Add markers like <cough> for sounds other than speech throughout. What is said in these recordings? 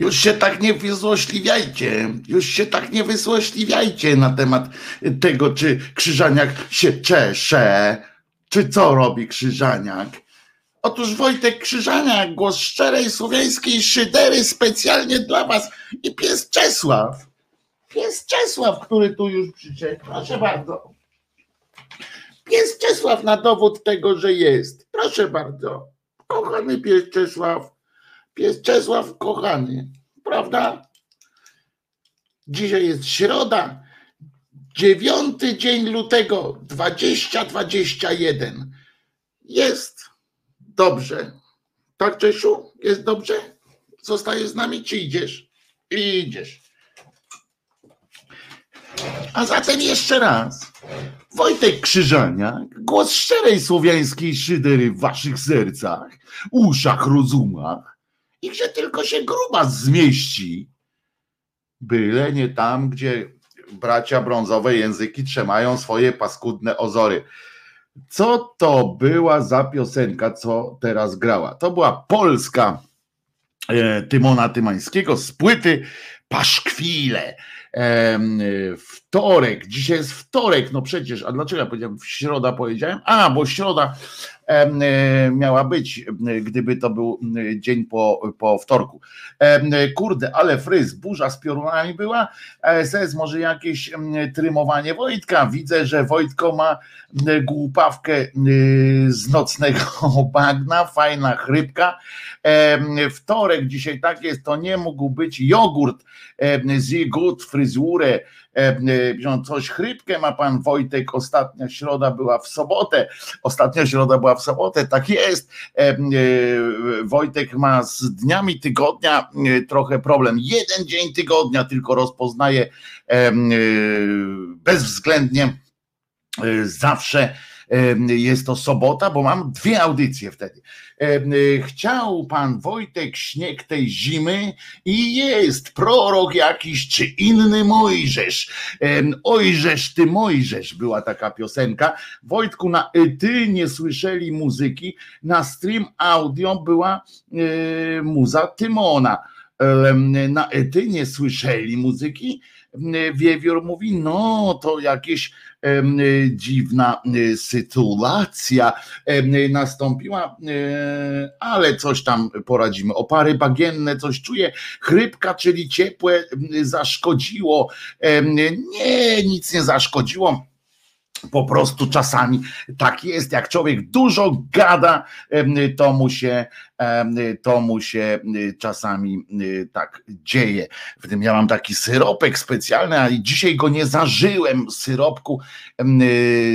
Już się tak nie wyzłośliwiajcie, już się tak nie wyzłośliwiajcie na temat tego, czy Krzyżaniak się czesze, czy co robi Krzyżaniak. Otóż Wojtek Krzyżaniak, głos szczerej słowiańskiej szydery specjalnie dla was i pies Czesław. Pies Czesław, który tu już przyszedł, proszę bardzo. Pies Czesław na dowód tego, że jest. Proszę bardzo. Kochany pies Czesław Pies Czesław kochany, prawda? Dzisiaj jest środa, dziewiąty dzień lutego 2021. Jest dobrze. Tak, Czesiu? Jest dobrze? Zostajesz z nami, czy idziesz? Idziesz. A zatem jeszcze raz. Wojtek Krzyżaniak, głos szczerej słowiańskiej szydery w waszych sercach, uszach, rozumach i gdzie tylko się gruba zmieści. Byle nie tam, gdzie bracia brązowe języki trzymają swoje paskudne ozory. Co to była za piosenka, co teraz grała? To była polska e, Tymona Tymańskiego z płyty Paszkwile. E, wtorek, dzisiaj jest wtorek, no przecież, a dlaczego ja powiedziałem w środa powiedziałem? A, bo środa E, miała być, gdyby to był dzień po, po wtorku. Kurde, ale fryz, burza z piorunami była. SS może jakieś trymowanie Wojtka. Widzę, że Wojtko ma głupawkę z nocnego <laughs> bagna, fajna chrypka. Wtorek dzisiaj tak jest, to nie mógł być jogurt z gut fryzurę coś chrypkę ma pan Wojtek, ostatnia środa była w sobotę, ostatnia środa była w sobotę, tak jest. E, Wojtek ma z dniami tygodnia e, trochę problem. Jeden dzień tygodnia tylko rozpoznaje e, bezwzględnie zawsze jest to sobota, bo mam dwie audycje wtedy. Chciał pan Wojtek śnieg tej zimy i jest prorok jakiś czy inny Mojżesz. Ojżesz ty Mojżesz była taka piosenka. Wojtku, na ty nie słyszeli muzyki, na stream audio była muza Tymona. Na ety nie słyszeli muzyki, Wiewiór mówi, no to jakieś dziwna e, sytuacja nastąpiła, e, ale coś tam poradzimy. Opary bagienne, coś czuję, chrypka, czyli ciepłe zaszkodziło. Nie, nic nie zaszkodziło po prostu czasami tak jest, jak człowiek dużo gada, to mu się, to mu się czasami tak dzieje. W tym ja mam taki syropek specjalny, ale dzisiaj go nie zażyłem, syropku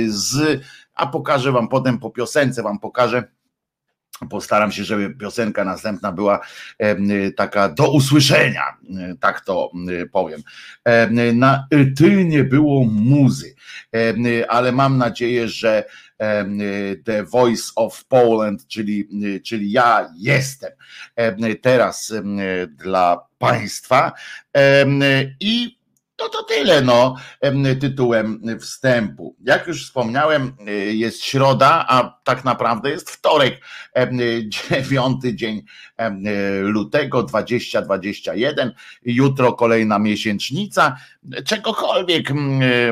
z, a pokażę wam potem po piosence, wam pokażę, Postaram się, żeby piosenka następna była taka do usłyszenia, tak to powiem. Na ty nie było muzy, ale mam nadzieję, że The Voice of Poland, czyli, czyli ja jestem teraz dla Państwa i no to tyle, no, tytułem wstępu. Jak już wspomniałem, e, jest środa, a tak naprawdę jest wtorek, dziewiąty dzień lutego 2021. Jutro kolejna miesięcznica. Czegokolwiek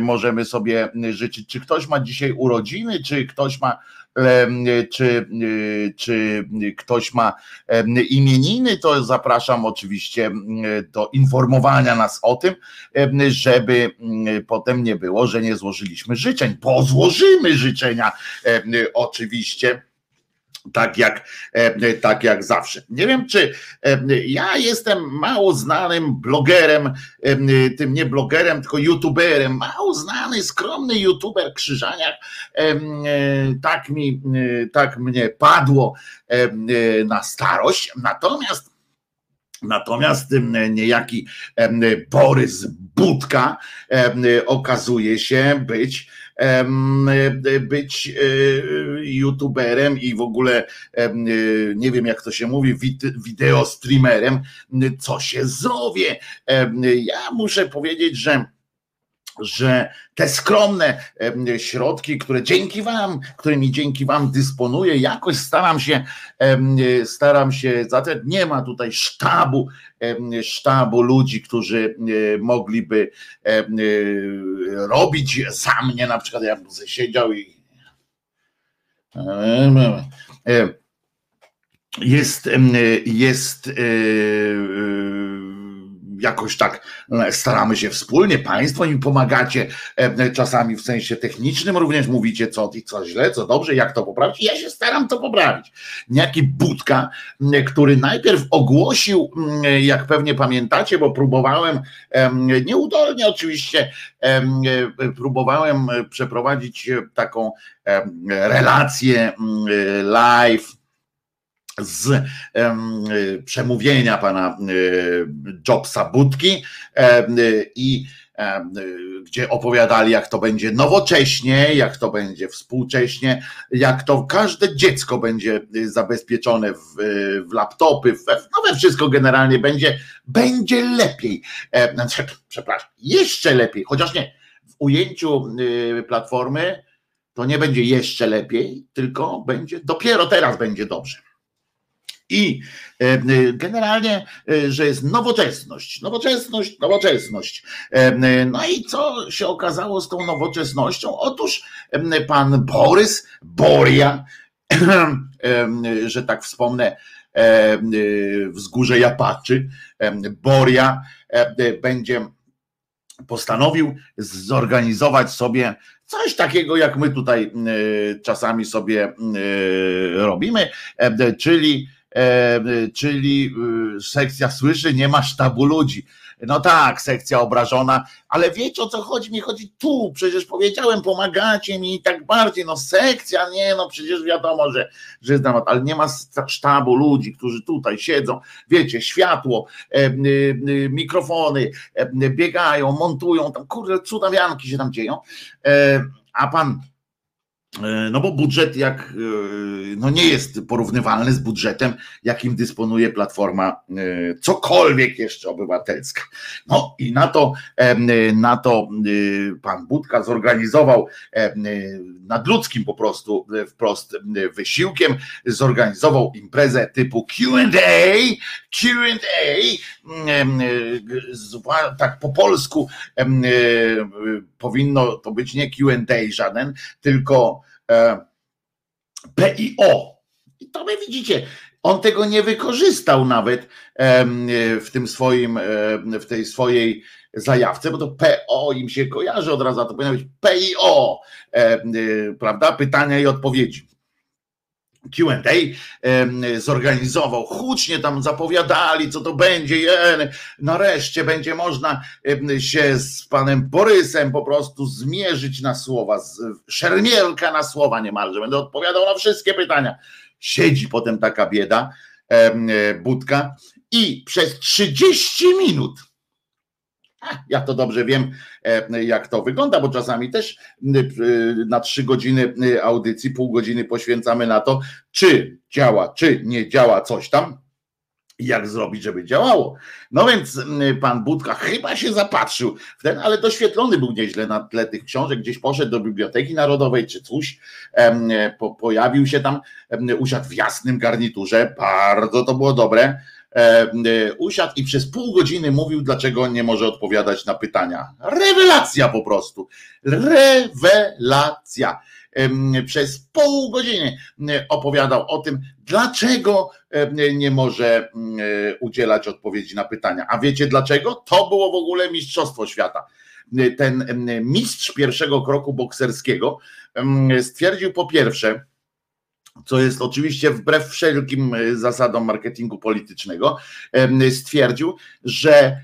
możemy sobie życzyć. Czy ktoś ma dzisiaj urodziny, czy ktoś ma czy, czy ktoś ma imieniny, to zapraszam oczywiście do informowania nas o tym, żeby potem nie było, że nie złożyliśmy życzeń, bo złożymy życzenia oczywiście tak jak, e, tak jak zawsze. Nie wiem, czy e, ja jestem mało znanym blogerem, e, tym nie blogerem, tylko youtuberem, mało znany, skromny youtuber Krzyżaniak. Tak mi, tak mnie padło na starość. Natomiast Natomiast niejaki Borys Budka okazuje się być być e, youtuberem i w ogóle e, nie wiem jak to się mówi, wideo streamerem, co się zowie. Ja muszę powiedzieć, że że te skromne środki, które dzięki Wam, którymi dzięki Wam dysponuję, jakoś staram się, staram się, zatem nie ma tutaj sztabu, sztabu ludzi, którzy e, mogliby e, robić za mnie, na przykład ja bym siedział i e, jest, jest jakoś tak e, staramy się wspólnie, państwo im pomagacie e, czasami w sensie technicznym, również mówicie co, co źle, co dobrze, jak to poprawić. Ja się staram to poprawić. Niejaki Budka, który najpierw ogłosił, jak pewnie pamiętacie, bo próbowałem, nieudolnie oczywiście, próbowałem przeprowadzić taką relację live z um, przemówienia pana Jobsa Budki um, i gdzie opowiadali, jak to będzie nowocześnie, jak to będzie współcześnie, jak to każde dziecko będzie zabezpieczone w, w laptopy, w, no we wszystko generalnie będzie, będzie lepiej. Przepraszam, jeszcze lepiej, chociaż nie, w ujęciu platformy to nie będzie jeszcze lepiej, tylko będzie, dopiero teraz będzie dobrze. I e, e, generalnie, e, że jest nowoczesność, nowoczesność, nowoczesność. No i co się okazało z tą nowoczesnością? Otóż pan Borys Boria, <clears throat> że tak wspomnę, wzgórze Japaczy, Boria będzie postanowił zorganizować sobie coś takiego, jak my tutaj czasami sobie robimy, czyli czyli y, sekcja słyszy, nie ma sztabu ludzi. No tak, sekcja obrażona, ale wiecie o co chodzi? Mi chodzi tu, przecież powiedziałem, pomagacie mi i tak bardziej. No sekcja, nie, no przecież wiadomo, że, że jest ale nie ma sztabu ludzi, którzy tutaj siedzą, wiecie, światło, e, e, mikrofony, e, biegają, montują, tam kurde, cudawianki się tam dzieją. A pan no bo budżet jak e, no nie jest porównywalny z budżetem, jakim dysponuje Platforma e, cokolwiek jeszcze obywatelska. No i na to, na to pan Budka zorganizował nadludzkim po prostu wprost wysiłkiem, zorganizował imprezę typu Q&A, Q&A, tak po polsku powinno to być nie Q&A żaden, tylko E, PIO. I to wy widzicie, on tego nie wykorzystał nawet w tym swoim, w tej swojej zajawce, bo to PO im się kojarzy od razu, to powinno być PIO, prawda? Pytania i odpowiedzi. QA zorganizował, hucznie tam zapowiadali, co to będzie. Nareszcie będzie można się z panem Borysem po prostu zmierzyć na słowa, szermielka na słowa niemalże. Będę odpowiadał na wszystkie pytania. Siedzi potem taka bieda, budka i przez 30 minut <laughs> ja to dobrze wiem, e, jak to wygląda, bo czasami też na trzy godziny audycji, pół godziny poświęcamy na to, czy działa, czy nie działa coś tam, jak zrobić, żeby działało. No więc pan Budka chyba się zapatrzył w ten, ale doświetlony był nieźle na tle tych książek, gdzieś poszedł do Biblioteki Narodowej czy coś, po, pojawił się tam, usiadł w jasnym garniturze, bardzo to było dobre, E, e, usiadł i przez pół godziny mówił, dlaczego nie może odpowiadać na pytania. Rewelacja po prostu. Rewelacja. Przez pół godziny opowiadał o tym, dlaczego nie może udzielać odpowiedzi na pytania. A wiecie dlaczego? To było w ogóle Mistrzostwo Świata. Ten mistrz pierwszego kroku bokserskiego stwierdził po pierwsze, co jest oczywiście wbrew wszelkim e, zasadom marketingu politycznego, stwierdził, że,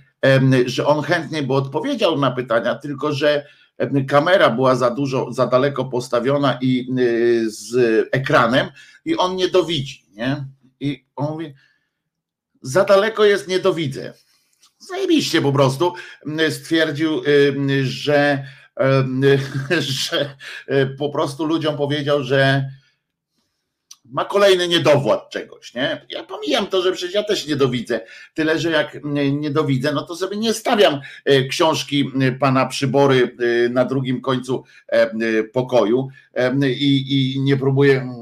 że on chętnie by odpowiedział na pytania, tylko że kamera była za dużo, za daleko postawiona i e, z ekranem i on nie dowidzi, nie? I on mówi, za daleko jest, nie dowidzę. Zajebiście po prostu stwierdził, że, <laughs> że e, po prostu ludziom powiedział, że ma kolejny niedowład czegoś, nie? Ja pomijam to, że przecież ja też nie dowidzę. Tyle, że jak nie dowidzę, no to sobie nie stawiam e, książki e, pana Przybory e, na drugim końcu pokoju i, i nie próbuję Mm,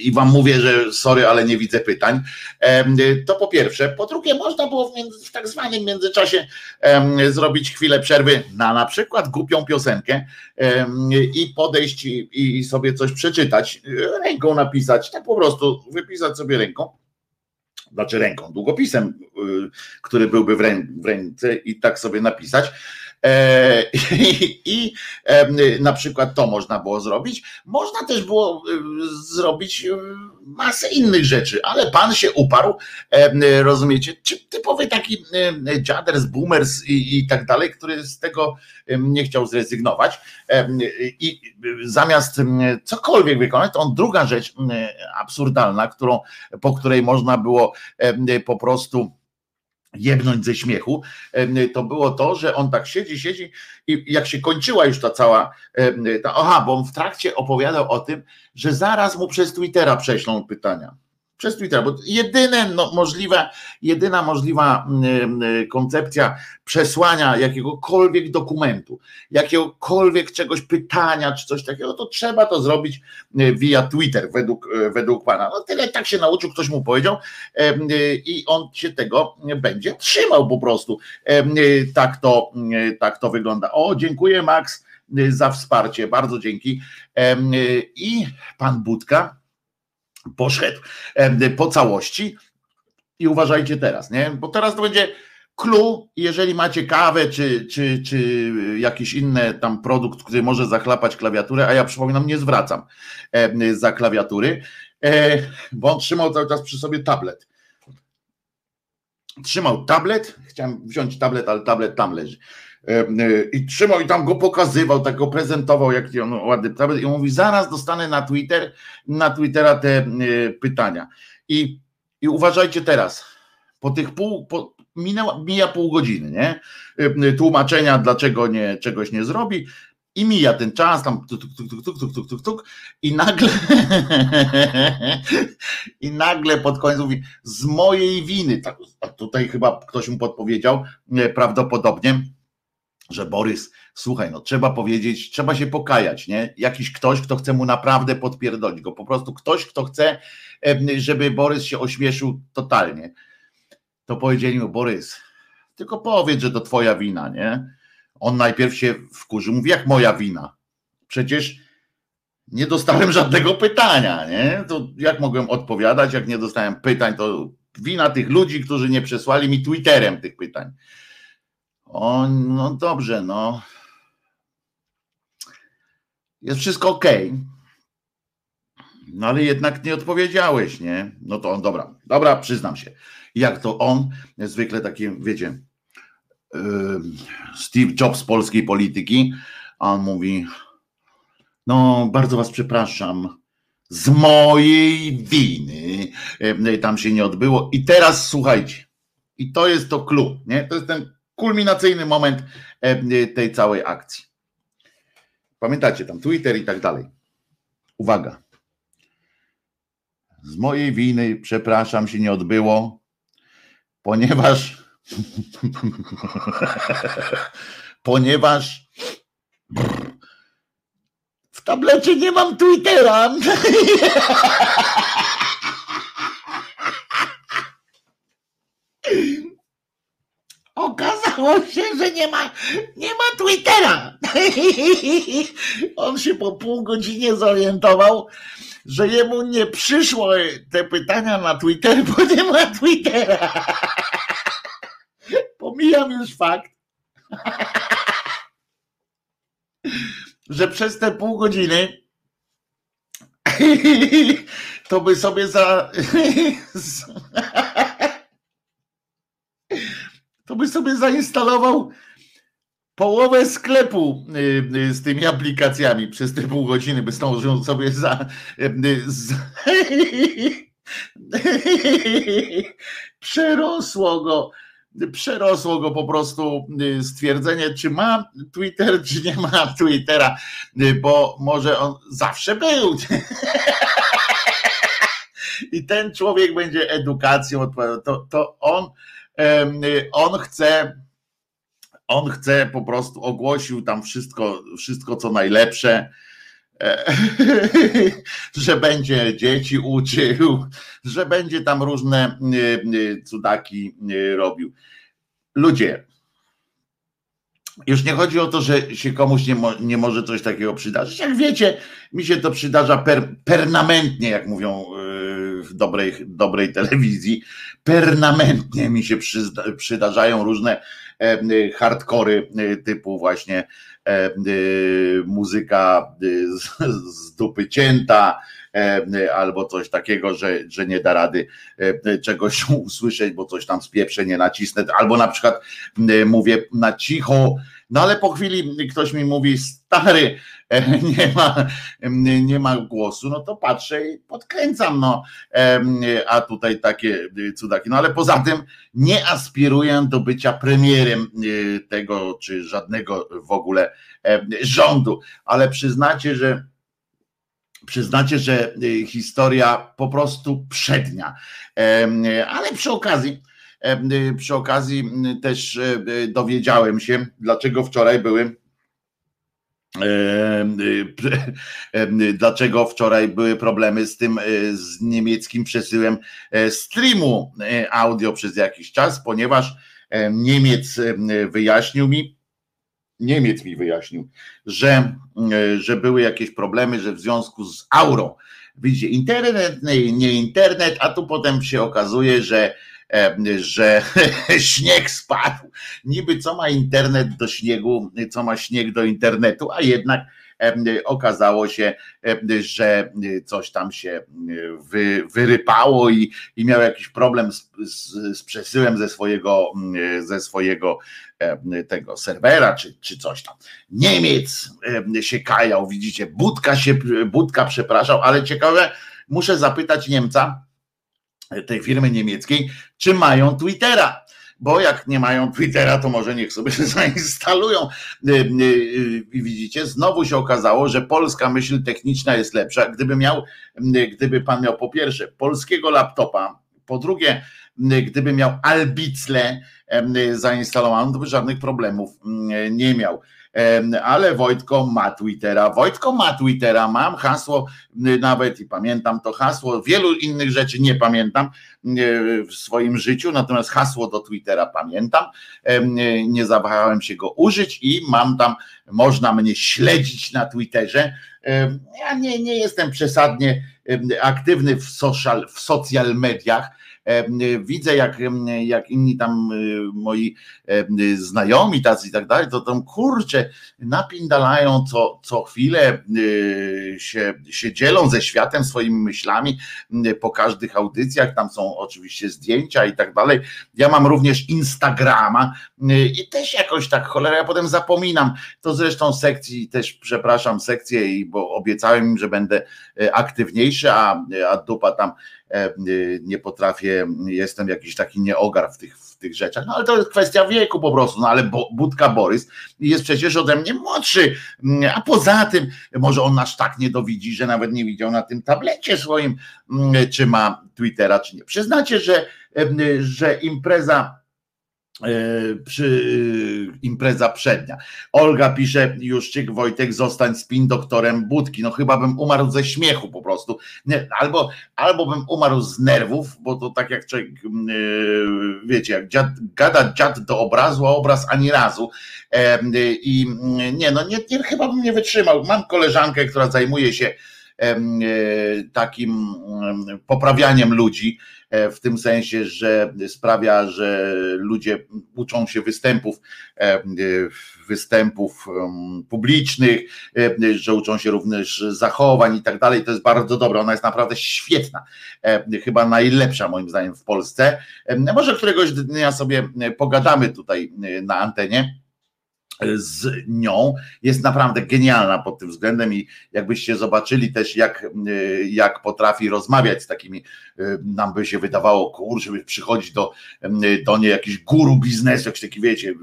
i wam mówię, że sorry, ale nie widzę pytań. To po pierwsze. Po drugie, można było w, między, w tak zwanym międzyczasie zrobić chwilę przerwy na na przykład głupią piosenkę i podejść i sobie coś przeczytać, ręką napisać, tak po prostu wypisać sobie ręką znaczy ręką, długopisem, y, który byłby w, ręce i tak sobie napisać. E, <laughs> I na przykład to można było zrobić. Można też było zrobić masę innych rzeczy, ale pan się uparł, rozumiecie? Typowy taki dziaders, boomers i, i tak dalej, który z tego nie chciał zrezygnować. I zamiast cokolwiek wykonać, to on druga rzecz absurdalna, którą, po której można było po prostu jebnąć ze śmiechu, to było to, że on tak siedzi, siedzi i jak się kończyła już ta cała, ta, aha, bo on w trakcie opowiadał o tym, że zaraz mu przez Twittera prześlą pytania przez Twittera, bo jedyne no, możliwe, jedyna możliwa y, koncepcja przesłania jakiegokolwiek dokumentu, jakiegokolwiek czegoś pytania czy coś takiego, to trzeba to zrobić y, via Twitter według, y, według pana. No tyle tak się nauczył, ktoś mu powiedział i on się tego będzie trzymał po prostu. Tak to, tak to wygląda. O, dziękuję Max za wsparcie, bardzo dzięki. I pan Budka poszedł po całości. I uważajcie teraz, nie? Bo teraz to będzie clue, jeżeli macie kawę czy, czy, czy jakiś inny tam produkt, który może zachlapać klawiaturę, a ja przypominam, nie zwracam za klawiatury, e, bo on trzymał cały czas przy sobie tablet. Trzymał tablet, chciałem wziąć tablet, ale tablet tam leży. E, I trzymał i tam go pokazywał, tak go prezentował, jak on ładny tablet i mówi, zaraz dostanę na Twitter, na Twittera te e, pytania. I, i uważajcie teraz, po tych pół, po, minęła, mija pół godziny, nie? E, tłumaczenia, dlaczego nie, czegoś nie zrobi. I mija ten czas, tam tuk, tuk, tuk, tuk, tuk, tuk, tuk, tuk i nagle <laughs> i nagle pod koniec mówi, z mojej winy, tak, tutaj chyba ktoś mu podpowiedział, prawdopodobnie, że Borys, słuchaj, no trzeba powiedzieć, trzeba się pokajać, nie? Jakiś ktoś, kto chce mu naprawdę podpierdolić go, po prostu ktoś, kto chce, żeby Borys się ośmieszył totalnie. To powiedzieli mu, Borys, tylko powiedz, że to twoja wina, nie? On najpierw się wkurzył, mówi, jak moja wina? Przecież nie dostałem <laughs> żadnego pytania, nie? To jak mogłem odpowiadać, jak nie dostałem pytań, to wina tych ludzi, którzy nie przesłali mi Twitterem tych pytań. O, no dobrze, no. Jest wszystko ok. No ale jednak nie odpowiedziałeś, nie? No to on, dobra, dobra, przyznam się. Jak to on, zwykle takie, wiecie, Steve Jobs polskiej polityki, a on mówi, no bardzo was przepraszam, z mojej winy tam się nie odbyło i teraz słuchajcie, i to jest to klub, nie? To jest ten kulminacyjny moment e, tej całej akcji. Pamiętacie tam Twitter i tak dalej. Uwaga. Z mojej winy, przepraszam, się nie odbyło, ponieważ <laughs> ponieważ w tablecie nie mam Twittera. <laughs> okazało się, że nie ma, nie ma Twittera. <laughs> On się po pół godzinie zorientował, że jemu nie przyszło te pytania na Twitter, bo nie ma Twittera. <laughs> Pomijam już fakt, <laughs> że przez te pół godziny to by sobie za to by sobie zainstalował połowę sklepu y, y, z tymi aplikacjami przez te pół godziny, by zdążył sobie za, y, za <laughs> przerosło go przerosło go po prostu stwierdzenie, czy ma Twitter, czy nie ma Twittera. bo może on zawsze był. <laughs> I ten człowiek będzie edukacją. To, to on, on chce, on chce po prostu ogłosił tam wszystko, wszystko co najlepsze E, <laughs> że będzie dzieci uczył, że będzie tam różne e, e, cudaki robił. Ludzie, już nie chodzi o to, że się komuś nie, mo, nie może coś takiego przydarzyć. Jak wiecie, mi się to przydarza per, permanentnie, jak mówią w dobrej, dobrej telewizji. Permanentnie mi się przydarzają różne hardkory typu właśnie E, e, muzyka e, z dupy cięta, albo coś takiego, że, że nie da rady czegoś <laughs> usłyszeć, bo coś tam spieprze, nie nacisnę, albo na przykład mówię na cicho, no ale po chwili ktoś mi mówi, stary, nie ma, nie ma głosu, no to patrzę i podkręcam, no, a tutaj takie cudaki. No ale poza tym nie aspiruję do bycia premierem tego, czy żadnego w ogóle rządu, ale przyznacie, że przyznacie, że historia po prostu przednia. Ale przy okazji, przy okazji też dowiedziałem się, dlaczego wczoraj były <laughs> dlaczego wczoraj były problemy z tym z niemieckim przesyłem streamu audio przez jakiś czas, ponieważ Niemiec wyjaśnił mi, Niemiec mi wyjaśnił, że, że były jakieś problemy, że w związku z aurą, widzicie, internet, nie, internet, a tu potem się okazuje, że E, że <laughs> śnieg spadł. Niby co ma internet do śniegu, co ma śnieg do internetu, a jednak e, okazało się, e, że coś tam się wy, wyrypało i, i miał jakiś problem z, z, z przesyłem ze swojego, ze swojego tego serwera, czy, czy coś tam. Niemiec się kajał, widzicie, Budka się, Budka przepraszał, ale ciekawe, muszę zapytać Niemca, tej firmy niemieckiej, czy mają Twittera. Bo jak nie mają Twittera, to może niech sobie <laughs> zainstalują. Y, y, y, I widzicie, znowu się okazało, że polska myśl techniczna jest lepsza. Gdyby miał, gdyby pan miał po pierwsze polskiego laptopa, po drugie, gdyby miał Albicle zainstalowaną, to by żadnych problemów nie miał ale Wojtko ma Twittera. Wojtko ma Twittera, mam hasło nawet i pamiętam to hasło. Wielu innych rzeczy nie pamiętam w swoim życiu, natomiast hasło do Twittera pamiętam. Nie zawahałem się go użyć i mam tam, można mnie śledzić na Twitterze. Ja nie, nie jestem przesadnie aktywny w social, w social mediach widzę jak, jak inni tam y, moi znajomi tacy i tak dalej, to tam kurczę napindalają co, co chwilę się, się dzielą ze światem swoimi myślami po każdych audycjach, tam są oczywiście zdjęcia i tak dalej. Ja mam również Instagrama i też jakoś tak cholera, ja potem zapominam, to zresztą sekcji też przepraszam sekcję, bo obiecałem im, że będę aktywniejszy, a, a dupa tam E, nie potrafię, jestem jakiś taki nieogar w tych, w tych rzeczach, no ale to jest kwestia wieku po prostu, no ale Budka Borys jest przecież ode mnie młodszy, a poza tym może on aż tak nie dowidzi, że nawet nie widział na tym tablecie swoim, czy ma Twittera, czy nie. Przyznacie, że, że impreza E, przy e, impreza przednia. Olga pisze, Juszczyk, Wojtek, zostań spin doktorem Budki. No chyba bym umarł ze śmiechu po prostu. Nie, albo, albo bym umarł z nerwów, bo to tak jak człowiek, yy, wiecie, jak dziad, gada dziad do obrazu, a obraz ani razu. Yy, I nie, no nie, nie, chyba bym nie wytrzymał. Mam koleżankę, która zajmuje się takim poprawianiem ludzi E, w tym sensie, że sprawia, że ludzie uczą się występów, e, występów publicznych, e, że uczą się również zachowań i tak dalej. To jest bardzo dobre, ona jest naprawdę świetna, chyba najlepsza moim zdaniem w Polsce. Może któregoś dnia sobie pogadamy tutaj na antenie z nią jest naprawdę genialna pod tym względem i jakbyście zobaczyli też jak, y, jak potrafi rozmawiać z takimi, y, nam by się wydawało, kurczę, przychodzić do, do niej jakiś guru biznesu, jakiś taki wiecie,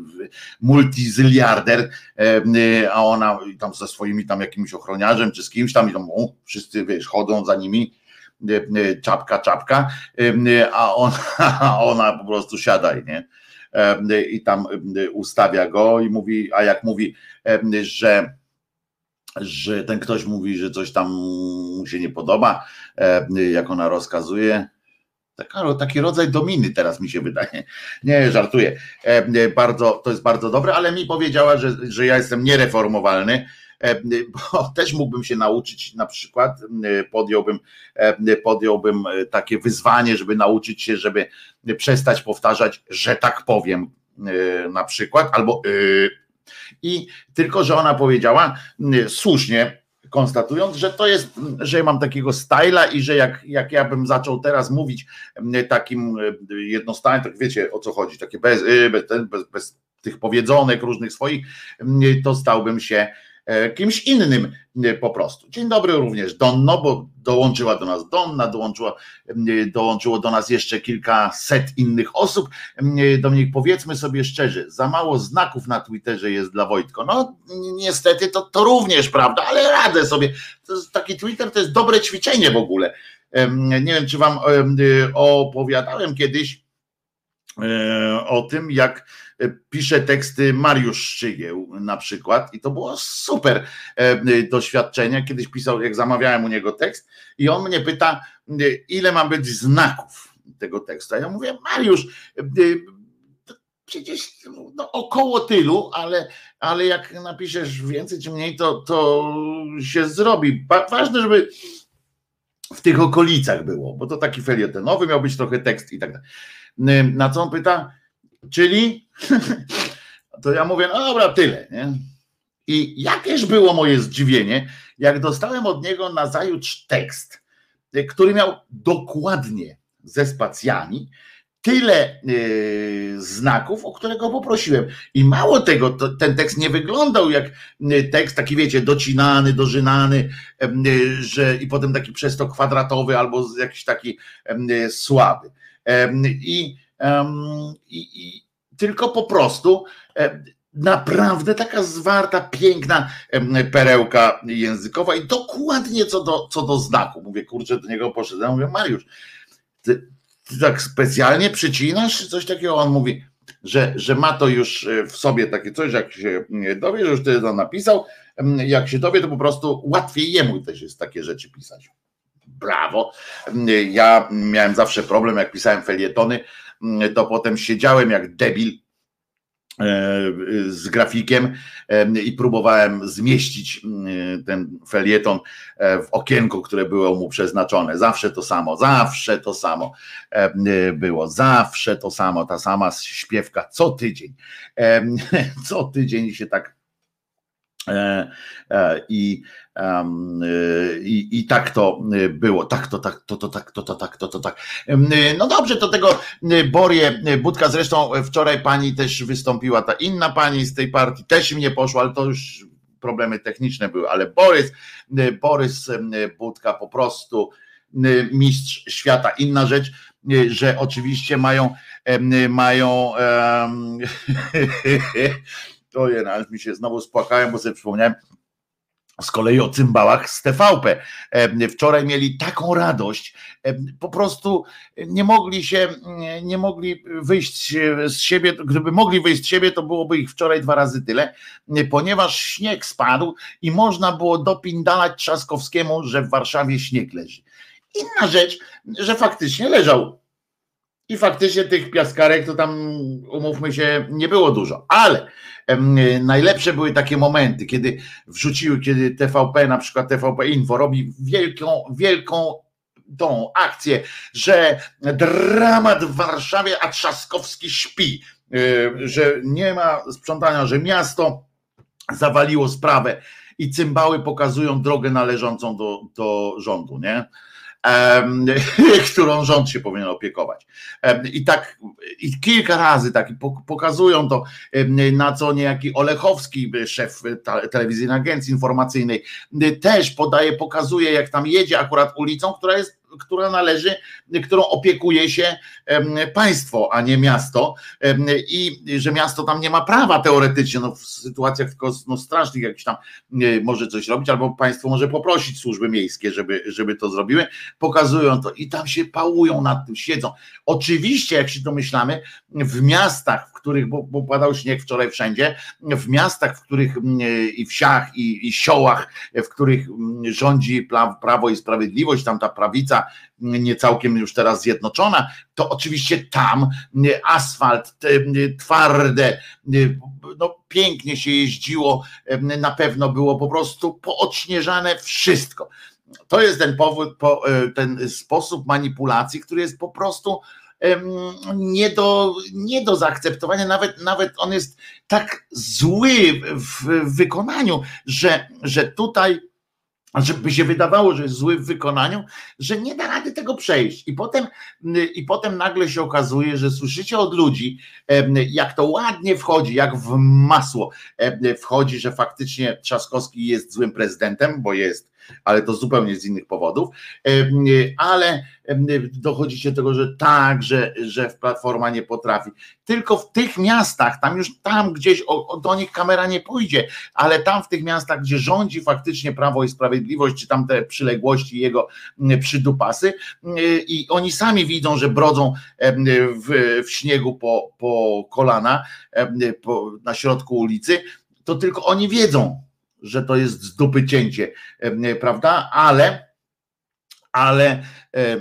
multizyliarder, a ona tam ze swoimi tam jakimś ochroniarzem czy z kimś tam i tam o, wszyscy wiesz, chodzą za nimi czapka, czapka, a ona, <laughs> a ona po prostu siadaj, nie? I tam ustawia go i mówi, a jak mówi, że że ten ktoś mówi, że coś tam mu się nie podoba, jak ona rozkazuje. Taki rodzaj dominy teraz mi się wydaje. Nie, żartuję. Bardzo, to jest bardzo dobre, ale mi powiedziała, że, że ja jestem niereformowalny, bo <laughs> też mógłbym się nauczyć, na przykład podjąłbym, podjąłbym takie wyzwanie, żeby nauczyć się, żeby przestać powtarzać, że tak powiem, na przykład, albo yy. i tylko, że ona powiedziała słusznie, konstatując, że to jest, że mam takiego styla i że jak, jak ja bym zaczął teraz mówić takim jednostanie, tak wiecie o co chodzi, takie bez, bez, bez, bez tych powiedzonek różnych swoich, to stałbym się E, kimś innym e, po prostu. Dzień dobry również Donno, bo dołączyła do nas Donna, dołączyła, e, dołączyło do nas jeszcze kilkaset innych osób. Dominik, powiedzmy sobie szczerze, za mało znaków na Twitterze jest dla Wojtko. No niestety to, to również prawda, ale radę sobie. taki Twitter to jest dobre ćwiczenie w ogóle. Nie wiem, czy wam opowiadałem kiedyś o tym, jak pisze teksty Mariusz Szczygieł na przykład i to było super e, doświadczenie. Kiedyś pisał, jak zamawiałem u niego tekst i on mnie pyta, ile ma być znaków tego tekstu. A ja mówię, Mariusz, e, przecież no, około tylu, ale, ale jak napiszesz więcej czy mniej, to, to się zrobi. Ważne, żeby w tych okolicach było, bo to taki felietonowy miał być trochę tekst i tak dalej. Na co on pyta? Czyli <laughs> to ja mówię, no dobra, tyle. Nie? I jakież było moje zdziwienie, jak dostałem od niego na zajutrz tekst, który miał dokładnie ze spacjami tyle yy, znaków, o którego poprosiłem. I mało tego, to, ten tekst nie wyglądał jak y, tekst taki, wiecie, docinany, dożynany, yy, że i potem taki przez to kwadratowy albo jakiś taki słaby. I i, i tylko po prostu e, naprawdę taka zwarta, piękna perełka językowa i dokładnie co do, co do znaku. Mówię, kurczę, do niego poszedłem, mówię, Mariusz, ty, ty tak specjalnie przycinasz coś takiego? On mówi, że, że ma to już e, w sobie takie coś, jak się dowie, że już ty to napisał, jak się dowie, to po prostu łatwiej jemu też jest takie rzeczy pisać. Brawo. Ja miałem zawsze problem, jak pisałem felietony, Mm, to potem siedziałem jak debil e, z grafikiem i próbowałem zmieścić mm, ten felieton e, w okienku, które było mu przeznaczone. Zawsze to samo, zawsze to samo było, zawsze to samo, ta sama śpiewka co tydzień. <laughs> Co tydzień się tak i i, I tak to było, tak to, tak, to, to, tak, to, to, tak, to, to, tak. No dobrze, to tego Borię Budka, zresztą wczoraj pani też wystąpiła, ta inna pani z tej partii też mnie poszła, ale to już problemy techniczne były, ale Borys, Borys Budka po prostu mistrz świata. Inna rzecz, że oczywiście mają, mają um, <laughs> to mi się znowu spłakałem, bo sobie przypomniałem, z kolei o cymbałach z TVP. Wczoraj mieli taką radość, po prostu nie mogli się, nie mogli wyjść z siebie, gdyby mogli wyjść z siebie, to byłoby ich wczoraj dwa razy tyle, ponieważ śnieg spadł i można było dopindalać Trzaskowskiemu, że w Warszawie śnieg leży. Inna rzecz, że faktycznie leżał i faktycznie tych piaskarek to tam, umówmy się, nie było dużo, ale najlepsze były takie momenty, kiedy wrzuciły, kiedy TVP, na przykład TVP Info robi wielką, wielką tą akcję, że dramat w Warszawie, a Trzaskowski śpi, y, że nie ma sprzątania, że miasto zawaliło sprawę i cymbały pokazują drogę należącą do, do rządu, nie? <laughs> którą rząd się powinien opiekować. I tak i kilka razy tak pokazują to, na co niejaki Olechowski, szef telewizyjnej agencji informacyjnej, też podaje, pokazuje, jak tam jedzie akurat ulicą, która jest która należy, którą opiekuje się państwo, a nie miasto i że miasto tam nie ma prawa teoretycznie, no w sytuacjach no, strasznych jakiś tam może coś robić, albo państwo może poprosić służby miejskie, żeby, żeby to zrobiły, pokazują to i tam się pałują nad tym, siedzą. Oczywiście, jak się domyślamy, w miastach, w których, bo, bo padał śnieg wczoraj wszędzie, w miastach, w których i wsiach, i, i siołach, w których rządzi Prawo i Sprawiedliwość, tam ta prawica nie całkiem już teraz zjednoczona, to oczywiście tam asfalt twarde, no pięknie się jeździło, na pewno było po prostu poodśnieżane wszystko. To jest ten powód, ten sposób manipulacji, który jest po prostu nie do, nie do zaakceptowania, nawet, nawet on jest tak zły w wykonaniu, że, że tutaj żeby się wydawało, że jest zły w wykonaniu, że nie da rady tego przejść. I potem, I potem nagle się okazuje, że słyszycie od ludzi, jak to ładnie wchodzi, jak w masło wchodzi, że faktycznie Trzaskowski jest złym prezydentem, bo jest ale to zupełnie z innych powodów, ale dochodzicie do tego, że tak, że, że Platforma nie potrafi. Tylko w tych miastach, tam już tam gdzieś do nich kamera nie pójdzie, ale tam w tych miastach, gdzie rządzi faktycznie Prawo i Sprawiedliwość, czy tam te przyległości jego przydupasy i oni sami widzą, że brodzą w, w śniegu po, po kolana po, na środku ulicy, to tylko oni wiedzą, że to jest z dupy cięcie, prawda? Ale, ale,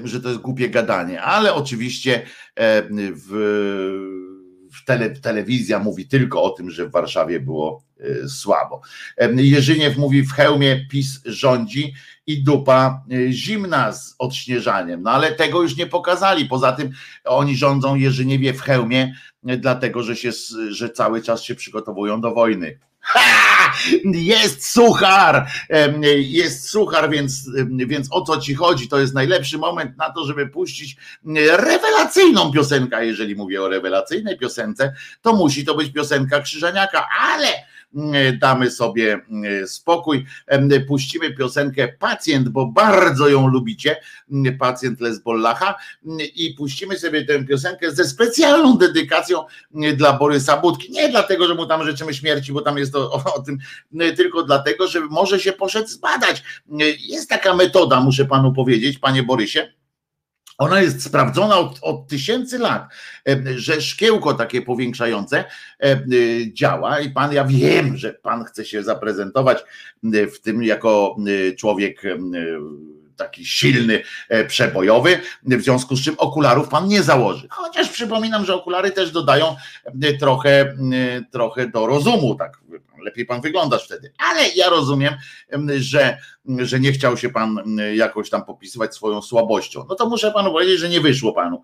że to jest głupie gadanie, ale oczywiście w, w tele, telewizja mówi tylko o tym, że w Warszawie było e, słabo. Jerzyniew mówi w hełmie PiS rządzi i dupa e, zimna z odśnieżaniem, no ale tego już nie pokazali, poza tym oni rządzą Jerzyniewie w hełmie, e, dlatego że, się, że cały czas się przygotowują do wojny. Ha! Jest suchar, jest suchar, więc, więc o co ci chodzi? To jest najlepszy moment na to, żeby puścić rewelacyjną piosenkę. Jeżeli mówię o rewelacyjnej piosence, to musi to być piosenka Krzyżaniaka, ale damy sobie spokój. Puścimy piosenkę Pacjent, bo bardzo ją lubicie, pacjent Lesbollacha i puścimy sobie tę piosenkę ze specjalną dedykacją dla Borysa Budki. Nie dlatego, że mu tam życzymy śmierci, bo tam jest to <laughs> o, o tym, tylko dlatego, że może się poszedł zbadać. Jest taka metoda, muszę panu powiedzieć, panie Borysie, ona jest sprawdzona od, od, tysięcy lat, że szkiełko takie powiększające działa i pan, ja wiem, że pan chce się zaprezentować w tym jako człowiek taki silny, e, przebojowy, w związku z czym okularów pan nie założy. Chociaż przypominam, że okulary też dodają trochę, trochę do rozumu, tak lepiej pan wyglądasz wtedy. Ale ja rozumiem, że, że nie chciał się pan jakoś tam popisywać swoją słabością. No to muszę panu powiedzieć, że nie wyszło panu.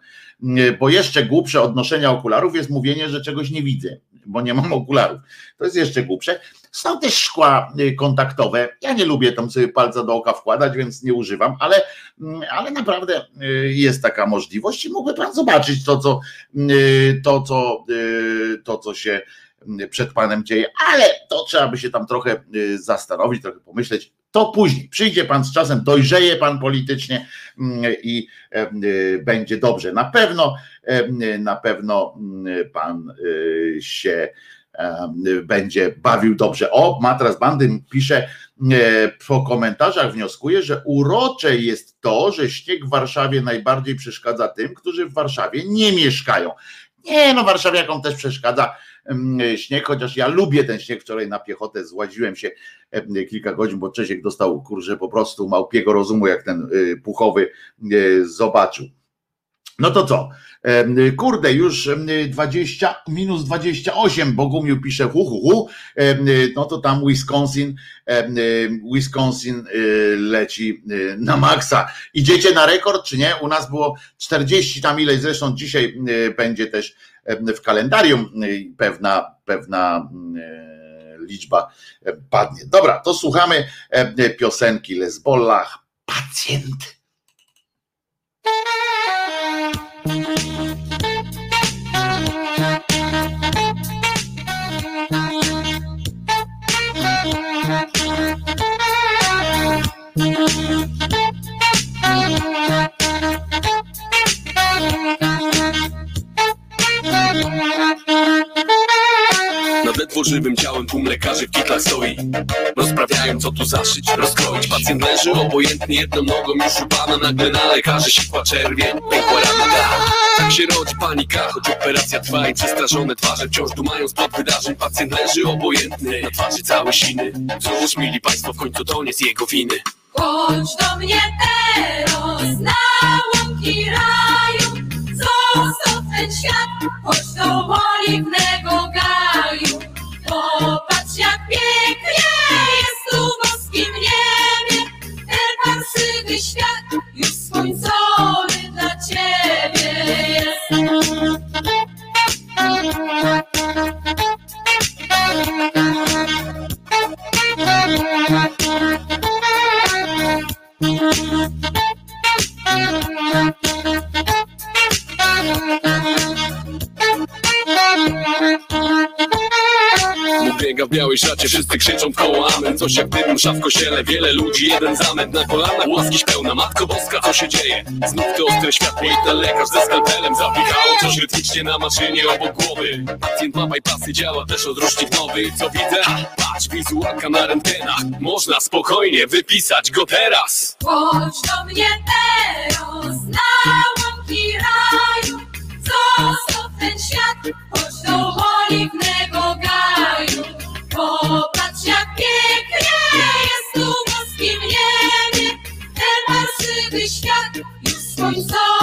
Bo jeszcze głupsze odnoszenia okularów jest mówienie, że czegoś nie widzę, bo nie mam okularów. To jest jeszcze głupsze. Są też szkła y, kontaktowe. Ja nie lubię tam sobie palca do oka wkładać, więc nie używam, ale, ale naprawdę y, jest taka możliwość i mógłby pan zobaczyć to, co, y, to, co, to, co się przed Panem dzieje, ale to trzeba by się tam trochę zastanowić, trochę pomyśleć. To później. Przyjdzie Pan z czasem, dojrzeje Pan politycznie mm, i e, y, będzie dobrze. Na pewno, e, na pewno Pan się e, będzie bawił dobrze. O, Matras Bandy pisze po komentarzach, wnioskuje, że urocze jest to, że śnieg w Warszawie najbardziej przeszkadza tym, którzy w Warszawie nie mieszkają. Nie, no warszawiakom też przeszkadza śnieg, chociaż ja lubię ten śnieg. Wczoraj na piechotę złaziłem się kilka godzin, bo Czesiek dostał kurze po prostu małpiego rozumu, jak ten y, puchowy y, zobaczył. No to co? Kurde, już 20, minus 28, Bogumił pisze hu, hu, hu. No to tam Wisconsin, Wisconsin y, leci na maksa. Idziecie na rekord, czy nie? U nas było 40 tam ileś, zresztą dzisiaj będzie też E, w kalendarium e, pewna, pewna mm, e, liczba padnie. Dobra, to słuchamy piosenki Lesbollach Pacjent. Thank you. Ledwo żywym ciałem tłum lekarzy w kitlach stoi. Rozprawiają co tu zaszyć, rozkroić. Pacjent leży obojętnie jedną nogą już u Nagle na lekarzy sikła czerwień, pękła rana Tak się rodzi panika, choć operacja trwa i przestraszone twarze Wciąż dumają spod wydarzeń. Pacjent leży obojętny, na twarzy cały siny. Cóż, mili państwo, w końcu to nie z jego winy. Chodź do mnie teraz na łąki raju, zostaw ten świat, chodź do oliwnego świat już skończony dla ciebie jest. Biega w białej szacie, wszyscy krzyczą koło amen. Coś jak dym, msza w wiele ludzi, jeden zamęt na kolanach Łaskiś pełna, Matko Boska, co się dzieje? Znów to ostre światło i ten lekarz ze skalpelem Zapikało coś rytmicznie na maszynie obok głowy. Pacjent ma bypassy, działa też odrusznik nowy. Co widzę? Patrz, wizualka na rentgenach. Można spokojnie wypisać go teraz. Chodź do mnie teraz na łąki raju, zostaw ten świat, chodź do oliwnego gaju. Popatrz jak pięknie jest tu w boskim niebie, ten parsywy świat już skończony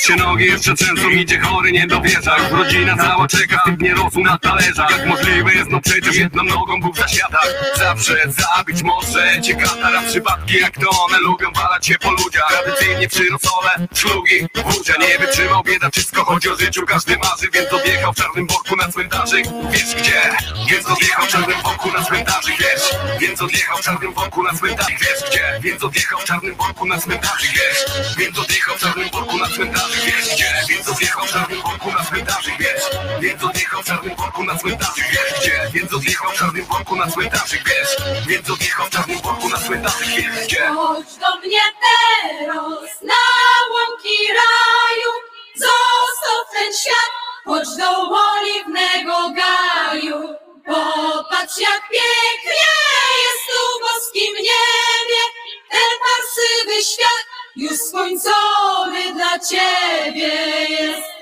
Choć się nogi jeszcze trzęsą, idzie chory, nie dowierza Już rodzina cała czeka, nie rosł na talerzach Jak możliwe jest, no przecież jedną nogą Bóg zasiada Zawsze zabić może cię katara Przypadki jak to one lubią walać się po ludziach Tradycyjnie przyrosole, szlugi, wódzia Nie wytrzymał bieda, wszystko chodzi o życiu Każdy marzy, więc odjechał w czarnym worku na cmentarzyk Wiesz gdzie? Więc odjechał w czarnym worku na cmentarzyk Wiesz? Więc odjechał w czarnym worku na cmentarzyk Wiesz gdzie? Więc odjechał w czarnym worku na cmentarzyk Wiesz? Więc odjechał w czarnym worku na cmentarzyk Wiesz gdzie? Więc odjechał w czarnym worku na cmentarzyk Wiesz? Więc odjechał w czarnym worku na cmentarzyk Wiesz gdzie? Więc odjechał w czarnym worku na cmentarzyk Wiesz? Więc odjechał w czarnym worku na cmentarzyk Wiesz gdzie? Chodź do mnie teraz na łąki raju, zostaw ten świat, chodź do oliwnego gaju. Popatrz jak pięknie jest tu w boskim niebie, ten parsywy świat już skończony dla ciebie jest.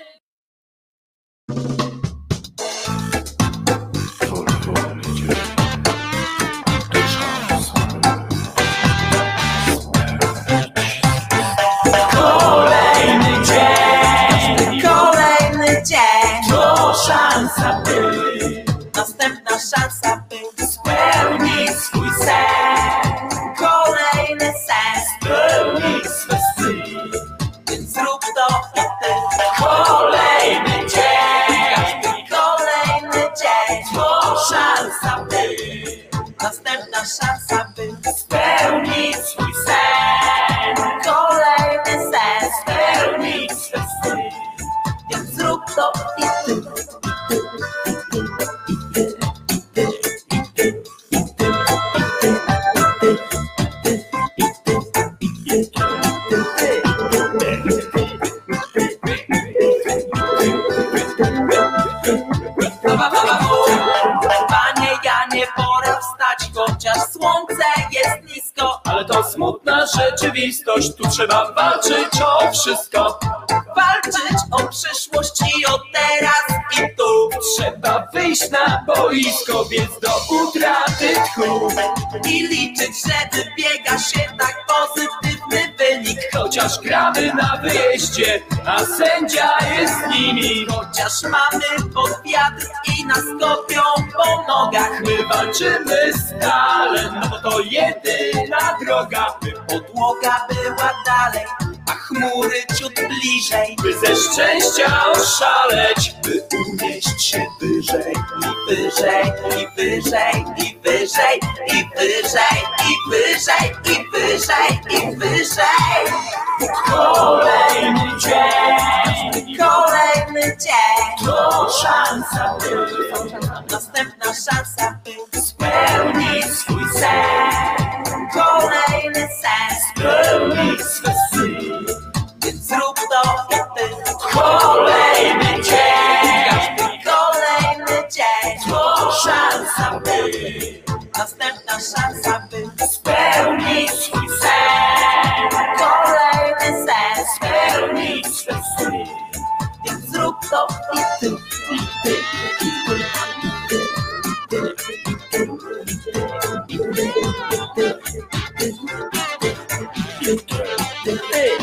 Następna szansa smutna rzeczywistość, tu trzeba walczyć o wszystko. Walczyć o przyszłość i o teraz i tu Trzeba wyjść na boisko, więc do utraty tchu. I liczyć, że wybiega się tak pozytywny wynik Chociaż gramy na wyjeździe, a sędzia jest z nimi. Chociaż mamy pod wiatr i nas kopią po nogach My walczymy stale, no bo to jedyna droga, by, Podłoga była dalej, a chmury ciut bliżej. By ze szczęścia oszaleć, by unieść się wyżej. wyżej, i wyżej, i wyżej, i wyżej, i wyżej, i wyżej. Kolejny dzień, Kolejny dzień, to szansa, by. Następna szansa, by. Spełnić swój sen, kolejny sens, spełnić swe sny. więc zrób to i ty. Kolejny dzień, Kolejny dzień, to szansa, by następna szansa, by spełnić swój sen, kolejny sens, spełnić swe sny. więc zrób to i ty. To Hey,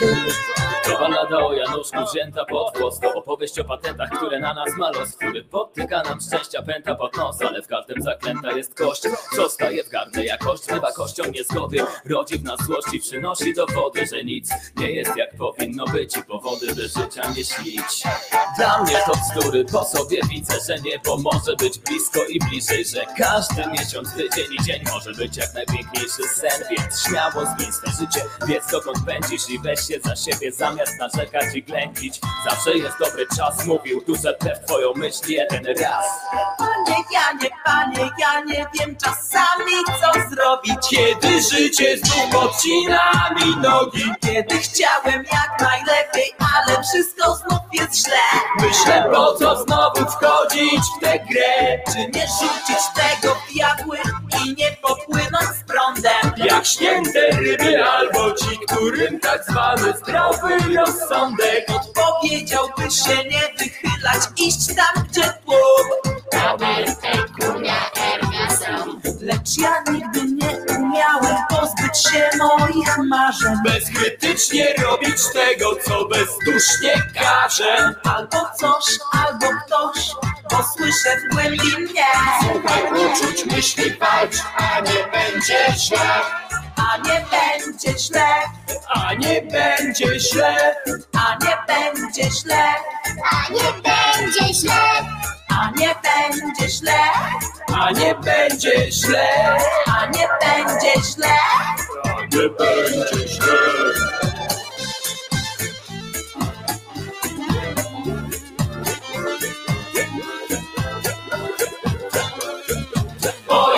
you. Ballada o Januszku wzięta pod włos. To opowieść o patentach, które na nas ma los Który podtyka nam szczęścia pęta pod nos Ale w każdym zaklęta jest kość. Co staje w gardle jakość Bywa kością niezgody. Rodzi w nas złość i przynosi dowody Że nic nie jest jak powinno być. I powody by życia nie śnić. Dla mnie to bzdury, po sobie widzę Że niebo może być blisko i bliżej Że każdy miesiąc, tydzień i dzień Może być jak najpiękniejszy sen. Więc śmiało zmień swe życie Wiedz dokąd pędzisz i weź się za siebie. Zamiast narzekać i ględzić Zawsze jest dobry czas Mówił tu, że w twoją myśl jeden raz Panie Janie, panie, ja nie wiem czasami co zrobić. Kiedy życie znów podcina mi nogi Kiedy chciałem jak najlepiej, ale wszystko znów jest źle. Myślę po co znowu wchodzić w tę grę Czy nie rzucić tego w jadły i nie popłynąć z prądem? Jak śnięte ryby albo ci, którym tak zwany zdrowy rozsądek Powiedziałby się nie wychylać, iść tam, gdzie tłum. Lecz ja nigdy nie umiałem pozbyć się moich marzeń. Bezkrytycznie robić tego, co bezdusznie każe Albo coś, albo ktoś, bo słyszę w głębi mnie. Słuchaj uczuć, myśli, walcz, a nie będzie źle A nie będzie źle, A nie będzie źle. A nie będzie źle, A nie będzie źle, a nie będzie źle, A nie będzie źle. A nie będzie źle. A nie będzie źle.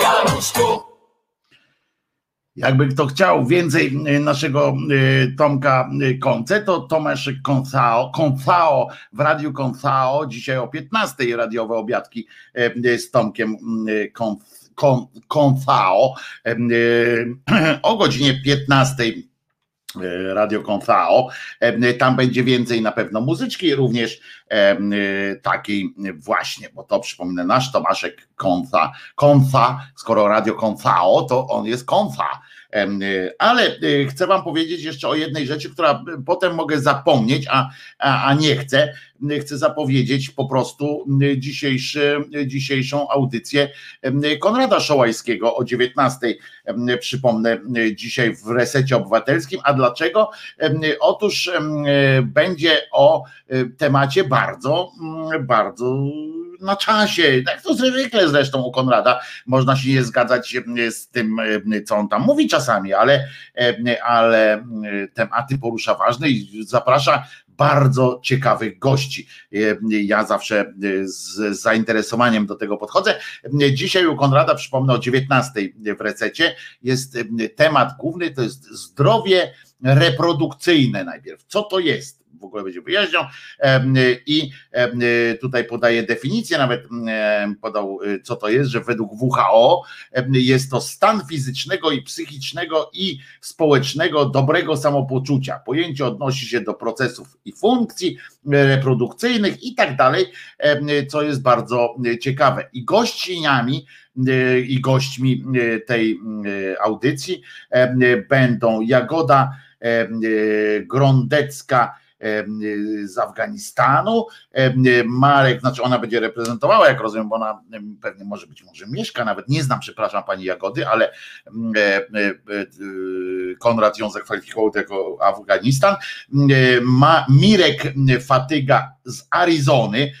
Januszku Jakby kto chciał więcej y, naszego y, Tomka y, Konce, to Tomaszek Konsao, Konsao w Radiu Konsao, dzisiaj o 15 radiowe obiadki z Tomkiem Kons- Kon- Konsao, y, o godzinie 15 y, Radio Konsao. E, Tam będzie więcej na pewno muzyczki, również e, takiej właśnie, bo to przypomnę nasz Tomaszek Konsa, Konsa, skoro Radio Konsao, to on jest Konsa. Y, Ale y, chcę Wam powiedzieć jeszcze o jednej rzeczy, która y, potem mogę zapomnieć, a, a, a nie chcę. Chcę zapowiedzieć po prostu dzisiejszy, dzisiejszą audycję Konrada Szołajskiego o 19. em, Przypomnę dzisiaj w resecie obywatelskim. A dlaczego? Otóż będzie o temacie bardzo, mm, bardzo na czasie, tak to zwykle zresztą u Konrada, można się nie zgadzać e, z tym, e, co on tam mówi czasami, ale, e, ale tematy porusza ważne i zaprasza bardzo ciekawych gości. Ja zawsze z zainteresowaniem do tego podchodzę. Dzisiaj u Konrada, przypomnę o 19 w resecie, jest temat główny, to jest zdrowie reprodukcyjne najpierw. Co to jest? W ogóle będzie Em, i tutaj podaje definicję, nawet podał y, co to jest, że według WHO jest to stan fizycznego i psychicznego i społecznego dobrego samopoczucia. Pojęcie odnosi się do procesów i funkcji e, reprodukcyjnych i tak dalej, co jest bardzo e, ciekawe. I gościniami e, i gośćmi tej audycji będą Jagoda Grondecka, z Afganistanu. Marek, znaczy ona będzie reprezentowała, jak rozumiem, bo ona pewnie może być, może mieszka, nawet nie znam, przepraszam pani Jagody, ale Konrad ją zakwalifikował jako Afganistan. Ma Mirek Fatyga z Arizony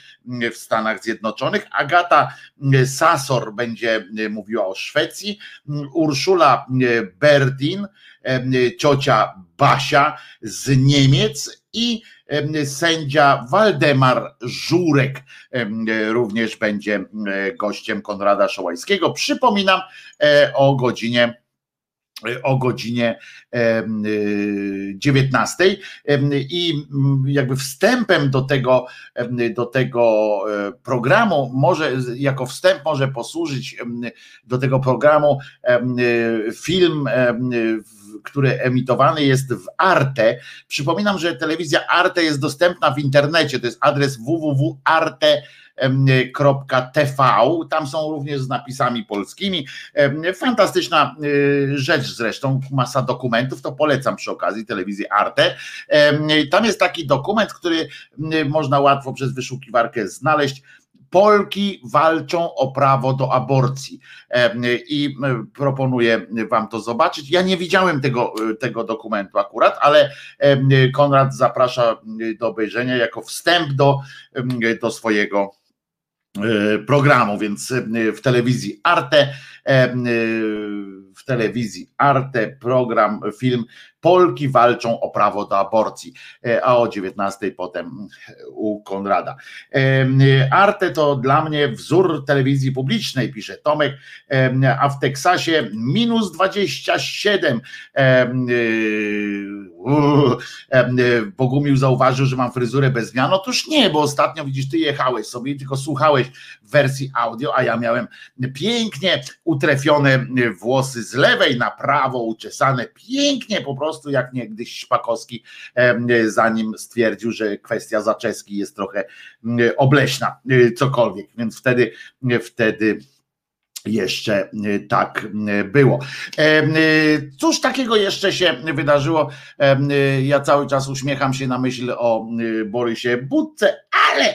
w Stanach Zjednoczonych. Agata Sasor będzie mówiła o Szwecji. Urszula Berdin, ciocia Basia z Niemiec i sędzia Waldemar Żurek również będzie gościem Konrada Szołajskiego. Przypominam o godzinie o godzinie 19 i jakby wstępem do tego, do tego e, programu może, jako wstęp może posłużyć do tego programu film, który emitowany jest w Arte. Przypominam, że telewizja Arte jest dostępna w internecie, to jest adres www.arte.com TV. Tam są również z napisami polskimi. Fantastyczna y, rzecz zresztą, masa dokumentów, to polecam przy okazji telewizji Arte. Tam jest taki dokument, który y, można łatwo przez wyszukiwarkę znaleźć. Polki walczą o prawo do aborcji i proponuję Wam to zobaczyć. Ja nie widziałem tego, y, tego dokumentu akurat, ale Konrad zaprasza do obejrzenia jako wstęp do, do swojego E, programu, więc e, w telewizji Arte, e, w telewizji Arte program, film Polki walczą o prawo do aborcji, a o 19 potem u Konrada. Arte to dla mnie wzór telewizji publicznej, pisze Tomek, a w Teksasie minus 27 Bogumił zauważył, że mam fryzurę bez zmian. Otóż nie, bo ostatnio widzisz, ty jechałeś sobie i tylko słuchałeś wersji audio, a ja miałem pięknie utrefione włosy z lewej na prawo, uczesane pięknie, po prostu jak niegdyś Szpakowski, zanim stwierdził, że kwestia zaczeski jest trochę obleśna, cokolwiek. Więc wtedy, wtedy jeszcze e, tak było. Cóż takiego jeszcze się wydarzyło? Ja cały czas uśmiecham się na myśl o Borysie Budce, ale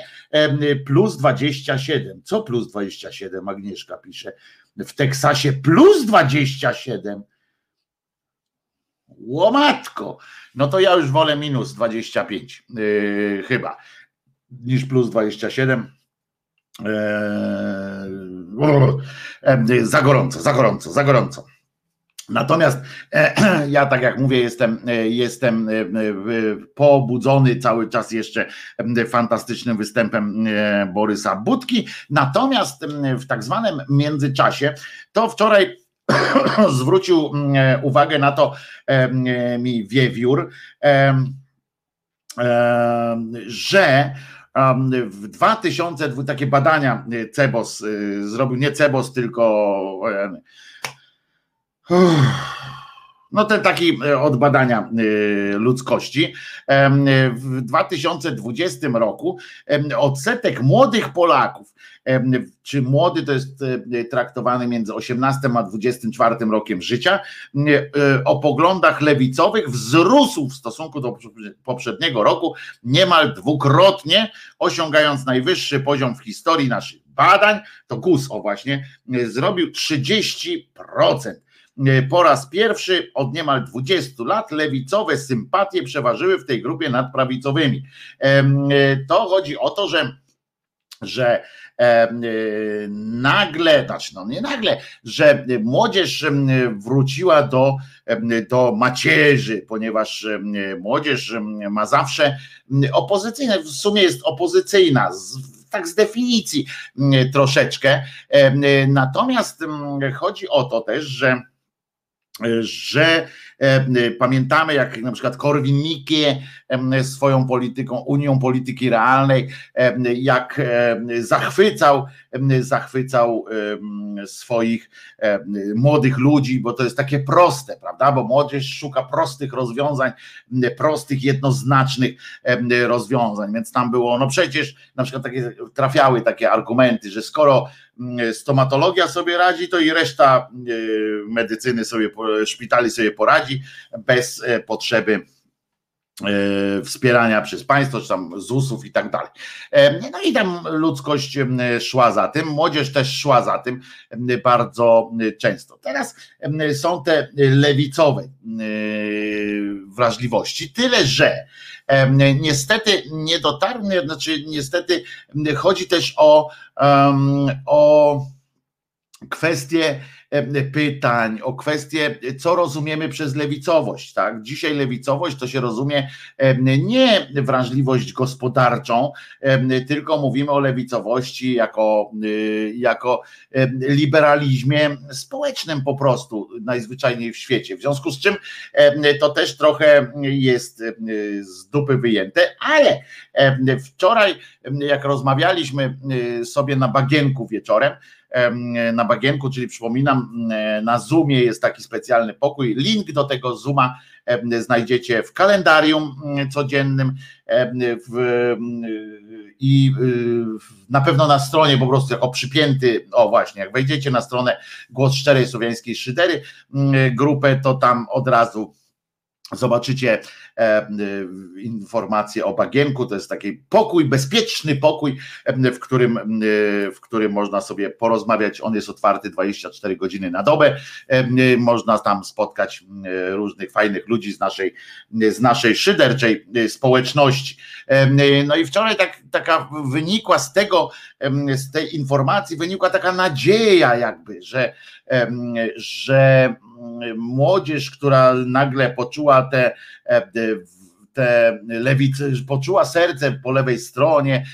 plus 27. Co plus 27? Agnieszka pisze. W Teksasie plus 27. Łomatko. No to ja już wolę minus 25 chyba niż plus 27. Za gorąco, za gorąco, za gorąco. Natomiast <clears throat> ja, tak jak mówię, jestem, jestem pobudzony cały czas jeszcze fantastycznym występem Borysa Budki. Natomiast w tak zwanym międzyczasie, to wczoraj <coughs> zwrócił uwagę na to mi wiewiór, że w 2000 takie badania e, Cebos e, zrobił, nie Cebos, tylko no ten taki e, od badania ludzkości. W 2020 roku odsetek młodych Polaków czy młody to jest e, traktowany między 18 a 24 rokiem życia, e, o poglądach lewicowych wzrósł w stosunku do poprzedniego roku niemal dwukrotnie, osiągając najwyższy poziom w historii naszych badań, to GUS o właśnie, e, zrobił 30%. Po raz pierwszy od niemal 20 lat lewicowe sympatie przeważyły w tej grupie nad prawicowymi. To chodzi o to, że że E, nagle, znaczy no nie nagle, że młodzież wróciła do, do macierzy, ponieważ młodzież ma zawsze opozycyjne, w sumie jest opozycyjna, tak z definicji troszeczkę. Natomiast chodzi o to też, że że pamiętamy, jak na przykład Korwin-Mikke swoją polityką, Unią Polityki Realnej, jak zachwycał, zachwycał swoich młodych ludzi, bo to jest takie proste, prawda? Bo młodzież szuka prostych rozwiązań, prostych, jednoznacznych rozwiązań, więc tam było, no przecież na przykład takie, trafiały takie argumenty, że skoro stomatologia sobie radzi, to i reszta medycyny sobie, szpitali sobie poradzi bez e, potrzeby E, wspierania przez państwo, czy tam ZUS-ów i tak dalej. E, no i tam ludzkość szła za tym, młodzież też szła za tym bardzo często. Teraz są te lewicowe wrażliwości, tyle że niestety nie dotarły, znaczy niestety chodzi też o, o kwestie pytań, o kwestie, co rozumiemy przez lewicowość. Tak? Dzisiaj lewicowość to się rozumie nie wrażliwość gospodarczą, tylko mówimy o lewicowości jako, y, jako liberalizmie społecznym po prostu, najzwyczajniej w świecie. W związku z czym to też trochę jest z dupy wyjęte, ale wczoraj, jak rozmawialiśmy y, sobie na bagienku wieczorem, na bagienku, czyli przypominam, na Zoomie jest taki specjalny pokój. Link do tego Zooma znajdziecie w kalendarium codziennym w, i na pewno na stronie po prostu jako przypięty, o właśnie, jak wejdziecie na stronę Głos Szczerej Słowiańskiej Szydery grupę, to tam od razu Zobaczycie e, e, informacje o bagienku. To jest taki pokój, bezpieczny pokój, e, w którym, w którym można sobie porozmawiać. On jest otwarty 24 godziny na dobę. Można tam spotkać różnych fajnych ludzi z naszej, z naszej szyderczej społeczności. No i wczoraj tak, taka wynikła z tego, z tej informacji, wynikła taka nadzieja, jakby, że, że młodzież, która nagle poczuła te, e, te poczuła serce po lewej stronie,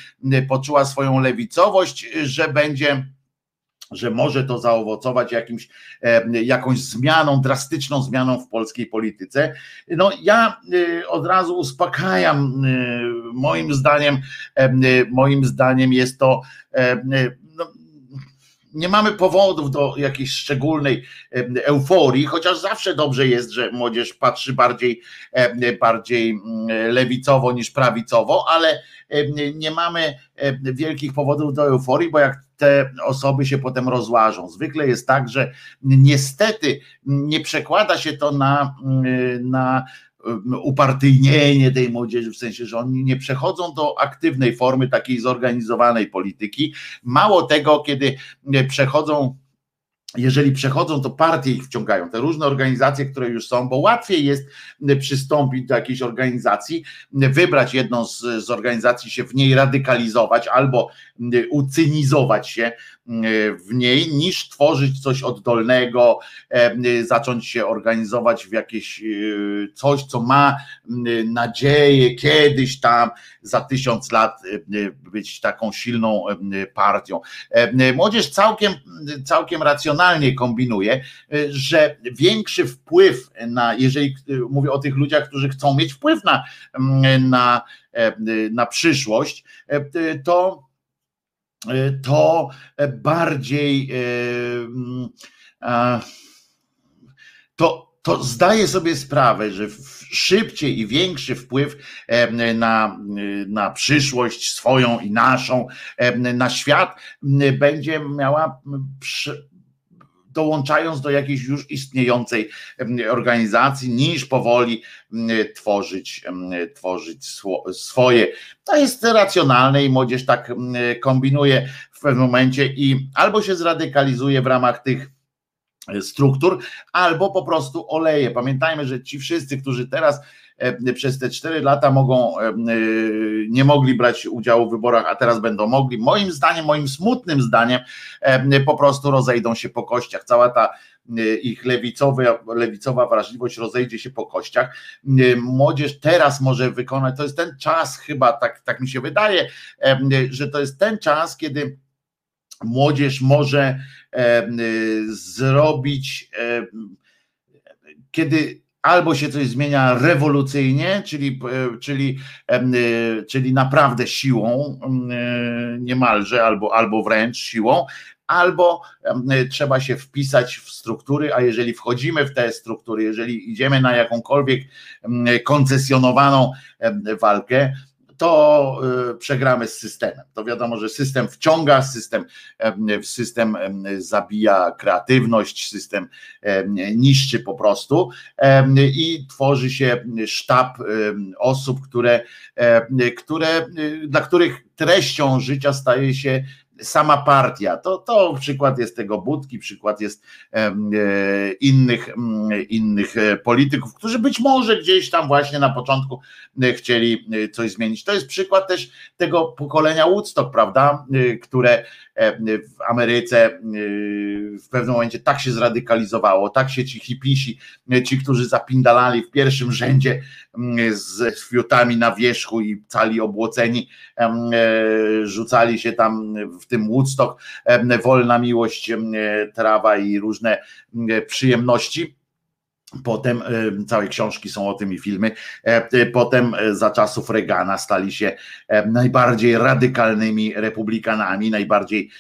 poczuła swoją lewicowość, że będzie że może to zaowocować jakimś, e, jakąś zmianą, drastyczną zmianą w polskiej polityce. No ja e, od razu uspokajam, moim zdaniem, moim zdaniem jest to nie mamy powodów do jakiejś szczególnej euforii, chociaż zawsze dobrze jest, że młodzież patrzy bardziej, bardziej mm, lewicowo niż prawicowo, ale nie mamy wielkich powodów do euforii, bo jak te osoby się potem rozłażą. Zwykle jest tak, że niestety nie przekłada się to na, mm, na upartyjnienie tej młodzieży, w sensie, że oni nie przechodzą do aktywnej formy takiej zorganizowanej polityki. Mało tego, kiedy przechodzą jeżeli przechodzą, to partie ich wciągają, te różne organizacje, które już są, bo łatwiej jest przystąpić do jakiejś organizacji, wybrać jedną z, z organizacji, się w niej radykalizować albo ucynizować się w niej, niż tworzyć coś oddolnego, zacząć się organizować w jakieś e, coś, co ma nadzieję kiedyś tam za tysiąc lat e, być taką silną partią. Młodzież całkiem, całkiem racjonalnie kombinuje, że większy wpływ na, jeżeli mówię o tych ludziach, którzy chcą mieć wpływ na, na, na przyszłość, to to bardziej to, to zdaje sobie sprawę, że szybciej i większy wpływ na, na przyszłość swoją i naszą, na świat będzie miała dołączając do jakiejś już istniejącej organizacji, niż powoli tworzyć, tworzyć swoje. To jest racjonalne i młodzież tak kombinuje w pewnym momencie i albo się zradykalizuje w ramach tych e, struktur, albo po prostu oleje. Pamiętajmy, że ci wszyscy, którzy teraz przez te cztery lata mogą, e, e, nie mogli brać udziału w wyborach, a teraz będą mogli. Moim zdaniem, moim smutnym zdaniem, po prostu rozejdą się po kościach. Cała ta ich lewicowa, lewicowa wrażliwość rozejdzie się po kościach. Młodzież teraz może wykonać, to jest ten czas chyba, tak, tak mi się wydaje, że to jest ten czas, kiedy młodzież może zrobić, kiedy albo się coś zmienia rewolucyjnie, czyli, e, czyli, e, czyli naprawdę siłą e, niemalże, albo, albo wręcz siłą, albo trzeba się wpisać w struktury, a jeżeli wchodzimy w te struktury, jeżeli idziemy na jakąkolwiek koncesjonowaną walkę, to przegramy z systemem. To wiadomo, że system wciąga, system, system zabija kreatywność, system niszczy po prostu i tworzy się sztab osób, które, które, dla których treścią życia staje się sama partia. To, to przykład jest tego Budki, przykład jest e, innych, innych e, polityków, którzy być może gdzieś tam właśnie na początku e, chcieli coś zmienić. To jest przykład też tego pokolenia Woodstock, prawda, które w Ameryce w pewnym momencie tak się zradykalizowało, tak się ci hipisi, ci, którzy zapindalali w pierwszym rzędzie z fiutami na wierzchu i cali obłoceni, rzucali się tam w tym Woodstock, wolna miłość, trawa i różne przyjemności Potem e, całe książki są o tym i filmy. E, e, potem za czasów Reagana stali się najbardziej radykalnymi republikanami, najbardziej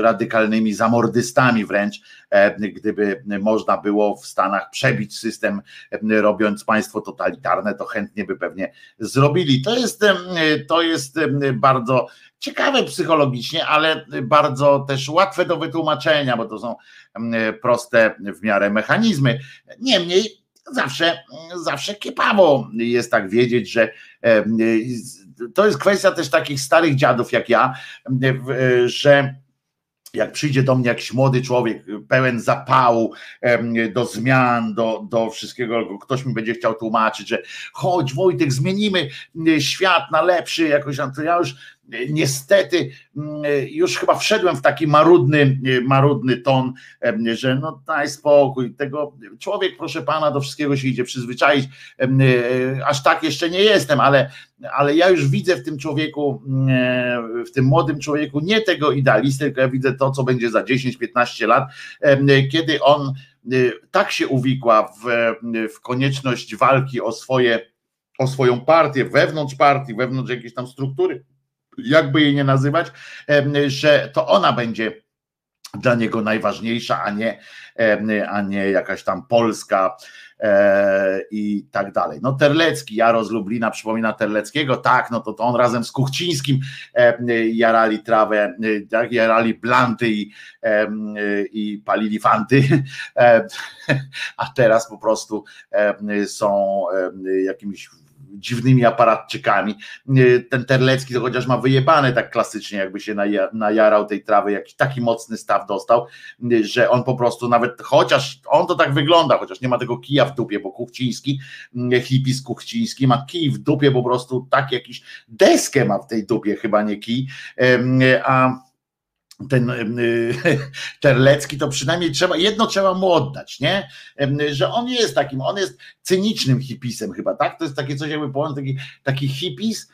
radykalnymi zamordystami wręcz, gdyby można było w Stanach przebić system, robiąc państwo totalitarne, to chętnie by pewnie zrobili. To jest, to jest bardzo ciekawe psychologicznie, ale bardzo też łatwe do wytłumaczenia, bo to są proste w miarę mechanizmy. Niemniej zawsze, zawsze kiepawo jest tak wiedzieć, że to jest kwestia też takich starych dziadów jak ja, że jak przyjdzie do mnie jakiś młody człowiek, pełen zapału do zmian, do, do wszystkiego, ktoś mi będzie chciał tłumaczyć, że chodź Wojtek, zmienimy świat na lepszy, jakoś, to ja już niestety mm, już chyba wszedłem w taki marudny, marudny ton, że no daj spokój, tego człowiek proszę pana do wszystkiego się idzie przyzwyczaić, e, aż tak jeszcze nie jestem, ale, ale ja już widzę w tym człowieku, mm, w tym młodym człowieku nie tego idealisty, tylko ja widzę to, co będzie za 10-15 lat, kiedy on e, tak się uwikła w, w konieczność walki o swoje o swoją partię, wewnątrz partii, wewnątrz jakiejś tam struktury jakby jej nie nazywać, że to ona będzie dla niego najważniejsza, a nie, a nie jakaś tam Polska e, i tak dalej. No Terlecki, Jaro z Lublina przypomina Terleckiego, tak, no to, to on razem z Kuchcińskim jarali trawę, tak, jarali blanty i, i palili fanty, <laughs> a teraz po prostu są jakimiś dziwnymi aparatczykami. Ten Terlecki to chociaż ma wyjebane tak klasycznie, jakby się najarał tej trawy, jakiś taki mocny staw dostał, że on po prostu nawet, chociaż on to tak wygląda, chociaż nie ma tego kija w dupie, bo Kuchciński, hipis Kuchciński ma kij w dupie, po prostu tak jakiś deskę ma w tej dupie, chyba nie kij, a ten <laughs> Terlecki, to przynajmniej trzeba, jedno trzeba mu oddać, nie? Że on jest takim, on jest cynicznym hipisem chyba, tak? To jest takie coś jakby połączone, taki, taki hipis,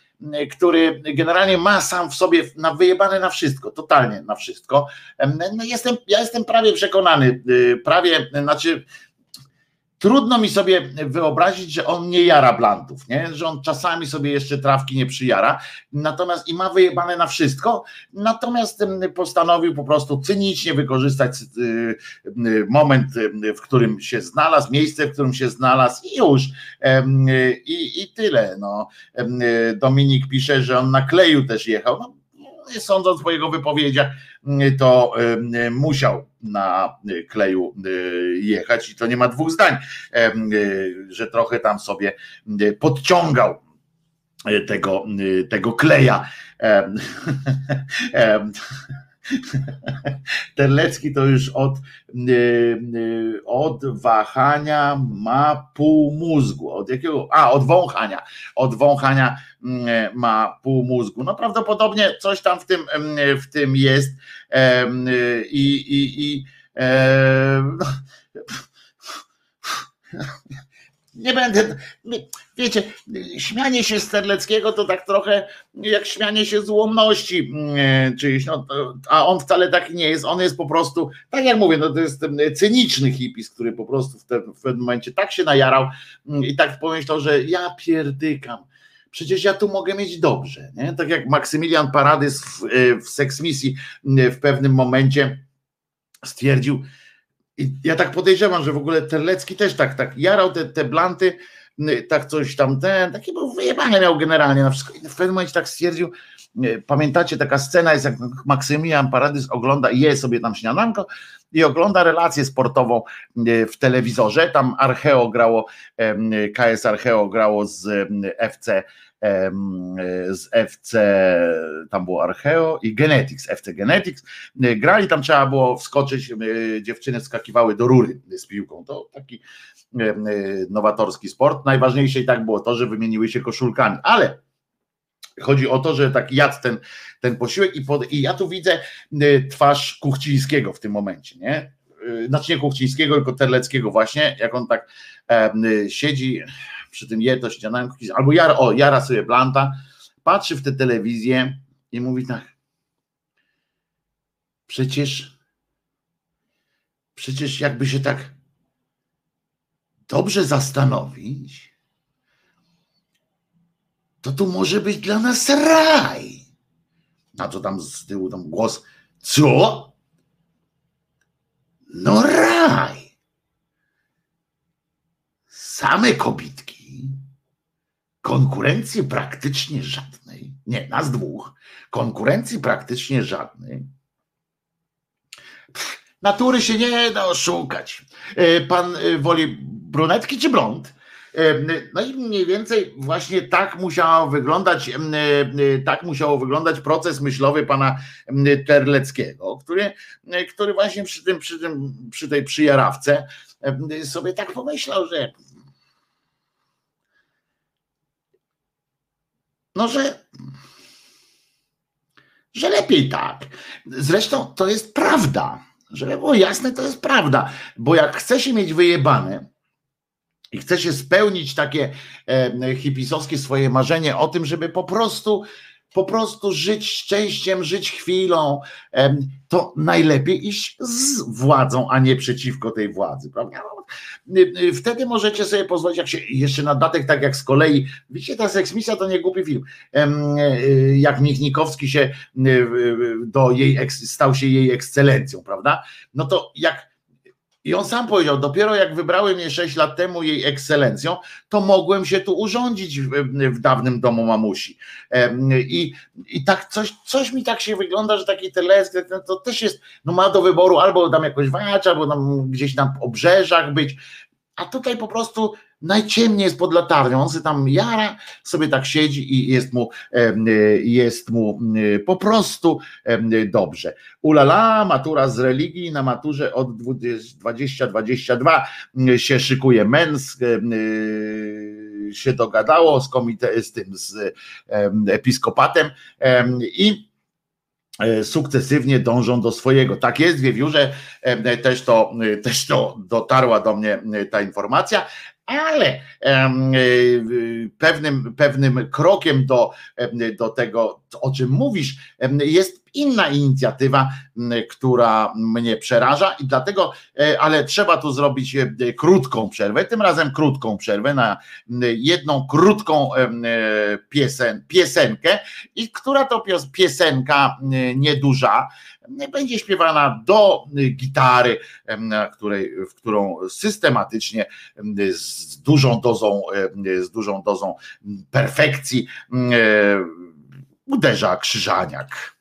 który generalnie ma sam w sobie na wyjebane na wszystko, totalnie na wszystko. No jestem, ja jestem prawie przekonany, y, prawie, znaczy Trudno mi sobie wyobrazić, że on nie jara blantów, nie? że on czasami sobie jeszcze trawki nie przyjara, natomiast i ma wyjebane na wszystko, natomiast postanowił po prostu cynicznie wykorzystać y, y, moment, w którym się znalazł, miejsce, w którym się znalazł i już. I, i tyle. No. Dominik pisze, że on na kleju też jechał. No, sądząc po jego wypowiedziach, to musiał na kleju jechać i to nie ma dwóch zdań, że trochę tam sobie podciągał tego, tego kleja. <laughs> <laughs> Terlecki to już od, y, y, od wahania ma pół mózgu. Od jakiego? A, od wąchania. Od wąchania mm, ma pół mózgu. No prawdopodobnie coś tam w tym, mm, w tym jest. I, i, i <laughs> no, nie będę, wiecie, śmianie się z Terleckiego to tak trochę jak śmianie się z ułomności mm, czyjś, no, a on wcale taki nie jest, on jest po prostu, tak jak mówię, no to jest cyniczny hipis, który po prostu w, te, w pewnym momencie tak się najarał mm, i tak pomyślał, że ja pierdykam, przecież ja tu mogę mieć dobrze, nie? tak jak Maksymilian Paradys w, w Sex Misji mm, w pewnym momencie stwierdził, i ja tak podejrzewam, że w ogóle Terlecki też tak, tak jarał te, te blanty, tak coś tam, ten, taki był wyjebany miał generalnie na wszystko. I w pewnym momencie tak stwierdził, pamiętacie, taka scena jest jak Maksymilian Paradys ogląda, je sobie tam śniadanko i ogląda relację sportową w telewizorze, tam Archeo grało, KS Archeo grało z FC z FC, tam było Archeo i Genetics, FC Genetics. Grali, tam trzeba było wskoczyć, dziewczyny skakiwały do rury z piłką. To taki nowatorski sport. Najważniejsze i tak było to, że wymieniły się koszulkami, ale Chodzi o to, że tak jadł ten, ten posiłek i, pod, i ja tu widzę twarz Kuchcińskiego w tym momencie, nie? Znaczy nie Kuchcińskiego, tylko Terleckiego właśnie, jak on tak e, siedzi, przy tym je to albo jara, o, jara sobie blanta, patrzy w tę telewizję i mówi tak, przecież, przecież jakby się tak dobrze zastanowić, to tu może być dla nas raj. Na co tam z tyłu tam głos, co? No raj. Same kobitki, konkurencji praktycznie żadnej, nie, nas dwóch, konkurencji praktycznie żadnej. Pff, natury się nie da oszukać. E, pan e, woli brunetki czy blond? No i mniej więcej właśnie tak musiało wyglądać, tak musiało wyglądać proces myślowy pana Terleckiego, który, który właśnie przy tym, przy tym, przy tej przyjarawce sobie tak pomyślał, że no, że że lepiej tak. Zresztą to jest prawda. Żeby było jasne, to jest prawda. Bo jak chce się mieć wyjebane, i chce się spełnić takie e, hipisowskie swoje marzenie o tym, żeby po prostu po prostu żyć szczęściem, żyć chwilą, to najlepiej iść z władzą, a nie przeciwko tej władzy, prawda? Wtedy możecie sobie pozwolić, jak się jeszcze na datek, tak jak z kolei, widzicie, ta seksmisja to nie głupi film, e, jak Michnikowski się do jej, stał się jej ekscelencją, prawda? No to jak i on sam powiedział, dopiero jak wybrałem mnie 6 lat temu jej ekscelencją, to mogłem się tu urządzić w, w dawnym domu mamusi. I, i tak coś, coś mi tak się wygląda, że taki telesk to też jest, no ma do wyboru albo tam jakoś wajać, albo tam gdzieś na obrzeżach być, a tutaj po prostu najciemniej jest pod latarnią, on sobie tam jara, sobie tak siedzi i jest mu, jest mu po prostu dobrze. Ulala, matura z religii, na maturze od 2022 się szykuje mens, się dogadało z komite, z tym, z episkopatem i e, sukcesywnie dążą do swojego. Tak jest, wiewiórze, też to, też to dotarła do mnie ta informacja, ale pewnym, pewnym krokiem do, do tego, o czym mówisz, jest inna inicjatywa, która mnie przeraża i dlatego, e, ale trzeba tu zrobić e, krótką przerwę, tym razem krótką przerwę na jedną krótką e, piesen, piosenkę i która to piosenka nieduża, będzie śpiewana do gitary, której, w którą systematycznie z dużą dozą, z dużą dozą perfekcji uderza krzyżaniak.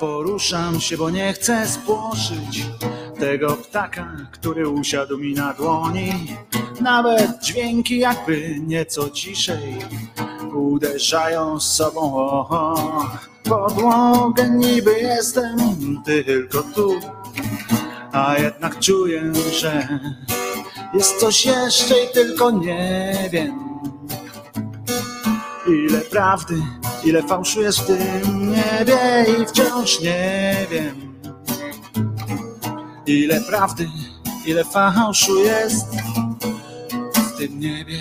Poruszam się, bo nie chcę spłoszyć tego ptaka, który usiadł mi na dłoni. Nawet dźwięki jakby nieco ciszej uderzają z sobą podłogę. Niby jestem tylko tu, a jednak czuję, że jest coś jeszcze i tylko nie wiem. Ile prawdy, ile fałszu jest w tym niebie i wciąż nie wiem. Ile prawdy, ile fałszu jest w tym niebie.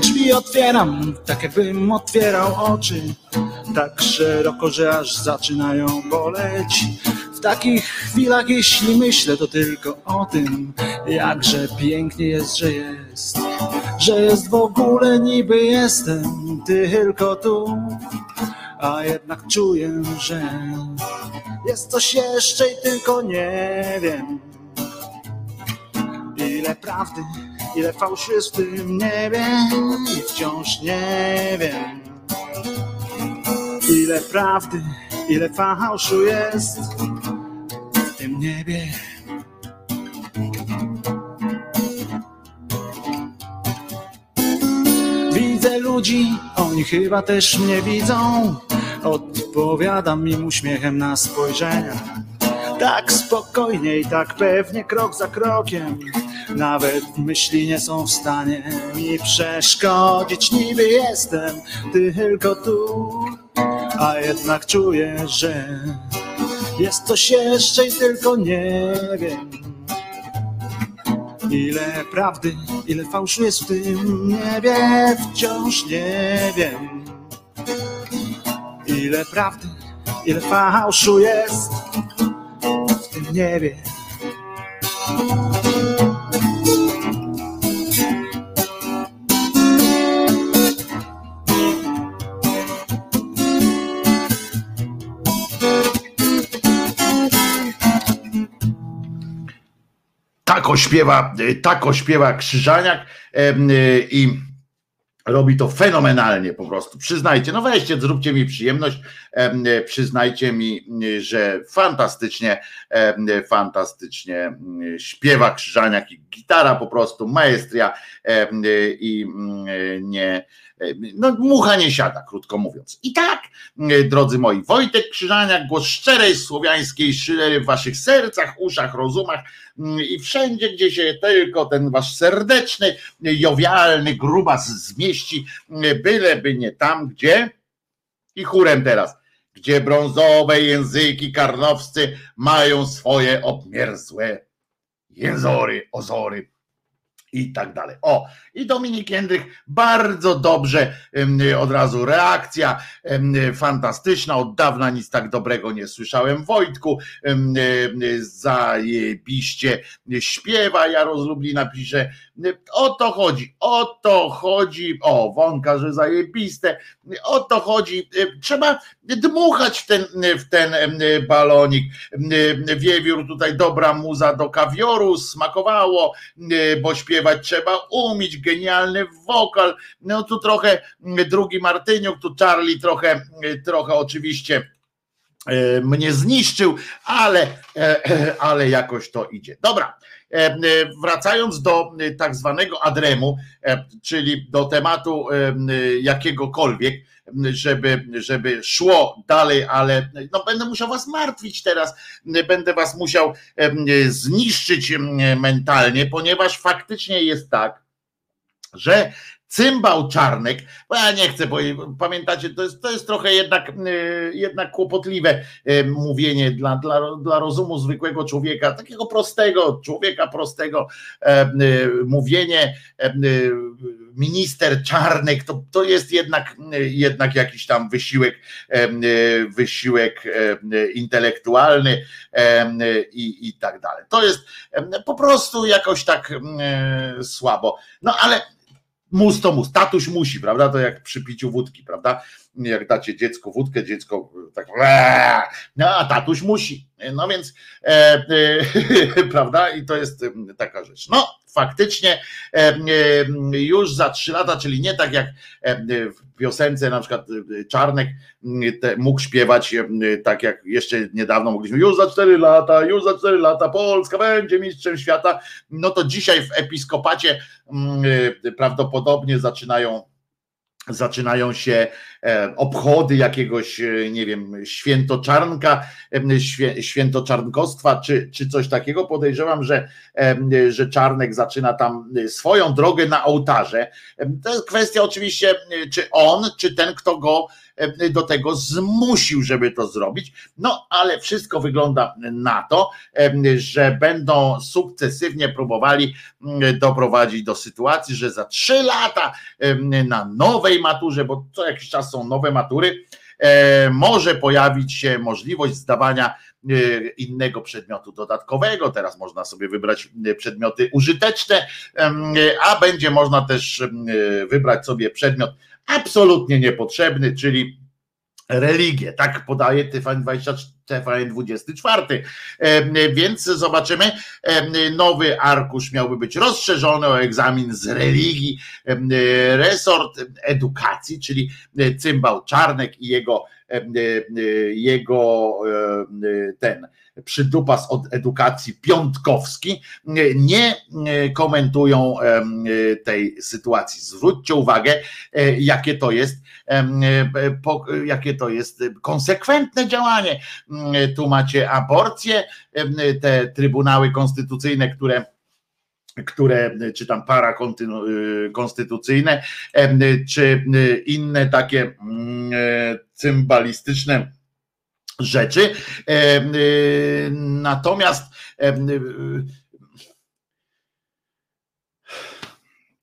Drzwi otwieram, tak jakbym otwierał oczy, tak szeroko, że aż zaczynają boleć. W takich chwilach, jeśli myślę, to tylko o tym, jakże pięknie jest, że jest, że jest w ogóle niby jestem tylko tu, a jednak czuję, że jest coś jeszcze i tylko nie wiem. Ile prawdy, ile fałszu jest w tym niebie i wciąż nie wiem. Ile prawdy, ile fałszu jest tym niebie. Widzę ludzi, oni chyba też mnie widzą. Odpowiadam im uśmiechem na spojrzenia. Tak spokojnie i tak pewnie, krok za krokiem. Nawet myśli nie są w stanie mi przeszkodzić. Niby jestem tylko tu, a jednak czuję, że jest coś jeszcze i tylko nie wiem. Ile prawdy, ile fałszu jest w tym niebie, wciąż nie wiem. Ile prawdy, ile fałszu jest w tym niebie. Tak ośpiewa, tak ośpiewa Krzyżaniak em, y, i robi to fenomenalnie po prostu. Przyznajcie, no weźcie, zróbcie mi przyjemność, em, y, przyznajcie mi, y, że fantastycznie, y, fantastycznie y, śpiewa Krzyżaniak i gitara po prostu, maestria y, i mm, y, nie, y, no mucha nie siada, krótko mówiąc. I tak, y, drodzy moi, Wojtek Krzyżaniak, głos szczerej słowiańskiej szydery w waszych sercach, uszach, rozumach mm, i wszędzie, gdzie się tylko ten wasz serdeczny, jowialny grubas zmieści, y, byleby nie tam, gdzie? I chórem teraz, gdzie brązowe języki karnowscy mają swoje obmierzłe jęzory, ozory i tak dalej. O, i Dominik Jędrych bardzo dobrze, od razu reakcja fantastyczna, od dawna nic tak dobrego nie słyszałem. Wojtku, zajebiście śpiewa, Jarosz Lublina pisze, o to chodzi, o to chodzi, o Wonka, że zajebiste, o to chodzi, trzeba dmuchać w ten, w ten balonik. Wiewiór tutaj dobra muza do kawioru, smakowało, bo śpiewać trzeba umieć, genialny wokal, no tu trochę drugi Martyniuk, tu Charlie trochę, trochę oczywiście e, mnie zniszczył, ale, e, ale jakoś to idzie. Dobra, e, wracając do tak zwanego adremu, czyli do tematu jakiegokolwiek, żeby, żeby szło dalej, ale no będę musiał was martwić teraz, będę was musiał zniszczyć mentalnie, ponieważ faktycznie jest tak, że cymbał Czarnek, bo ja nie chcę, bo pamiętacie, to jest, to jest trochę jednak, jednak kłopotliwe mówienie dla, dla, dla rozumu zwykłego człowieka, takiego prostego człowieka, prostego mówienie minister Czarnek, to, to jest jednak, jednak jakiś tam wysiłek, wysiłek intelektualny i, i tak dalej. To jest po prostu jakoś tak słabo. No ale mus to mus, tatuś musi, prawda? To jak przy piciu wódki, prawda? Jak dacie dziecku wódkę, dziecko tak, no a tatuś musi. No więc, e, e, <laughs> prawda? I to jest taka rzecz. No, faktycznie e, już za trzy lata, czyli nie tak jak w piosence na przykład Czarnek mógł śpiewać tak jak jeszcze niedawno mogliśmy, już za cztery lata, już za cztery lata Polska będzie mistrzem świata, no to dzisiaj w episkopacie prawdopodobnie zaczynają zaczynają się obchody jakiegoś, nie wiem, świętoczarnka, świętoczarnkostwa, czy, czy coś takiego. Podejrzewam, że, że Czarnek zaczyna tam swoją drogę na ołtarze. To jest kwestia oczywiście, czy on, czy ten, kto go do tego zmusił, żeby to zrobić. No, ale wszystko wygląda na to, że będą sukcesywnie próbowali doprowadzić do sytuacji, że za trzy lata na nowej maturze, bo co jakiś czas są nowe matury, może pojawić się możliwość zdawania innego przedmiotu dodatkowego. Teraz można sobie wybrać przedmioty użyteczne, a będzie można też wybrać sobie przedmiot absolutnie niepotrzebny, czyli religię. Tak podaje TVN 24. TVN 24. Więc zobaczymy. Nowy arkusz miałby być rozszerzony o egzamin z religii. Resort edukacji, czyli Cymbał Czarnek i jego, jego ten przydupas od edukacji Piątkowski nie komentują tej sytuacji. Zwróćcie uwagę, jakie to jest, jakie to jest konsekwentne działanie. Tu macie aborcje, te trybunały konstytucyjne, które które, czy tam parakonstytucyjne, czy inne takie cymbalistyczne rzeczy. Natomiast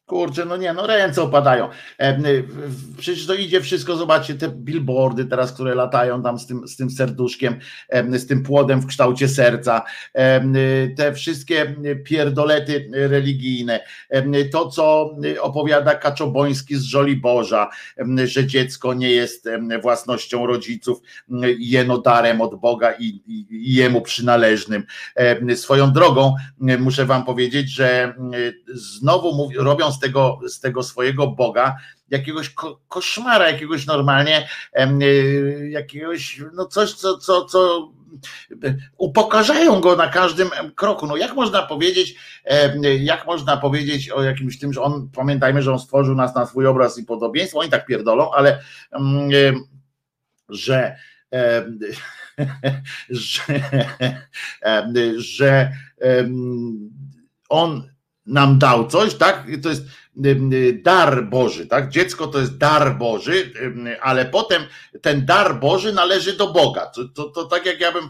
Kurczę, no nie, no ręce opadają. Przecież to idzie wszystko, zobaczcie te billboardy teraz, które latają tam z tym, z tym serduszkiem, z tym płodem w kształcie serca, te wszystkie pierdolety religijne, to co opowiada Kaczoboński z Żoliborza, że dziecko nie jest własnością rodziców, jeno darem od Boga i, i jemu przynależnym. Swoją drogą muszę wam powiedzieć, że znowu robią z tego, z tego swojego Boga jakiegoś ko koszmara, jakiegoś normalnie, y, jakiegoś, no coś, co, co, co upokarzają go na każdym kroku. No jak można powiedzieć, jak można powiedzieć o jakimś tym, że on, pamiętajmy, że on stworzył nas na swój obraz i podobieństwo, oni tak pierdolą, ale że <laughs> że, że on nam dał coś, tak? To jest dar Boży, tak? Dziecko to jest dar Boży, ale potem ten dar Boży należy do Boga. To, to, to tak jak ja bym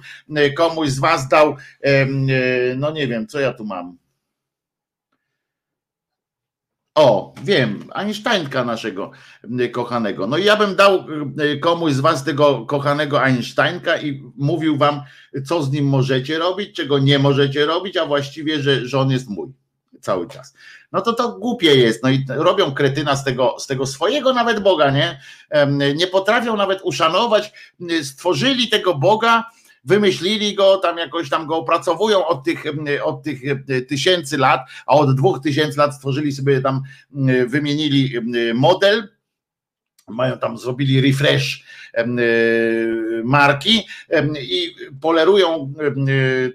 komuś z was dał, no nie wiem, co ja tu mam. O, wiem, Einsteinka naszego kochanego. No i ja bym dał komuś z was tego kochanego Einsteinka i mówił wam, co z nim możecie robić, czego nie możecie robić, a właściwie, że, że on jest mój cały czas. No to to głupie jest. No i robią kretyna z tego, z tego swojego nawet Boga, nie? Nie potrafią nawet uszanować, stworzyli tego Boga, wymyślili go, tam jakoś tam go opracowują od tych, od tych tysięcy lat, a od dwóch tysięcy lat stworzyli sobie tam, wymienili model, mają tam, zrobili refresh marki i polerują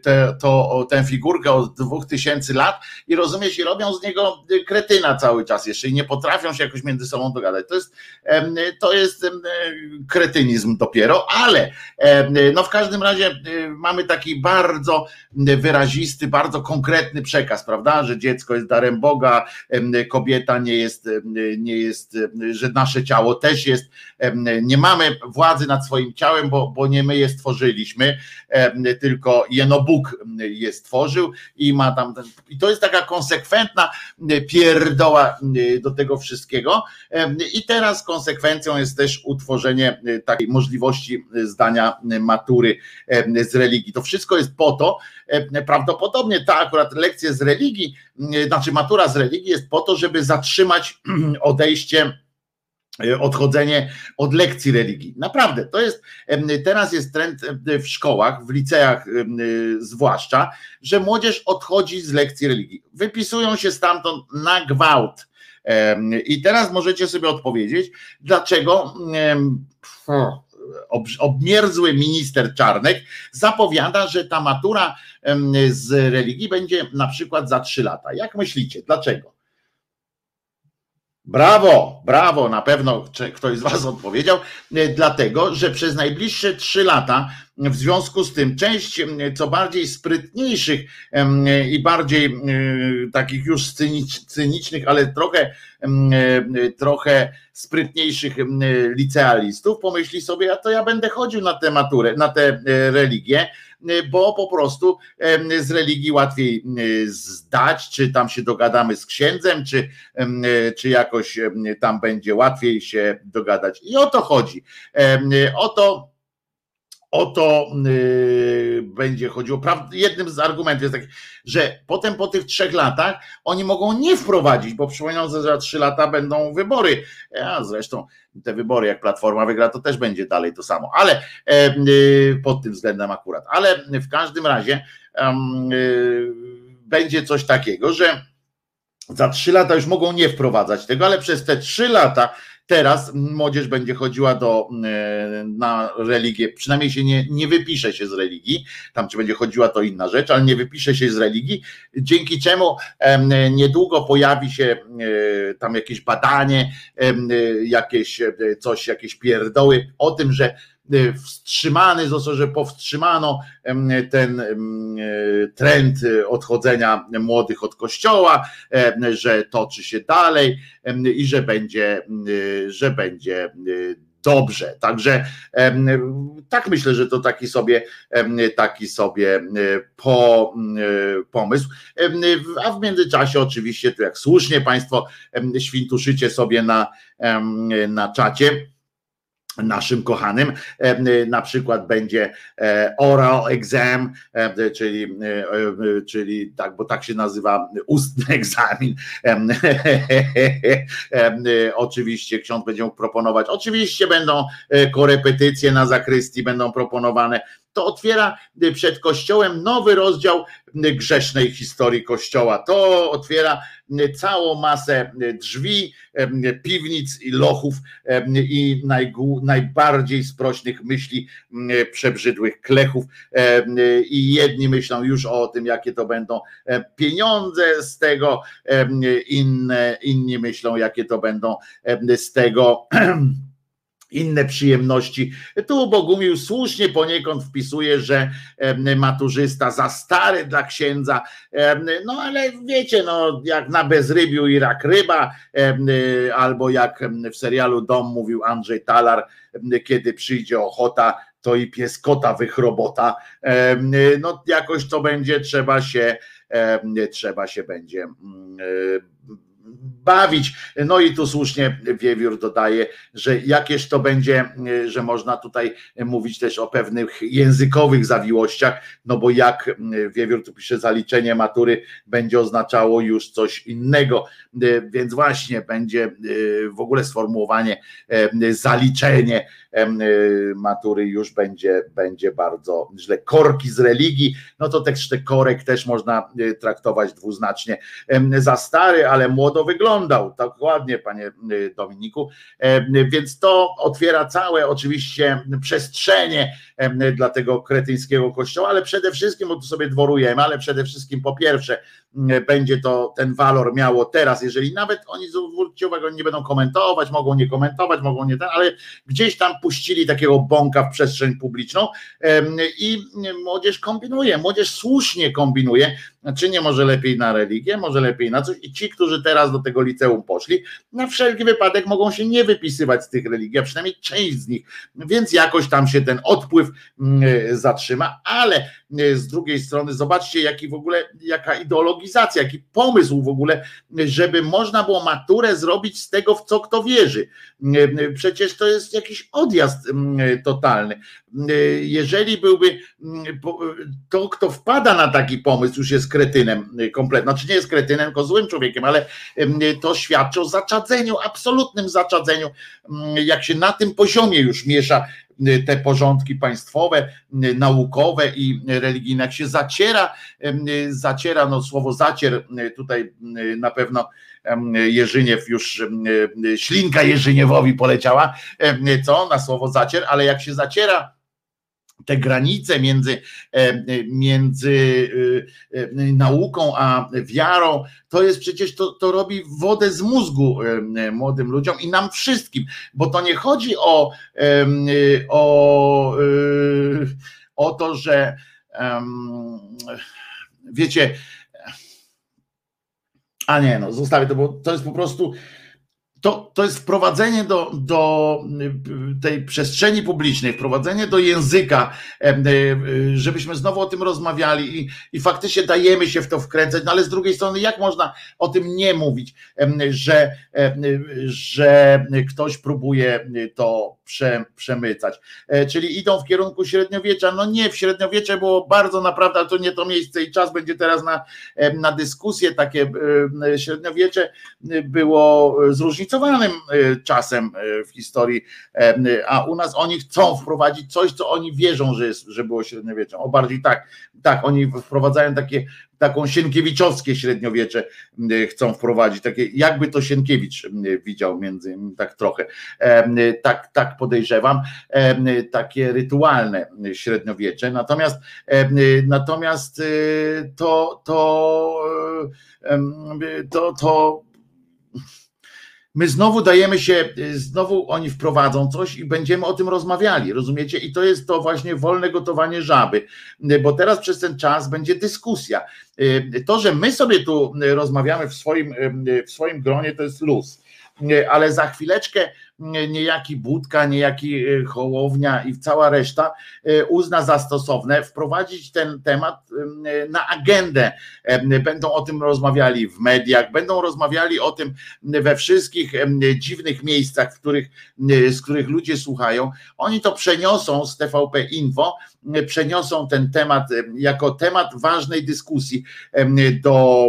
te, to, tę figurkę od dwóch tysięcy lat i rozumiesz, i robią z niego kretyna cały czas jeszcze i nie potrafią się jakoś między sobą dogadać. To jest, to jest kretynizm dopiero, ale no w każdym razie y, mamy taki bardzo wyrazisty, bardzo konkretny przekaz, prawda, że dziecko jest darem Boga, kobieta nie jest, nie jest, że nasze ciało też jest, nie mamy władzy nad swoim ciałem, bo, bo nie my je stworzyliśmy, tylko jeno Bóg je stworzył i ma tam, ten, i to jest taka konsekwentna pierdoła do tego wszystkiego i teraz konsekwencją jest też utworzenie takiej możliwości zdania matury z religii. To wszystko jest po to, prawdopodobnie ta akurat lekcja z religii, znaczy matura z religii jest po to, żeby zatrzymać <clears throat> odejście odchodzenie od lekcji religii. Naprawdę, to jest, teraz jest trend w szkołach, w liceach zwłaszcza, że młodzież odchodzi z lekcji religii. Wypisują się stamtąd na gwałt. I teraz możecie sobie odpowiedzieć, dlaczego obmierzły minister Czarnek zapowiada, że ta matura z religii będzie na przykład za trzy lata. Jak myślicie, dlaczego? Brawo, brawo, na pewno ktoś z Was odpowiedział, e, dlatego, że przez najbliższe trzy lata, w związku z tym, część co bardziej sprytniejszych i bardziej e, takich już cynicznych, ale trochę, e, trochę sprytniejszych licealistów pomyśli sobie, a to ja będę chodził na tę maturę, na tę religię bo po prostu z religii łatwiej y, zdać, czy tam się dogadamy z księdzem, czy, y, czy jakoś tam będzie łatwiej się dogadać. I o to chodzi. O to o to yy, będzie chodziło. jednym z argumentów jest taki, że potem po tych trzech latach oni mogą nie wprowadzić, bo przypominam, że za trzy lata będą wybory. Ja zresztą te wybory, jak Platforma wygra, to też będzie dalej to samo, ale yy, pod tym względem akurat. Ale w każdym razie yy, będzie coś takiego, że za trzy lata już mogą nie wprowadzać tego, ale przez te trzy lata Teraz młodzież będzie chodziła do, e, na religię, przynajmniej się nie, nie wypisze się z religii, tam czy będzie chodziła to inna rzecz, ale nie wypisze się z religii, dzięki czemu niedługo pojawi się e, tam jakieś badanie, jakieś e, coś, jakieś pierdoły o tym, że wstrzymany został, że powstrzymano ten e, trend odchodzenia młodych od kościoła, że toczy się dalej i że będzie, y, że będzie y, dobrze. Także tak myślę, że to taki sobie taki sobie po, pomysł. A w międzyczasie oczywiście, tu jak słusznie Państwo świntuszycie sobie na, na czacie naszym kochanym. E, na przykład będzie e, oral exam, e, czyli, czyli tak, bo tak się nazywa ustny <laughs> egzamin. <laughs> Oczywiście ksiądz będzie mógł proponować, oczywiście będą korepetycje na zakrystii, będą proponowane to otwiera y, przed Kościołem nowy rozdział y, grzesznej historii Kościoła. To otwiera y, całą masę drzwi, piwnic i lochów i najbardziej sprośnych myśli przebrzydłych klechów. I jedni myślą już o tym, jakie to będą pieniądze z tego, inne, inni myślą, jakie to będą z tego <clears throat> inne przyjemności. Tu Bogumił słusznie poniekąd wpisuje, że maturzysta za stary dla księdza, no ale wiecie, no jak na bezrybiu i rak ryba, albo jak w serialu Dom mówił Andrzej Talar, kiedy przyjdzie ochota, to i pies kota wychrobota, no jakoś to będzie, trzeba się, trzeba się będzie bawić. No i tu słusznie Wiewiór dodaje, że jakież to będzie, że można tutaj mówić też o pewnych językowych zawiłościach, no bo jak Wiewiór tu pisze, zaliczenie matury będzie oznaczało już coś innego, więc właśnie będzie w ogóle sformułowanie zaliczenie matury już będzie, będzie bardzo źle. Korki z religii, no to też te korek też można traktować dwuznacznie za stary, ale młodo wyglądał. Dokładnie, panie y, Dominiku. Więc to otwiera całe oczywiście przestrzenie dla tego kretyńskiego kościoła, ale przede wszystkim, bo tu sobie dworujemy, ale przede wszystkim po pierwsze będzie to ten walor miało teraz, jeżeli nawet oni zwróćcie uwagę, nie będą komentować, mogą nie komentować, mogą nie ten, ale gdzieś tam puścili takiego bąka w przestrzeń publiczną i młodzież kombinuje, młodzież słusznie kombinuje, czy nie może lepiej na religię, może lepiej na coś i ci, którzy teraz do tego liceum poszli, na wszelki wypadek mogą się nie wypisywać z tych religii, a przynajmniej część z nich, więc jakoś tam się ten odpływ mm, zatrzyma, ale e, z drugiej strony zobaczcie jaki w ogóle, jaka ideologizacja, jaki pomysł w ogóle, żeby można było maturę zrobić z tego, w co kto wierzy. E, przecież to jest jakiś odjazd mm, totalny. E, jeżeli byłby mm, to, kto wpada na taki pomysł, już jest kretynem kompletnie, znaczy nie jest kretynem, tylko złym człowiekiem, ale to świadczy o zaczadzeniu, absolutnym zaczadzeniu, jak się na tym poziomie już miesza te porządki państwowe, naukowe i religijne, jak się zaciera, zaciera, no słowo zacier tutaj na pewno Jerzyniew już, ślinka Jerzyniewowi poleciała, co? Na słowo zacier, ale jak się zaciera te granice między, e, między e, e, nauką a wiarą, to jest przecież, to, to robi wodę z mózgu młodym ludziom i nam wszystkim, bo to nie chodzi o, o, o to, że wiecie, a nie, no zostawię to, bo to jest po prostu to, to jest wprowadzenie do, do y, tej przestrzeni publicznej, wprowadzenie do języka, y, żebyśmy znowu o tym rozmawiali i, i faktycznie dajemy się w to wkręcać, no ale z drugiej strony, jak można o tym nie mówić, że, że ktoś próbuje to prze, przemycać. E, czyli idą w kierunku średniowiecza. No nie, w średniowiecze było bardzo naprawdę, ale to nie to miejsce i czas będzie teraz na, na dyskusję. Takie średniowiecze było zróżnicowanym czasem w historii, a u nas oni chcą wprowadzić coś, co oni wierzą, że, jest, że było średniowieczem. O bardziej tak, tak, oni wprowadzają takie taką sienkiewiczowskie średniowiecze chcą wprowadzić, takie jakby to Sienkiewicz widział między tak trochę, tak, tak podejrzewam, takie rytualne średniowiecze, natomiast natomiast y, to to to, to my znowu dajemy się, y, znowu oni wprowadzą coś i będziemy o tym rozmawiali, rozumiecie? I to jest to właśnie wolne gotowanie żaby, y, bo teraz przez ten czas będzie dyskusja. Y, to, że my sobie tu rozmawiamy w swoim, w swoim gronie, to jest luz ale za chwileczkę niejaki Budka, niejaki e, Hołownia i cała reszta e, uzna za stosowne wprowadzić ten temat e, na agendę. Będą o tym rozmawiali w mediach, będą rozmawiali o tym we wszystkich dziwnych miejscach, w których, z których ludzie słuchają. Oni to przeniosą z TVP Info, przeniosą ten temat jako temat ważnej dyskusji do,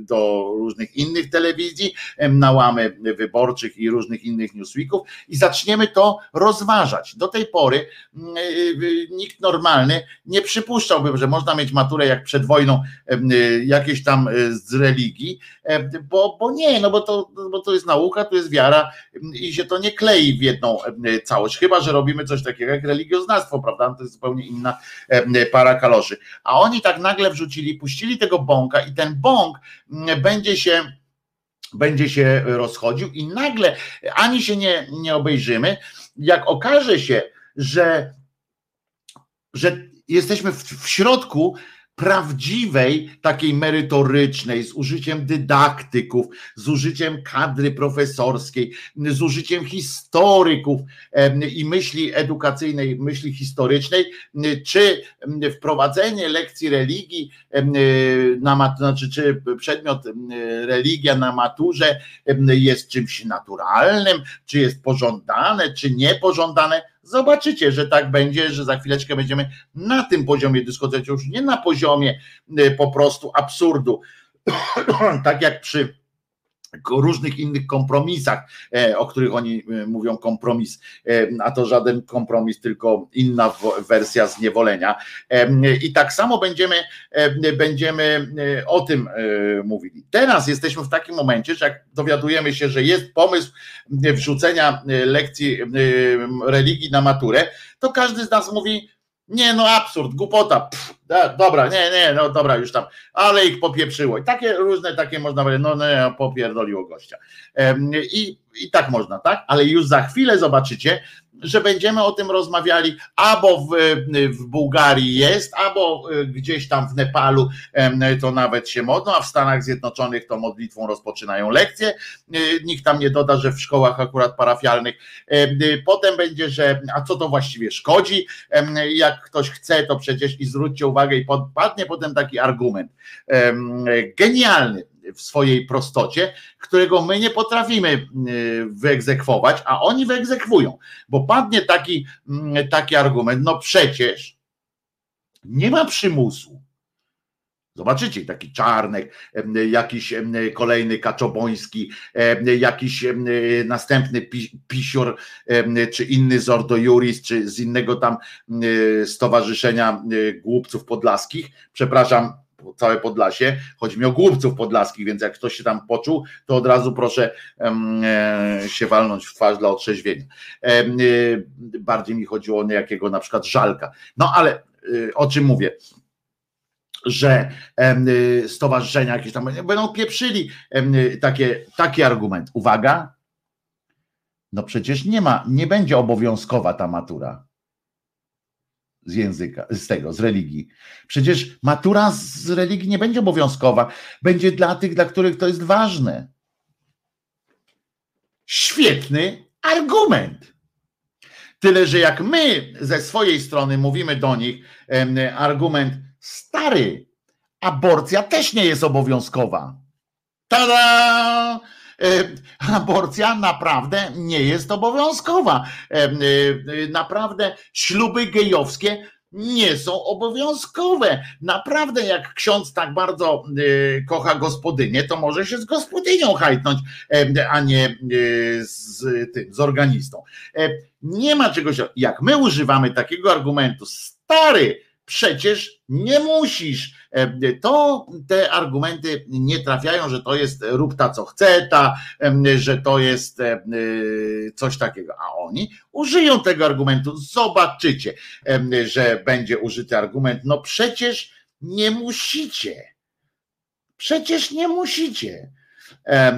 do różnych innych telewizji, na łamy wyborczych i różnych innych newsweeków i zaczniemy to rozważać. Do tej pory mm, y, y, nikt normalny nie przypuszczałby, że można mieć maturę jak przed wojną y, jakieś tam z religii, bo, bo nie, no bo to, bo to jest nauka, to jest wiara i się to nie klei w jedną całość, chyba, że robimy coś takiego jak religioznawstwo, prawda? To jest zupełnie inna para kaloszy. A oni tak nagle wrzucili, puścili tego bąka i ten bąk będzie się będzie się rozchodził i nagle ani się nie, nie obejrzymy, jak okaże się, że, że jesteśmy w, w środku prawdziwej, takiej merytorycznej, z użyciem dydaktyków, z użyciem kadry profesorskiej, z użyciem historyków i myśli edukacyjnej, myśli historycznej, czy wprowadzenie lekcji religii, na, znaczy, czy przedmiot religia na maturze jest czymś naturalnym, czy jest pożądane, czy niepożądane Zobaczycie, że tak będzie, że za chwileczkę będziemy na tym poziomie dyskutować, już nie na poziomie y, po prostu absurdu. <clears throat> tak jak przy różnych innych kompromisach, e, o których oni e, mówią kompromis, e, a to żaden kompromis, tylko inna wersja zniewolenia. I tak samo będziemy, będziemy o tym mówili. Teraz jesteśmy w takim momencie, że jak dowiadujemy się, że jest pomysł wrzucenia lekcji religii na maturę, to każdy z nas mówi, nie, no absurd, głupota. Pff, dobra, nie, nie, no dobra, już tam, ale ich popieprzyło. I takie różne, takie można powiedzieć, no nie, popierdoliło gościa. I, I tak można, tak? Ale już za chwilę zobaczycie, że będziemy o tym rozmawiali, albo w, w Bułgarii jest, albo y, gdzieś tam w Nepalu to nawet się modlą, a w Stanach Zjednoczonych to modlitwą rozpoczynają lekcje. Y, nikt tam nie doda, że w szkołach akurat parafialnych. Y, potem będzie, że a co to właściwie szkodzi? Jak ktoś chce, to przecież i zwróćcie uwagę, i padnie potem taki argument. Genialny w swojej prostocie, którego my nie potrafimy y, wyegzekwować, a oni wyegzekwują, bo padnie taki, mm, taki argument, no przecież nie ma przymusu. Zobaczycie, taki czarnek, jakiś kolejny kaczoboński, jakiś następny pisior, czy inny Zordo Juris, czy z innego tam stowarzyszenia głupców podlaskich. Przepraszam, całe Podlasie. Chodzi mi o głupców podlaskich, więc jak ktoś się tam poczuł, to od razu proszę e, się walnąć w twarz dla otrzeźwienia. E, bardziej mi chodziło o niejakiego na przykład żalka. No ale e, o czym mówię? że stowarzyszenia jakieś tam będą pieprzyli takie, taki argument. Uwaga, no przecież nie ma, nie będzie obowiązkowa ta matura z języka, z tego, z religii. Przecież matura z religii nie będzie obowiązkowa, będzie dla tych, dla których to jest ważne. Świetny argument. Tyle, że jak my ze swojej strony mówimy do nich argument stary, aborcja też nie jest obowiązkowa. Tada! Aborcja naprawdę nie jest obowiązkowa. Naprawdę śluby gejowskie nie są obowiązkowe. Naprawdę, jak ksiądz tak bardzo kocha gospodynię, to może się z gospodynią hajtnąć, a nie z tym, z organistą. E, nie ma czegoś, jak my używamy takiego argumentu, stary, przecież nie musisz. E, to te argumenty nie trafiają, że to jest rób ta co chce, ta, że to jest e, coś takiego. A oni użyją tego argumentu. Zobaczycie, że będzie użyty argument. No przecież nie musicie. Przecież nie musicie e,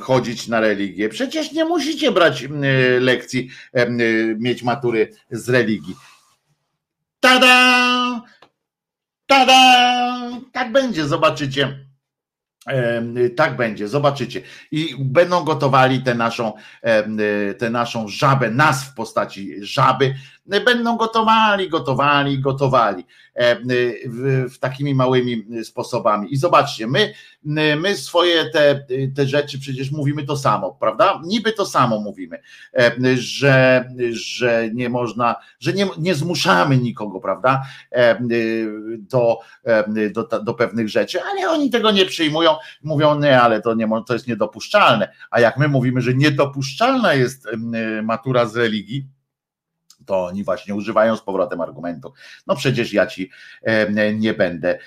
chodzić na religię. Przecież nie musicie brać lekcji, mieć matury z religii. Tada! Tada! Tak będzie, zobaczycie. Tak będzie, zobaczycie. I będą gotowali tę naszą, tę naszą żabę, nas w postaci żaby, będą gotowali, gotowali, gotowali w, w takimi małymi sposobami. I zobaczcie, my, my swoje te, te rzeczy przecież mówimy to samo, prawda? Niby to samo mówimy, że, że nie można, że nie, nie zmuszamy nikogo, prawda? Do, do, do pewnych rzeczy, ale oni tego nie przyjmują, mówią, nie, ale to, nie, to jest niedopuszczalne. A jak my mówimy, że niedopuszczalna jest matura z religii, to oni właśnie używają z powrotem argumentu. No przecież ja ci nie będę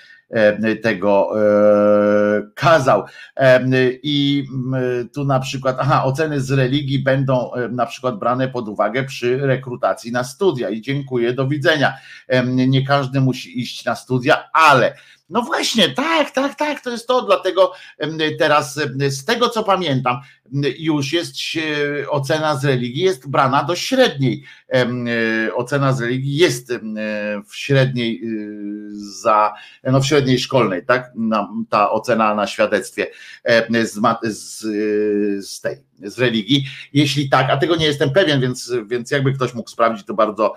tego e, kazał. I tu na przykład, aha, oceny z religii będą na przykład brane pod uwagę przy rekrutacji na studia i dziękuję, do widzenia. Nie każdy musi iść na studia, ale no właśnie, tak, tak, tak, to jest to. Dlatego teraz z tego co pamiętam, już jest ocena z religii jest brana do średniej. E, ocena z religii jest w średniej y, za, no w średniej szkolnej, tak? Ta ocena na świadectwie z, z, z tej z religii. Jeśli tak, a tego nie jestem pewien, więc, więc jakby ktoś mógł sprawdzić, to bardzo,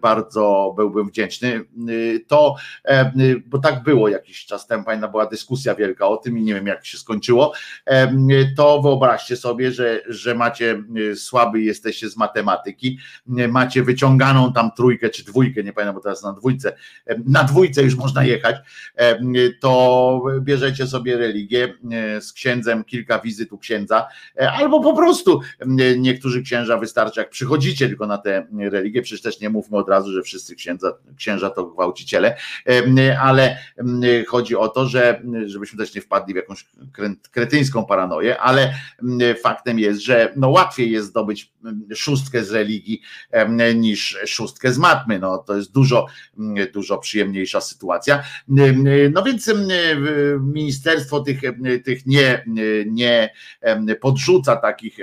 bardzo byłbym wdzięczny. To, bo tak było jakiś czas temu, pamiętam, była dyskusja wielka o tym i nie wiem jak się skończyło, to wyobraźcie sobie, że, że macie słaby jesteście z matematyki, macie wyciąganą tam trójkę czy dwójkę, nie pamiętam, bo teraz na dwójce, na dwójce już można jechać, to bierzecie sobie religię z księdzem, kilka wizyt u księdza, E, albo po prostu niektórzy księża wystarczy, jak przychodzicie tylko na tę religię, przecież też nie mówmy od razu, że wszyscy księdza, księża to gwałciciele, ale chodzi o to, że żebyśmy też nie wpadli w jakąś kretyńską paranoję, ale faktem jest, że no łatwiej jest zdobyć szóstkę z religii niż szóstkę z matmy, no to jest dużo, dużo przyjemniejsza sytuacja. No więc ministerstwo tych, tych nie, nie podrzuca podrzuca takich,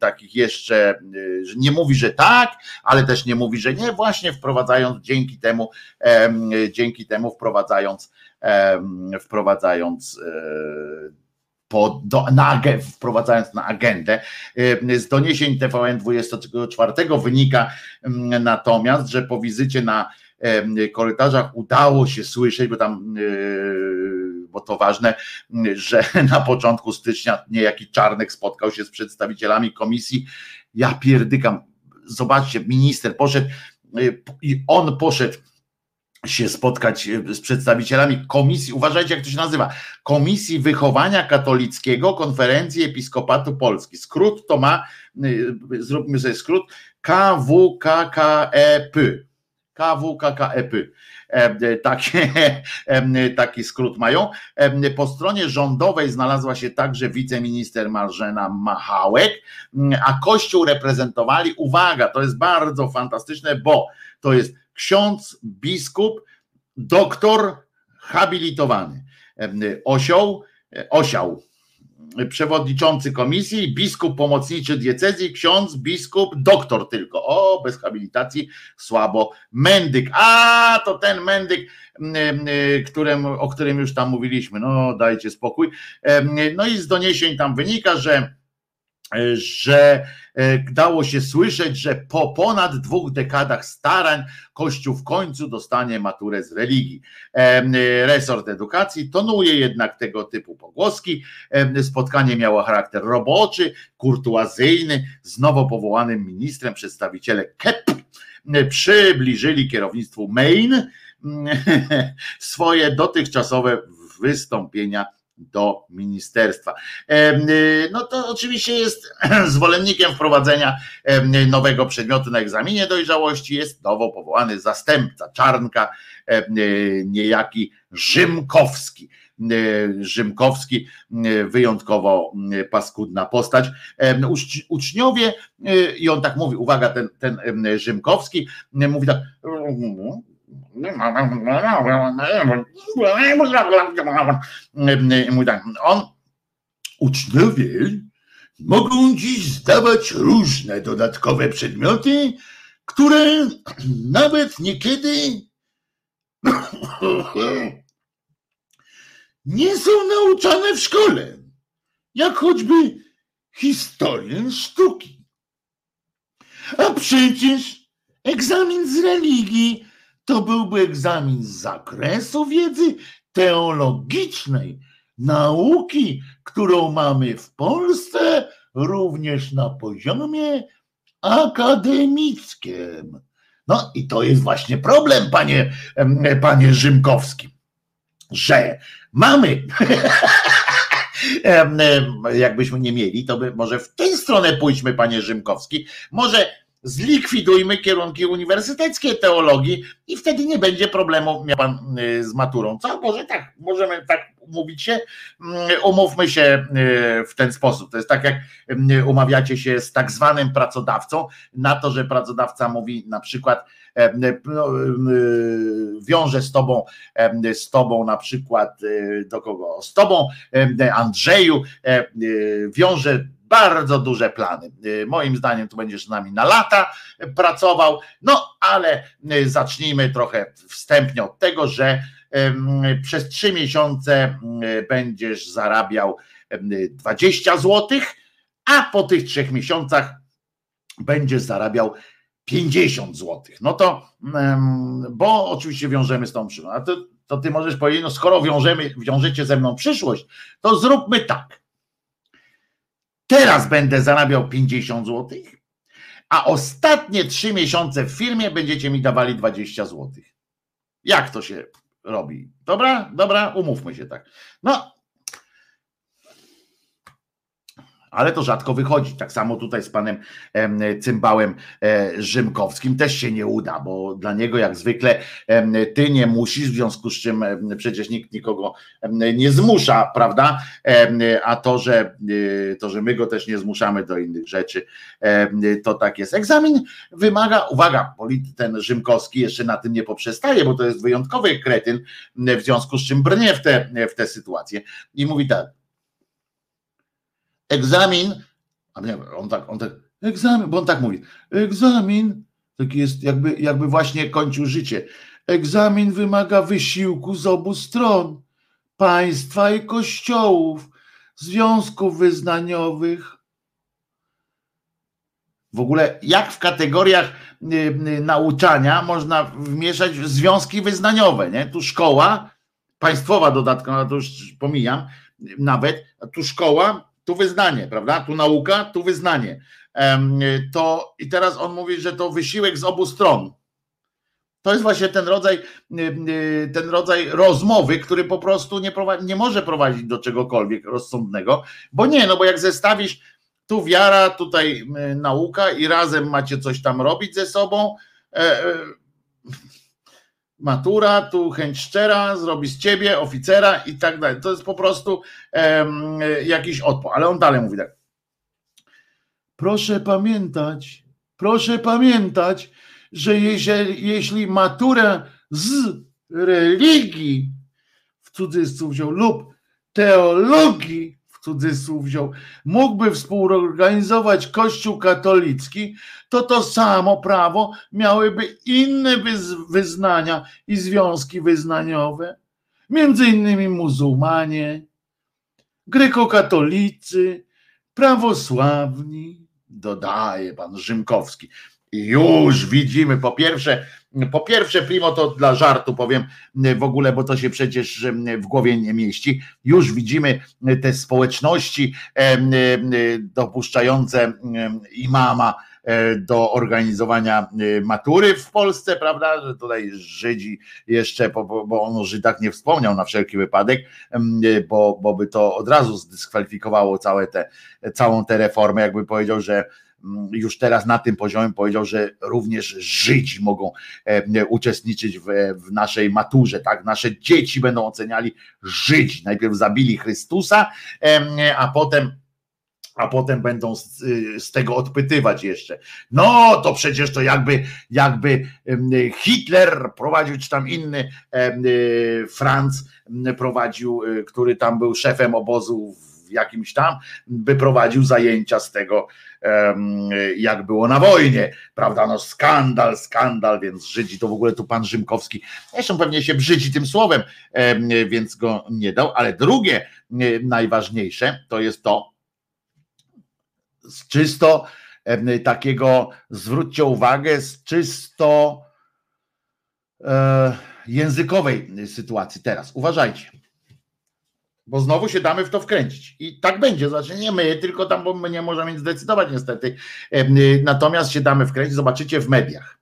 takich jeszcze, że nie mówi, że tak, ale też nie mówi, że nie, właśnie wprowadzając dzięki temu, dzięki temu wprowadzając, wprowadzając e, po, do, na, wprowadzając na agendę. Z doniesień TVN 24 wynika natomiast, że po wizycie na korytarzach udało się słyszeć, bo tam bo to ważne, że <laughs> na początku stycznia niejaki Czarnek spotkał się z przedstawicielami komisji. Ja pierdykam, zobaczcie, minister poszedł y, i on poszedł się spotkać y, z przedstawicielami komisji, uważajcie jak to się nazywa, Komisji Wychowania Katolickiego Konferencji Episkopatu Polski. Skrót to ma, y, zróbmy sobie skrót, KWKKEP. KWKKEP. E, takie, <laughs> taki skrót mają. Po stronie rządowej znalazła się także wiceminister Marzena Machałek, a Kościół reprezentowali, uwaga, to jest bardzo fantastyczne, bo to jest ksiądz, biskup, doktor habilitowany. Osioł, osioł, przewodniczący komisji, biskup pomocniczy diecezji, ksiądz, biskup, doktor tylko. O, bez habilitacji słabo. Mendyk. A, to ten mendyk, którym, o którym już tam mówiliśmy. No, dajcie spokój. No i z doniesień tam wynika, że że e, dało się słyszeć, że po ponad dwóch dekadach starań Kościół w końcu dostanie maturę z religii. E, resort edukacji tonuje jednak tego typu pogłoski. E, spotkanie miało charakter roboczy, kurtuazyjny, z nowo powołanym ministrem. Przedstawiciele KEP przybliżyli kierownictwu Maine <laughs> swoje dotychczasowe wystąpienia do ministerstwa. Y, no to oczywiście jest <clears throat> zwolennikiem wprowadzenia nowego przedmiotu na egzaminie dojrzałości, jest nowo powołany zastępca Czarnka, niejaki Rzymkowski. Rzymkowski, wyjątkowo paskudna postać. Uczniowie, i on tak mówi, uwaga, ten, ten Rzymkowski mówi tak, Tak, on, uczniowie mogą dziś zdawać różne dodatkowe przedmioty, które nawet niekiedy nie są nauczane w szkole, jak choćby historię sztuki. A przecież egzamin z religii to byłby egzamin z zakresu wiedzy teologicznej, nauki, którą mamy w Polsce, również na poziomie akademickim. No i to jest właśnie problem, panie, panie Rzymkowski, że mamy, <laughs> jakbyśmy nie mieli, to by może w tę stronę pójdźmy, panie Rzymkowski, może zlikwidujmy kierunki uniwersyteckie teologii i wtedy nie będzie problemu miał pan y, z maturą. Co? Może tak, możemy tak umówić się, mm, umówmy się y, w ten sposób. To jest tak, jak y, umawiacie się z tak zwanym pracodawcą na to, że pracodawca mówi na przykład e, no, wiąże z tobą, e, z tobą na przykład do kogo? Z tobą Andrzeju wiąże bardzo duże plany. Y, moim zdaniem tu będziesz z nami na lata pracował, no ale y, zacznijmy trochę wstępnie od tego, że przez trzy miesiące y, będziesz zarabiał 20 zł, a po tych trzech miesiącach będziesz zarabiał 50 zł. No to, bo oczywiście wiążemy z tą przyszłość. To, to ty możesz powiedzieć, no skoro wiążemy, wiążecie ze mną przyszłość, to zróbmy tak. Teraz będę zarabiał 50 zł, a ostatnie trzy miesiące w firmie będziecie mi dawali 20 zł. Jak to się robi? Dobra, dobra, umówmy się tak. No, ale to rzadko wychodzi. Tak samo tutaj z panem cymbałem e, Rzymkowskim też się nie uda, bo dla niego jak zwykle ty nie musisz, w związku z czym przecież nikt nikogo nie zmusza, prawda? A to, że e, to, że my go też nie zmuszamy do innych rzeczy, to tak jest. Egzamin wymaga, uwaga, ten Rzymkowski jeszcze na tym nie poprzestaje, bo to jest wyjątkowy kretyn, w związku z czym brnie w te, w te sytuacje i mówi tak, egzamin, a nie, on tak, on tak, egzamin, bo on tak mówi, egzamin, taki jest jakby, jakby właśnie kończył życie. Egzamin wymaga wysiłku z obu stron, państwa i kościołów, związków wyznaniowych. W ogóle jak w kategoriach y, y, nauczania można wmieszać związki wyznaniowe, nie? Tu szkoła, państwowa dodatkowa, to już pomijam, nawet, a tu szkoła, tu wyznanie, prawda? Tu nauka, tu wyznanie. To i teraz on mówi, że to wysiłek z obu stron. To jest właśnie ten rodzaj, y, y, ten rodzaj rozmowy, który po prostu nie, prowadzi, nie może prowadzić do czegokolwiek rozsądnego, bo nie, no bo jak zestawisz tu wiara, tutaj y, nauka i razem macie coś tam robić ze sobą, e, e, matura, tu chęć szczera, zrobi z ciebie oficera i tak dalej. To jest po prostu um, jakiś odpor. Ale on dalej mówi tak. Proszę pamiętać, proszę pamiętać, że jeżeli, jeśli maturę z religii w cudzysłów wziął lub teologii cudzysłów wziął, mógłby współorganizować Kościół katolicki, to to samo prawo miałyby inne wyznania i związki wyznaniowe, między innymi muzułmanie, grekokatolicy, prawosławni, dodaje pan Rzymkowski. Już widzimy, po pierwsze, po pierwsze, primo to dla żartu powiem w ogóle, bo to się przecież w głowie nie mieści. Już widzimy te społeczności dopuszczające imama e, do organizowania e, matury w Polsce, prawda? Że tutaj Żydzi jeszcze, bo on o Żydach nie wspomniał na wszelki wypadek, bo, bo by to od razu zdyskwalifikowało całe te, całą tę reformę, jakby powiedział, że już teraz na tym poziomie powiedział, że również Żydzi mogą e, uczestniczyć w, w, naszej maturze, tak? Nasze dzieci będą oceniali Żydzi. Najpierw zabili Chrystusa, a potem a potem będą z, z, tego odpytywać jeszcze. No to przecież to jakby, jakby Hitler prowadził, czy tam inny Franz prowadził, e, który tam był szefem obozu w jakimś tam, by prowadził zajęcia z tego, jak było na wojnie, prawda? No skandal, skandal, więc Żydzi to w ogóle tu pan Rzymkowski, zresztą pewnie się brzydzi tym słowem, więc go nie dał, ale drugie najważniejsze to jest to, z czysto takiego, zwróćcie uwagę, z czysto e, językowej sytuacji teraz. Uważajcie bo znowu się damy w to wkręcić. I tak będzie, znaczy nie my, tylko tam, bo my nie możemy zdecydować niestety. Y, natomiast się damy wkręcić, zobaczycie w mediach.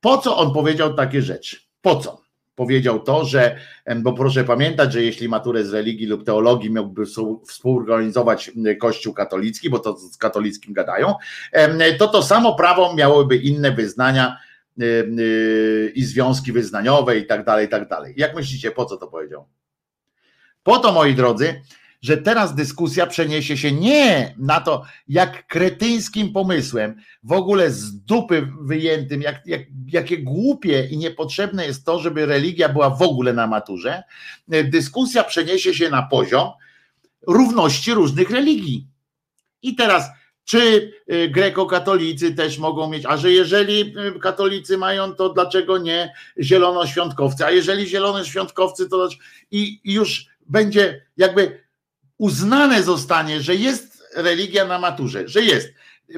Po co on powiedział takie rzeczy? Po co? Powiedział to, że, bo proszę pamiętać, że jeśli maturę z religii lub teologii miałby współorganizować Kościół katolicki, bo to z katolickim gadają, to to samo prawo miałoby inne wyznania y, y, i związki wyznaniowe i tak dalej, i tak dalej. Jak myślicie, po co to powiedział? Po to, moi drodzy, że teraz dyskusja przeniesie się nie na to, jak kretyńskim pomysłem, w ogóle z dupy wyjętym, jak, jak, jakie głupie i niepotrzebne jest to, żeby religia była w ogóle na maturze. Dyskusja przeniesie się na poziom równości różnych religii. I teraz, czy y, grekokatolicy też mogą mieć, a że jeżeli y, katolicy mają, to dlaczego nie zielonoświątkowcy? A jeżeli zielonoświątkowcy, to i już będzie jakby uznane zostanie, że jest religia na maturze, że jest.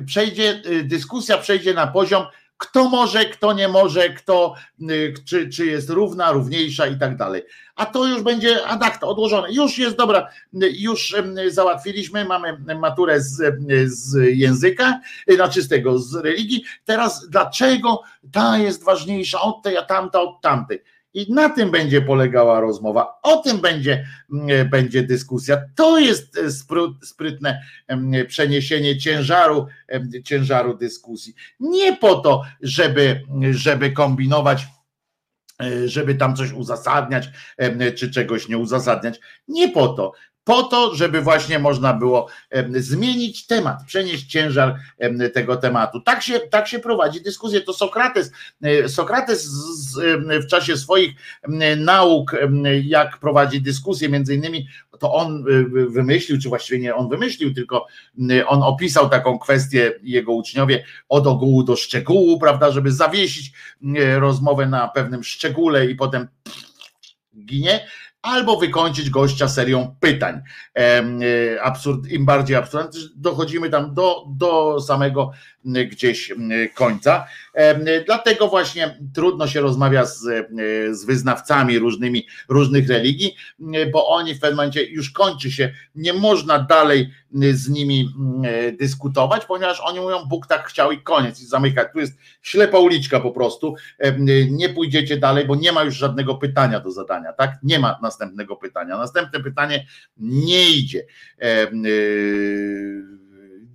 Przejdzie, y, dyskusja przejdzie na poziom, kto może, kto nie może, kto, y, czy, czy jest równa, równiejsza i tak dalej. A to już będzie adakta, odłożone. Już jest dobra, już załatwiliśmy, mamy maturę z, z języka, znaczy z tego, z religii. Teraz dlaczego ta jest ważniejsza od tej, a tamta od tamtej? I na tym będzie polegała rozmowa, o tym będzie, mm, będzie dyskusja. To jest e, sprytne przeniesienie ciężaru, ciężaru dyskusji. Nie po to, żeby, żeby kombinować e, żeby tam coś uzasadniać, czy czegoś nie uzasadniać. Nie po to po to, żeby właśnie można było zmienić temat, przenieść ciężar tego tematu. Tak się, tak się prowadzi dyskusję. To Sokrates, e, Sokrates w czasie swoich nauk, jak prowadzi dyskusję, między innymi to on e, wymyślił, czy właściwie nie on wymyślił, tylko on opisał taką kwestię, jego uczniowie, od ogółu do szczegółu, prawda, żeby zawiesić rozmowę na pewnym szczególe i potem ginie, albo wykończyć gościa serią pytań. E, absurd, Im bardziej absurdalne, dochodzimy tam do, do samego gdzieś końca. Dlatego właśnie trudno się rozmawia z, z wyznawcami różnymi, różnych religii, bo oni w pewnym momencie już kończy się, nie można dalej z nimi dyskutować, ponieważ oni mówią, Bóg tak chciał i koniec, i zamyka. Tu jest ślepa uliczka po prostu, nie pójdziecie dalej, bo nie ma już żadnego pytania do zadania, tak? Nie ma następnego pytania. Następne pytanie nie idzie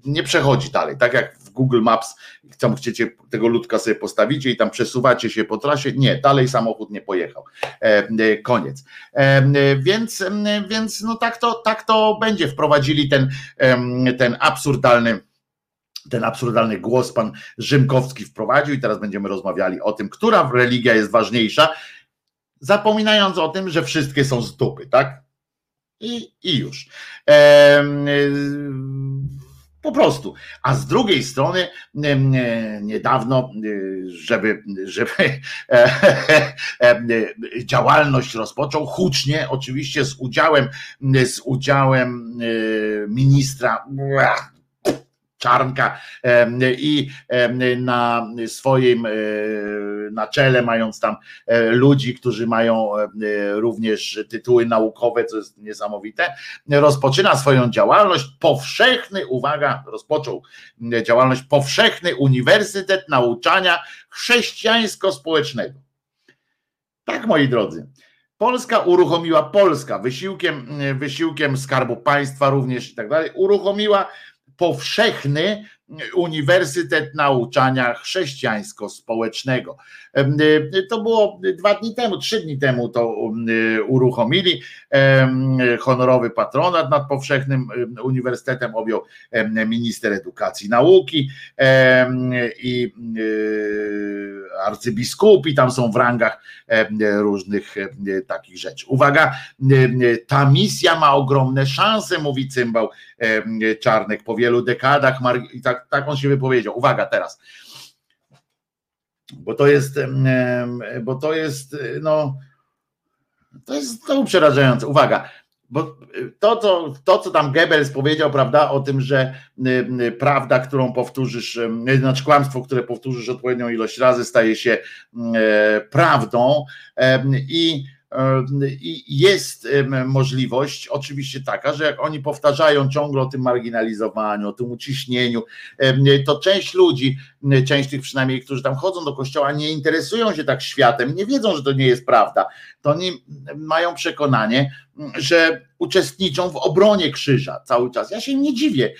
nie przechodzi dalej. Tak jak Google Maps, tam chcecie tego ludka sobie postawicie i tam przesuwacie się po trasie. Nie, dalej samochód nie pojechał. E, e, koniec. E, więc, więc no tak to, tak to będzie. Wprowadzili ten, ten absurdalny ten absurdalny głos pan Rzymkowski wprowadził i teraz będziemy rozmawiali o tym, która religia jest ważniejsza, zapominając o tym, że wszystkie są z dupy, tak? I, i już. Po prostu. A z drugiej strony niedawno, żeby, żeby działalność rozpoczął hucznie, oczywiście z udziałem, z udziałem ministra Czarnka i na swoim e, na czele mając tam e, ludzi, którzy mają e, również tytuły naukowe, co jest niesamowite, rozpoczyna swoją działalność powszechny, uwaga, rozpoczął działalność powszechny Uniwersytet Nauczania Chrześcijańsko-Społecznego. Tak, moi drodzy. Polska uruchomiła, Polska wysiłkiem, wysiłkiem Skarbu Państwa również i tak dalej, uruchomiła powszechny Uniwersytet Nauczania Chrześcijańsko-Społecznego. Y, to było dwa dni temu, trzy dni temu to y, uruchomili. Honorowy patronat nad powszechnym uniwersytetem objął minister edukacji i nauki i y, arcybiskupi, tam są w rangach różnych takich rzeczy. Uwaga, ta misja ma ogromne szanse, mówi cymbał Czarnek po wielu dekadach i tak, tak on się wypowiedział. Uwaga teraz bo to jest, bo to jest, no, to jest to przerażające. Uwaga, bo to, co, to, co tam Goebbels powiedział, prawda, o tym, że prawda, którą powtórzysz, znaczy kłamstwo, które powtórzysz odpowiednią ilość razy, staje się prawdą i i jest możliwość oczywiście taka, że jak oni powtarzają ciągle o tym marginalizowaniu, o tym uciśnieniu, to część ludzi, część tych przynajmniej, którzy tam chodzą do kościoła, nie interesują się tak światem, nie wiedzą, że to nie jest prawda. To oni mają przekonanie, że uczestniczą w obronie krzyża cały czas. Ja się nie dziwię,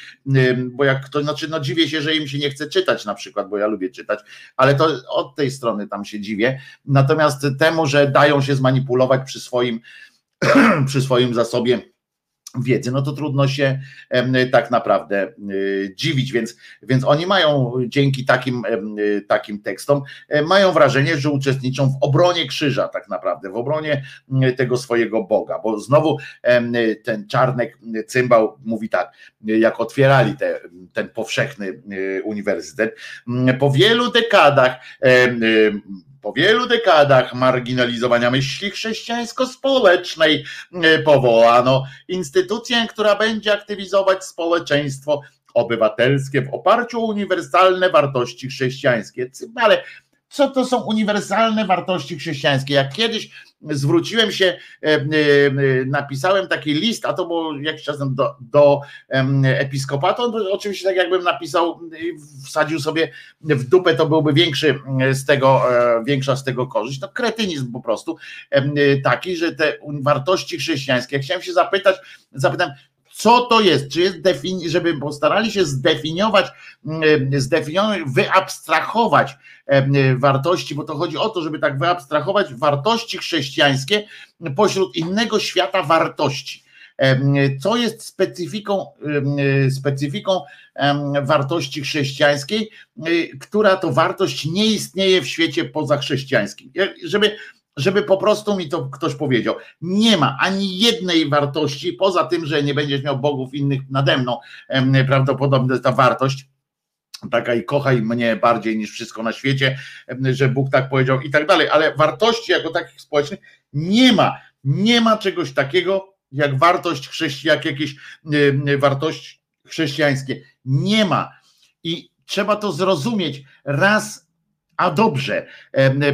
bo jak to znaczy, no dziwię się, że im się nie chce czytać na przykład, bo ja lubię czytać, ale to od tej strony tam się dziwię. Natomiast temu, że dają się zmanipulować przy swoim, <clears throat> przy swoim zasobie wiedzy, no to trudno się tak naprawdę y, dziwić, więc, więc oni mają dzięki takim, y, takim tekstom, e, mają wrażenie, że uczestniczą w obronie krzyża tak naprawdę, w obronie y, tego swojego Boga, bo znowu ten Czarnek Cymbał mówi tak, jak otwierali te, ten powszechny uniwersytet, po wielu dekadach po wielu dekadach marginalizowania myśli chrześcijańsko-społecznej e, powołano instytucję, która będzie aktywizować społeczeństwo obywatelskie w oparciu o uniwersalne wartości chrześcijańskie. Ale co to są uniwersalne wartości chrześcijańskie? Jak kiedyś zwróciłem się, e, e, napisałem taki list, a to było jakiś czas do, do episkopatu, oczywiście tak jakbym napisał, wsadził sobie w dupę, to byłby większy z tego, e, większa z tego korzyść. No kretynizm po prostu taki, że te wartości chrześcijańskie, chciałem się zapytać, zapytam, co to jest, czy jest defini- żeby postarali się zdefiniować, zdefiniować, wyabstrahować wartości, bo to chodzi o to, żeby tak wyabstrahować wartości chrześcijańskie pośród innego świata wartości. Co jest specyfiką, specyfiką wartości chrześcijańskiej, która to wartość nie istnieje w świecie pozachrześcijańskim. Żeby żeby po prostu mi to ktoś powiedział. Nie ma ani jednej wartości, poza tym, że nie będziesz miał bogów innych nade mną, prawdopodobnie ta wartość, taka i kochaj mnie bardziej niż wszystko na świecie, że Bóg tak powiedział i tak dalej, ale wartości jako takich społecznych nie ma. Nie ma czegoś takiego jak wartość chrześcijan, jak jakieś wartości chrześcijańskie. Nie ma. I trzeba to zrozumieć raz a dobrze,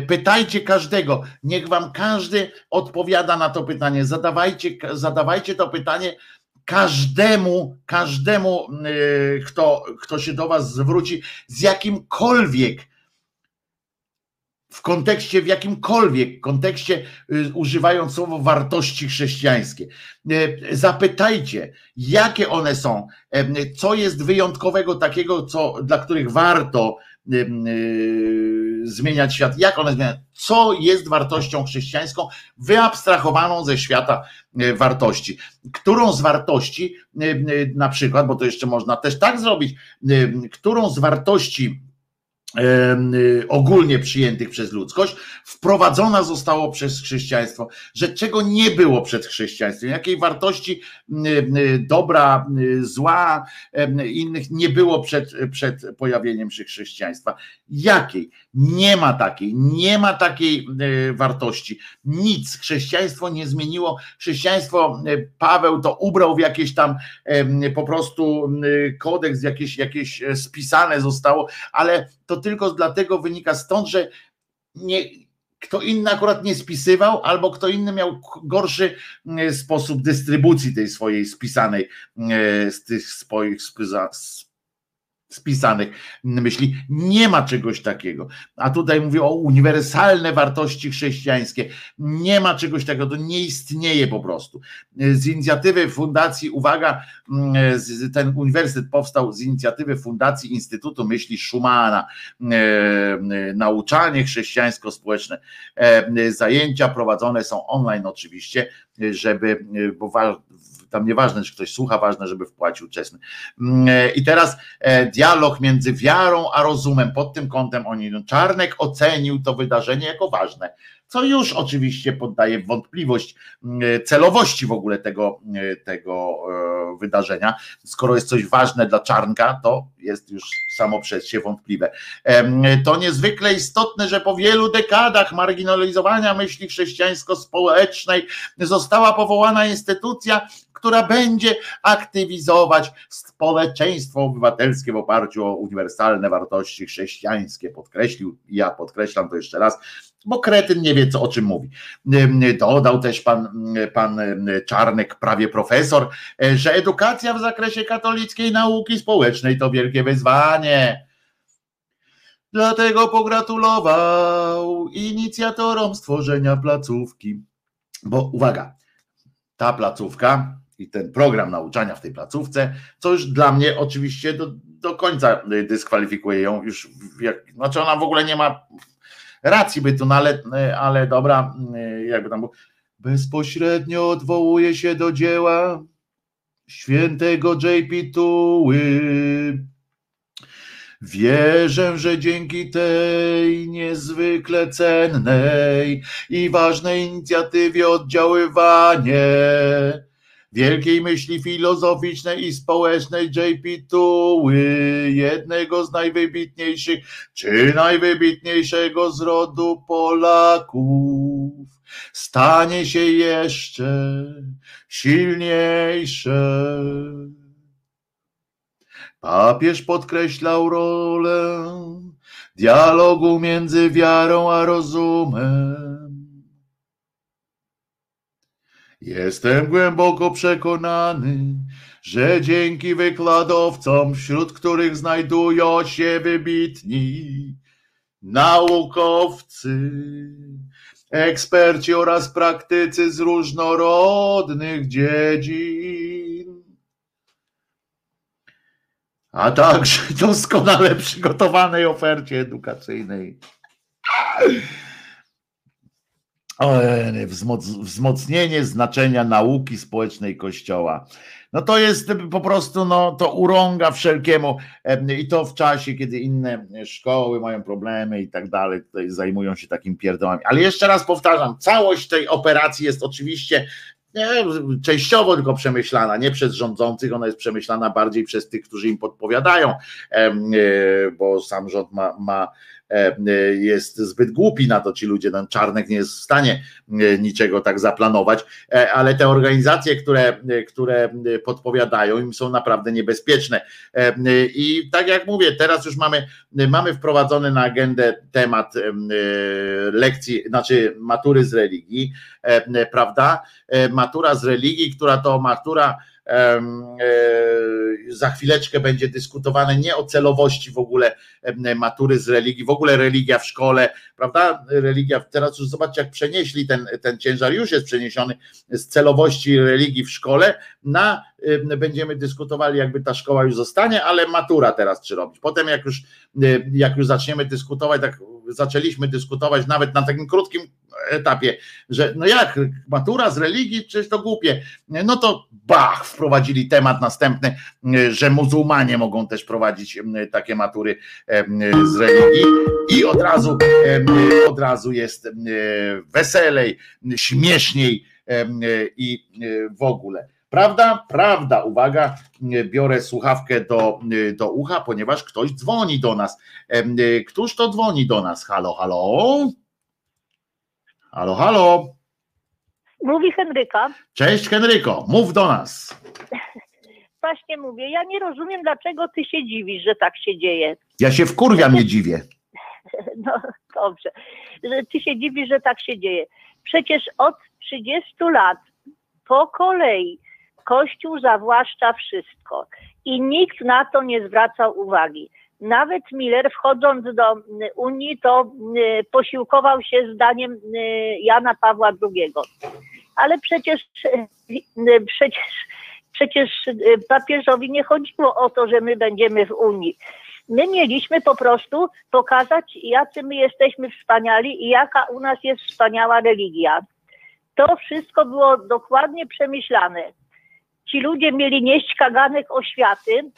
pytajcie każdego, niech wam każdy odpowiada na to pytanie. Zadawajcie, zadawajcie to pytanie każdemu, każdemu, y, kto, kto się do was zwróci z jakimkolwiek w kontekście, w jakimkolwiek kontekście, y, używając słowo wartości chrześcijańskie. Y, zapytajcie, jakie one są, co jest wyjątkowego takiego, co, dla których warto zmieniać świat, jak one zmieniają, co jest wartością chrześcijańską wyabstrahowaną ze świata wartości. Którą z wartości, na przykład, bo to jeszcze można też tak zrobić, którą z wartości y, ogólnie przyjętych przez ludzkość, wprowadzona zostało przez chrześcijaństwo, że czego nie było przed chrześcijaństwem, jakiej wartości dobra, zła, innych nie było przed, przed pojawieniem się chrześcijaństwa. Jakiej? Nie ma takiej, nie ma takiej wartości. Nic. Chrześcijaństwo nie zmieniło. Chrześcijaństwo, Paweł to ubrał w jakieś tam po prostu kodeks, jakieś, jakieś e, spisane zostało, ale to tylko dlatego wynika stąd, że nie, kto inny akurat nie spisywał, albo kto inny miał gorszy sposób dystrybucji tej swojej spisanej z tych swoich spisanych myśli. Nie ma czegoś takiego. A tutaj mówię o uniwersalne wartości chrześcijańskie. Nie ma czegoś takiego, to nie istnieje po prostu. Z inicjatywy Fundacji, uwaga, ten uniwersytet powstał z inicjatywy Fundacji Instytutu Myśli Schumana. Nauczanie chrześcijańsko-społeczne. Zajęcia prowadzone są online oczywiście, żeby, bo tam nieważne, czy ktoś słucha, ważne, żeby wpłacił czesny. Mm, e, I teraz e, dialog między wiarą a rozumem, pod tym kątem oni, no, Czarnek ocenił to wydarzenie jako ważne, co już oczywiście poddaje wątpliwość mm, e, celowości w ogóle tego, tego wydarzenia. Skoro jest coś ważne dla Czarnka, to jest już samo przez się wątpliwe. To niezwykle istotne, że po wielu dekadach marginalizowania myśli chrześcijańsko-społecznej została powołana instytucja, która będzie aktywizować społeczeństwo obywatelskie w oparciu o uniwersalne wartości chrześcijańskie. Podkreślił, ja podkreślam to jeszcze raz, bo kretyn nie wie, co o czym mówi. Dodał też pan, pan Czarnek, prawie profesor, że edukacja w zakresie katolickiej nauki społecznej to wielkie wyzwanie. Dlatego pogratulował inicjatorom stworzenia placówki. Bo uwaga, ta placówka i ten program nauczania w tej placówce, co już dla mnie oczywiście do, do końca dyskwalifikuje ją już, jak, znaczy ona w ogóle nie ma racji bytu, no ale, ale dobra, jakby tam było, bezpośrednio odwołuje się do dzieła świętego JP Tuły. Wierzę, że dzięki tej niezwykle cennej i ważnej inicjatywie oddziaływanie wielkiej myśli filozoficznej i społecznej J.P. Tuły, jednego z najwybitniejszych, czy najwybitniejszego z rodu Polaków, stanie się jeszcze silniejsze. Papież podkreślał rolę dialogu między wiarą a rozumem Jestem głęboko przekonany, że dzięki wykładowcom, wśród których znajdują się wybitni naukowcy, eksperci oraz praktycy z różnorodnych dziedzin, a także <laughs> doskonale przygotowanej ofercie edukacyjnej wzmocnienie znaczenia nauki społecznej Kościoła. No to jest po prostu, no to urąga wszelkiemu i to w czasie, kiedy inne szkoły mają problemy i tak dalej, tutaj zajmują się takim pierdołami. Ale jeszcze raz powtarzam, całość tej operacji jest oczywiście nie, częściowo tylko przemyślana, nie przez rządzących, ona jest przemyślana bardziej przez tych, którzy im podpowiadają, e, bo sam rząd ma, ma jest zbyt głupi na to, ci ludzie, ten Czarnek nie jest w stanie e, niczego tak zaplanować, e, ale te organizacje, które, które podpowiadają im są naprawdę niebezpieczne. I tak jak mówię, teraz już mamy, mamy wprowadzony na agendę temat lekcji, znaczy matury z religii, prawda? Matura z religii, która to matura E, za chwileczkę będzie dyskutowane nie o celowości w ogóle matury z religii, w ogóle religia w szkole, prawda? Religia, teraz już zobaczcie, jak przenieśli ten, ten ciężar, już jest przeniesiony z celowości religii w szkole na będziemy dyskutowali, jakby ta szkoła już zostanie, ale matura teraz czy robić. Potem jak już, jak już zaczniemy dyskutować, tak zaczęliśmy dyskutować nawet na takim krótkim etapie, że no jak, matura z religii, czyż to głupie. No to bach, wprowadzili temat następny, że muzułmanie mogą też prowadzić takie matury z religii i od razu, od razu jest weselej, śmieszniej i w ogóle. Prawda? Prawda. Uwaga, biorę słuchawkę do, do ucha, ponieważ ktoś dzwoni do nas. Któż to dzwoni do nas? Halo, halo? Halo, halo? Mówi Henryka. Cześć Henryko, mów do nas. Właśnie mówię, ja nie rozumiem, dlaczego ty się dziwisz, że tak się dzieje. Ja się wkurwiam, nie <laughs> dziwię. No dobrze, że ty się dziwisz, że tak się dzieje. Przecież od 30 lat po kolei Kościół zawłaszcza wszystko i nikt na to nie zwracał uwagi. Nawet Miller wchodząc do Unii to posiłkował się zdaniem Jana Pawła II. Ale przecież, przecież, przecież papieżowi nie chodziło o to, że my będziemy w Unii. My mieliśmy po prostu pokazać, jacy my jesteśmy wspaniali i jaka u nas jest wspaniała religia. To wszystko było dokładnie przemyślane ci ludzie mieli nieść kaganek oświaty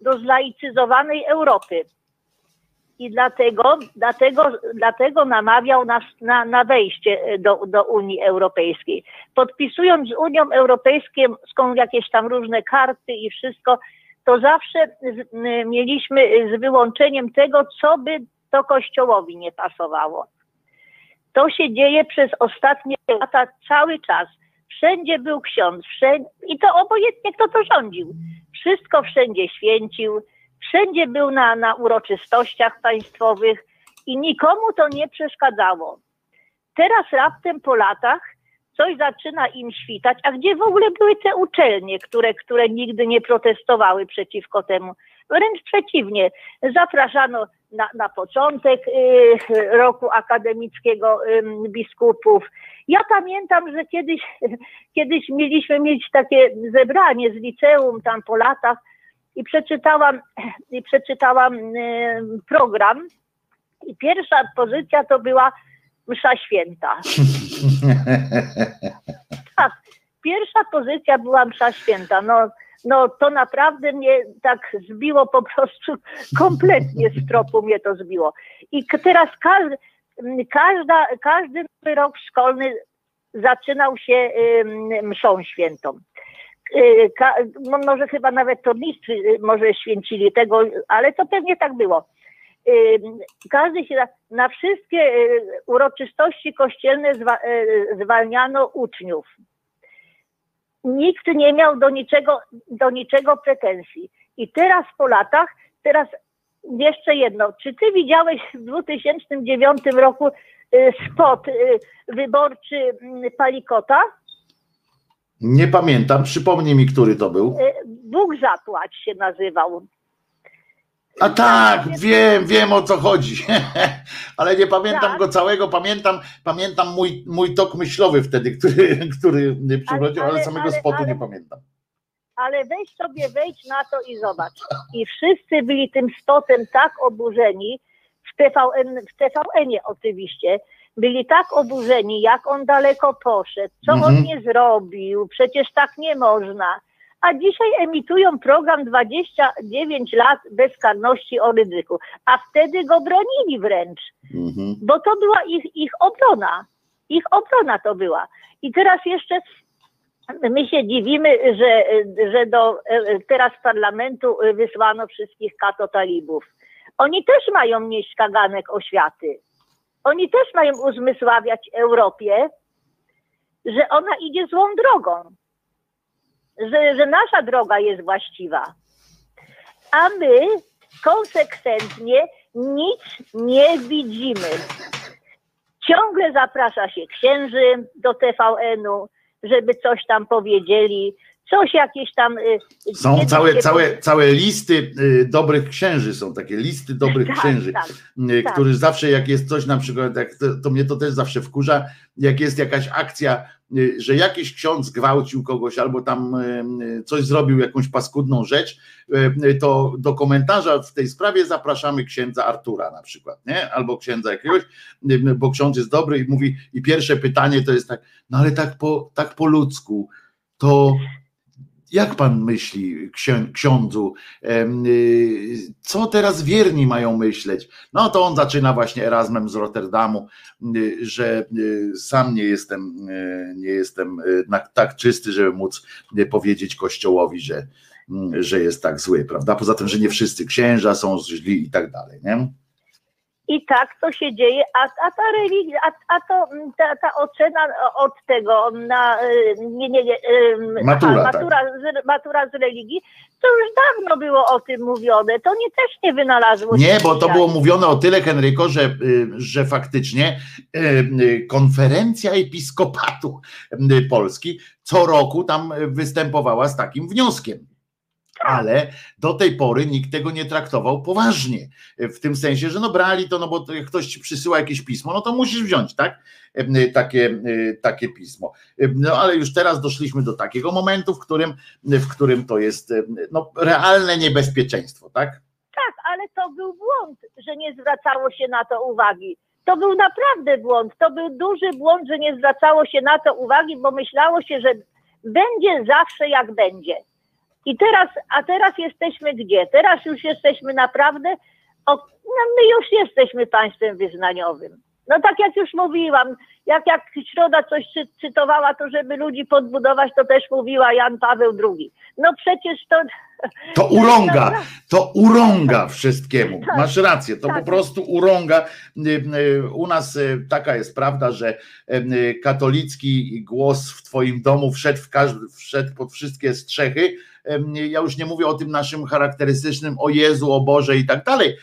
do zlaicyzowanej Europy. I dlatego, dlatego, dlatego namawiał nas na, na wejście do, do Unii Europejskiej. Podpisując z Unią Europejską jakieś tam różne karty i wszystko, to zawsze z, mieliśmy z wyłączeniem tego, co by to Kościołowi nie pasowało. To się dzieje przez ostatnie lata cały czas. Wszędzie był ksiądz, wszędzie, i to obojętnie kto to rządził. Wszystko wszędzie święcił, wszędzie był na, na uroczystościach państwowych i nikomu to nie przeszkadzało. Teraz raptem po latach coś zaczyna im świtać, a gdzie w ogóle były te uczelnie, które, które nigdy nie protestowały przeciwko temu? Wręcz przeciwnie, zapraszano na, na początek y, roku akademickiego biskupów. Ja pamiętam, że kiedyś, <laughs> kiedyś mieliśmy mieć takie zebranie z liceum tam po latach i przeczytałam, <clears throat> i przeczytałam y, program i pierwsza pozycja to była msza święta. <laughs> tak, pierwsza pozycja była msza święta. No, no to naprawdę mnie tak zbiło po prostu <laughs> kompletnie z tropu mnie to zbiło. I teraz każdy, każda, każdy rok szkolny zaczynał się mszą świętą. Y, ka, może chyba nawet tornistrzy y, może święcili tego, ale to pewnie tak było. Każdy się na wszystkie y, uroczystości kościelne zwalniano uczniów nikt nie miał do niczego, do niczego pretensji. I teraz po latach, teraz jeszcze jedno, czy ty widziałeś w 2009 roku y, spot y, wyborczy mm, Palikota? Nie pamiętam, przypomnij mi, który to był. Y, Bóg zapłać się nazywał. A tak, wiem, wiem o co chodzi, <laughs> ale nie pamiętam tak. go całego, pamiętam, pamiętam mój, mój tok myślowy wtedy, który, <laughs> który przychodził, ale, ale, ale samego ale, spotu nie pamiętam. Ale weź sobie, wejdź na to i zobacz. I wszyscy byli tym spotem tak oburzeni, w TVN, w TVN-ie oczywiście, byli tak oburzeni, jak on daleko poszedł, co mhm. on nie zrobił, przecież tak nie można a dzisiaj emitują program 29 lat bezkarności o ryzyku, a wtedy go bronili wręcz, mhm. bo to była ich, ich obrona. Ich obrona to była. I teraz jeszcze my się dziwimy, że, że do teraz parlamentu wysłano wszystkich katotalibów. Oni też mają nieść kaganek oświaty. Oni też mają uzmysławiać Europie, że ona idzie złą drogą że, że nasza droga jest właściwa. A my konsekwentnie nic nie widzimy. Ciągle zaprasza się księży do TVN-u, żeby coś tam powiedzieli. Coś jakieś tam. y, Są całe, całe, całe listy y, dobrych księży, są takie listy dobrych Tak, księży, tak, y, tak. którzy zawsze jak jest coś na przykład, jak to, to mnie to też zawsze wkurza, jak jest jakaś akcja, że jakiś ksiądz gwałcił kogoś albo tam coś zrobił, jakąś paskudną rzecz, to do komentarza w tej sprawie zapraszamy księdza Artura na przykład, nie? Albo księdza jakiegoś, bo ksiądz jest dobry i mówi, i pierwsze pytanie to jest tak, no ale tak po, tak po ludzku, to jak pan myśli, ksiądzu, y, co teraz wierni mają myśleć? No to on zaczyna właśnie Erasmem z Rotterdamu, y, że y, sam nie jestem, nie jestem tak czysty, żeby móc powiedzieć Kościołowi, że, że jest tak zły, prawda? Poza tym, że nie wszyscy księża są źli i tak dalej, nie? I tak to się dzieje, a, a ta religia, a, a to mm, ta, ta ocena od tego na y, nie, nie, nie, Matura, tak. matura, z, matura z religii, to już dawno było o tym mówione. To nie też nie wynalazło się Nie, bo to było mówione o tyle, Henryko, że, y, że faktycznie y, konferencja episkopatu Polski co roku tam występowała z takim wnioskiem. Ale do tej pory nikt tego nie traktował poważnie. W tym sensie, że no brali to, no bo jak ktoś ci przysyła jakieś pismo, no to musisz wziąć, tak? Y, Takie, y, takie pismo. No ale już teraz doszliśmy do takiego momentu, w którym, w którym to jest no, realne niebezpieczeństwo, tak? Tak, ale to był błąd, że nie zwracało się na to uwagi. To był naprawdę błąd. To był duży błąd, że nie zwracało się na to uwagi, bo myślało się, że będzie zawsze jak będzie. I teraz, a teraz jesteśmy gdzie? Teraz już jesteśmy naprawdę, o, no my już jesteśmy państwem wyznaniowym. No tak jak już mówiłam, jak, jak Środa coś cy, cytowała, to żeby ludzi podbudować, to też mówiła Jan Paweł II. No przecież to... To urąga, <laughs> to urąga wszystkiemu. Masz rację, to tak. po prostu urąga. Y, y, U nas y, taka jest prawda, że katolicki głos w Twoim domu wszedł, w każdy, wszedł pod wszystkie strzechy. Ja już nie mówię o tym naszym charakterystycznym o Jezu, o Boże i tak dalej,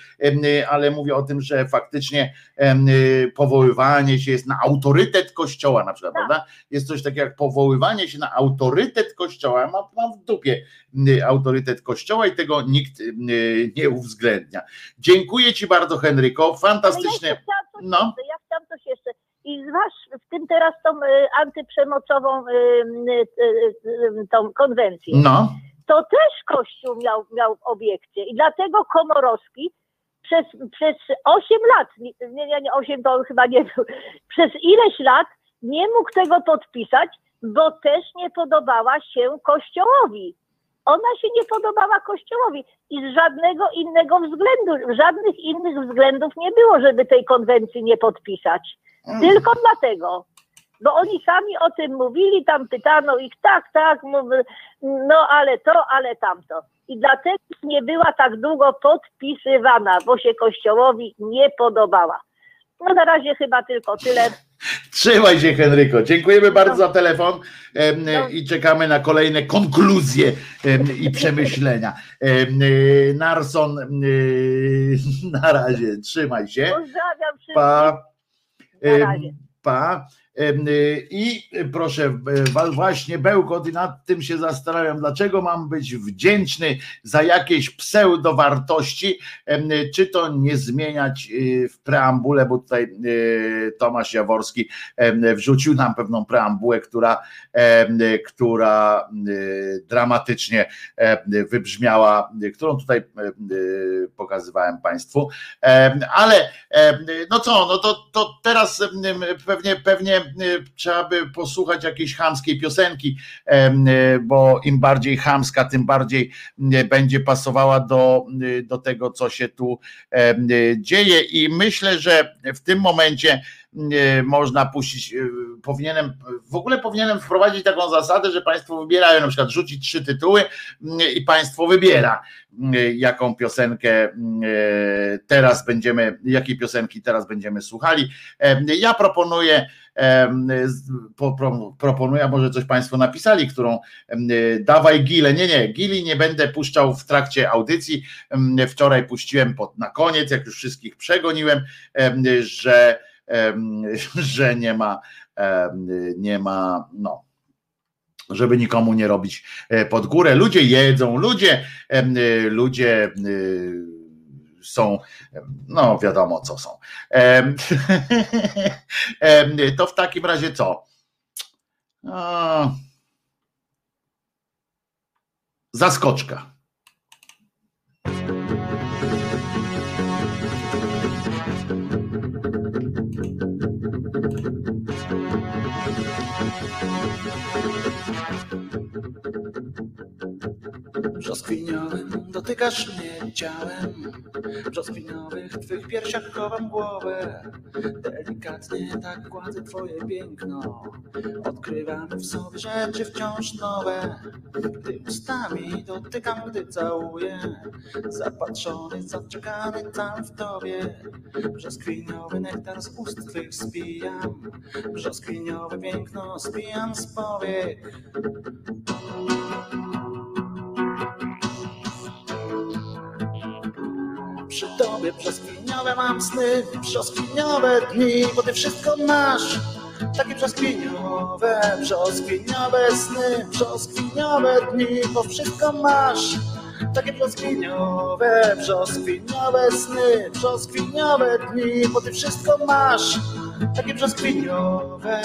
ale mówię o tym, że faktycznie powoływanie się jest na autorytet Kościoła na przykład, Tak. prawda? Jest coś takiego jak powoływanie się na autorytet Kościoła. Mam, mam w dupie y, autorytet Kościoła i tego nikt y, nie uwzględnia. Dziękuję Ci bardzo, Henryko. No Fantastycznie. No. ja chciałam coś jeszcze. I zważ w tym teraz tą y, antyprzemocową tą konwencję. No, To też Kościół miał, miał obiekcje i dlatego Komorowski przez, przez 8 lat, nie, nie, nie 8 to chyba nie był, przez ileś lat nie mógł tego podpisać, bo też nie podobała się Kościołowi. Ona się nie podobała Kościołowi i z żadnego innego względu, żadnych innych względów nie było, żeby tej konwencji nie podpisać. Tylko dlatego. Bo oni sami o tym mówili, tam pytano ich, tak, tak, no ale to, ale tamto. I dlatego nie była tak długo podpisywana, bo się Kościołowi nie podobała. No na razie chyba tylko tyle. <laughs> trzymaj się, Henryko. Dziękujemy bardzo No. za telefon em, No. i czekamy na kolejne konkluzje i przemyślenia. Em, y, Narson, y, <laughs> na razie, trzymaj się. Pozdrawiam wszystkich. Pa. Pa. Y, I proszę, wa- właśnie Bełkot i nad tym się zastanawiam, dlaczego mam być wdzięczny za jakieś pseudowartości, y, czy to nie zmieniać y, w preambule, bo tutaj Tomasz Jaworski wrzucił nam pewną preambułę, która, która dramatycznie wybrzmiała, którą tutaj em, pokazywałem Państwu, ale no co, no to, to teraz pewnie, pewnie e, trzeba by posłuchać jakiejś chamskiej piosenki, em, e, bo im bardziej chamska, tym bardziej e, będzie pasowała do, e, do tego, co się tu e, dzieje i myślę, że w tym momencie e, można puścić, e, powinienem, w ogóle powinienem wprowadzić taką zasadę, że Państwo wybierają, na przykład rzucić trzy tytuły i Państwo wybiera, jaką piosenkę e, teraz będziemy, jakiej piosenki teraz będziemy słuchali. Ja proponuję, proponuję, a może coś Państwo napisali, którą dawaj Gile. Nie, nie, Gili nie będę puszczał w trakcie audycji. Wczoraj puściłem pod, na koniec, jak już wszystkich przegoniłem, em, że, że nie ma, nie ma, no żeby nikomu nie robić pod górę. Ludzie jedzą, ludzie, ludzie są, no wiadomo co są. <laughs> To w takim razie co? Zaskoczka. Brzoskwiniowym dotykasz mnie ciałem Brzoskwiniowych twych piersiach chowam głowę. Delikatnie tak gładzę twoje piękno. Odkrywamy w sobie rzeczy wciąż nowe. Gdy ustami dotykam, gdy całuję. Zapatrzony, zaczekany tam w tobie. Brzoskwiniowy nektar z ust twych spijam. Brzoskwiniowe piękno spijam z powiek Przy tobie brzoskwiniowe mam sny, brzoskwiniowe dni, bo ty wszystko masz. Takie brzoskwiniowe, brzoskwiniowe sny, brzoskwiniowe dni, bo wszystko masz. Takie brzoskwiniowe, brzoskwiniowe sny, brzoskwiniowe dni, bo ty wszystko masz. Takie brzoskwiniowe.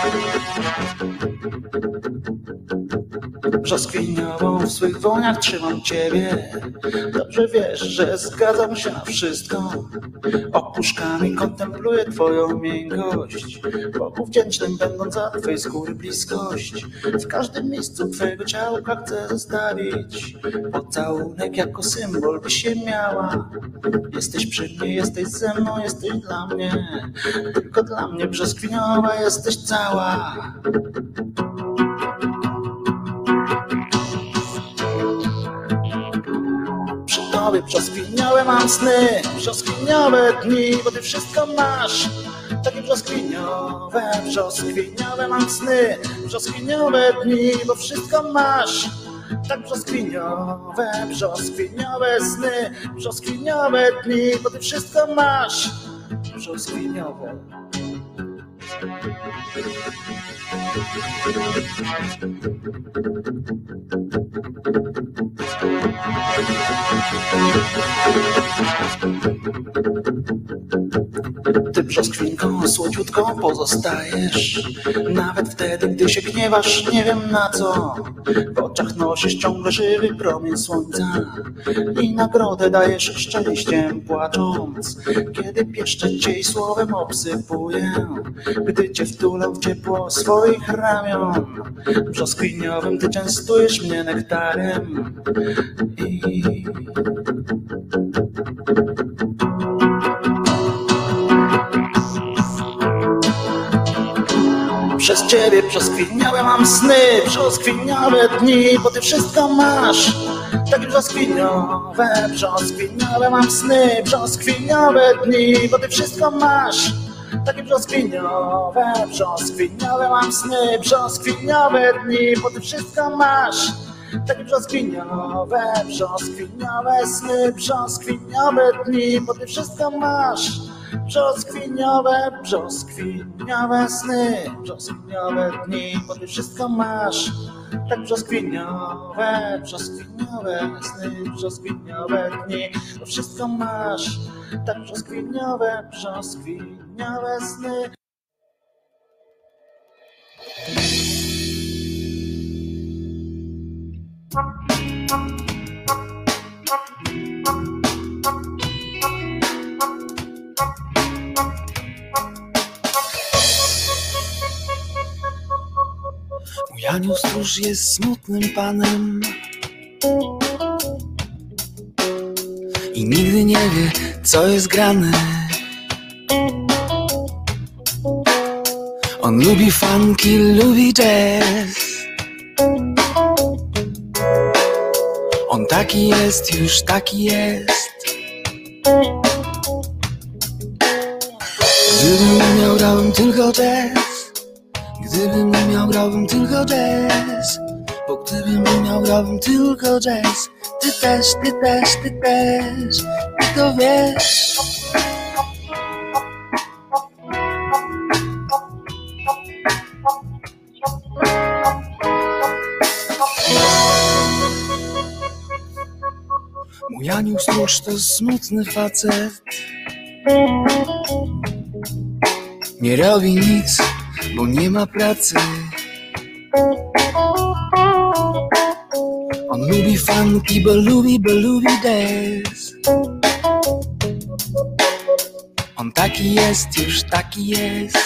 Thank you. Brzoskwiniową w swych woniach trzymam ciebie. Dobrze wiesz, że zgadzam się na wszystko. Opuszkami kontempluję twoją miękkość. Bogu wdzięcznym będąc za twej skóry bliskość. W każdym miejscu twojego ciałka chcę zostawić. Pocałunek jako symbol by się miała. Jesteś przy mnie, jesteś ze mną, jesteś dla mnie. Tylko dla mnie brzoskwiniowa jesteś cała Przy tobie brzoskwiniowe mam sny, dni, bo ty wszystko masz. Takie brzoskwiniowe, brzoskwiniowe mam sny, dni, bo wszystko masz. Tak brzoskwiniowe, brzoskwiniowe sny, brzoskwiniowe dni, bo ty wszystko masz. Brzoskwiniowe. Ty brzoskwinką słodziutką pozostajesz. Nawet wtedy, gdy się gniewasz, nie wiem na co. W oczach nosisz ciągle żywy promień słońca I nagrodę dajesz szczęściem płacząc. Kiedy pieszczę cię i słowem obsypuję Gdy cię wtulę w ciepło swoich ramion Brzoskwiniowym ty częstujesz mnie nektarem I Przez ciebie brzoskwiniowe mam sny, brzoskwiniowe dni, bo ty wszystko masz. Takie brzoskwiniowe, brzoskwiniowe mam sny, brzoskwiniowe dni, bo ty wszystko masz. Takie brzoskwiniowe, brzoskwiniowe mam sny, brzoskwiniowe dni, bo ty wszystko masz. Takie brzoskwiniowe, brzoskwiniowe sny, brzoskwiniowe dni, bo ty wszystko masz. Brzoskwiniowe, brzoskwiniowe sny, brzoskwiniowe dni, bo ty wszystko masz. Tak brzoskwiniowe, brzoskwiniowe sny, brzoskwiniowe dni, bo wszystko masz. Tak brzoskwiniowe, brzoskwiniowe sny. Mój anioł stróż jest smutnym panem I nigdy nie wie, co jest grane. On lubi funky, lubi jazz. On taki jest, już taki jest. Gdybym miał, grałbym tylko jazz. Gdybym nie miał, grałbym tylko jazz. Bo gdybym umiał, grałbym tylko jazz. Ty też, ty też, ty też, to wiesz. Mój anioł stróż to smutny facet. Nie robi nic, bo nie ma pracy. On lubi funky, bo lubi, bo lubi dance On taki jest, już taki jest.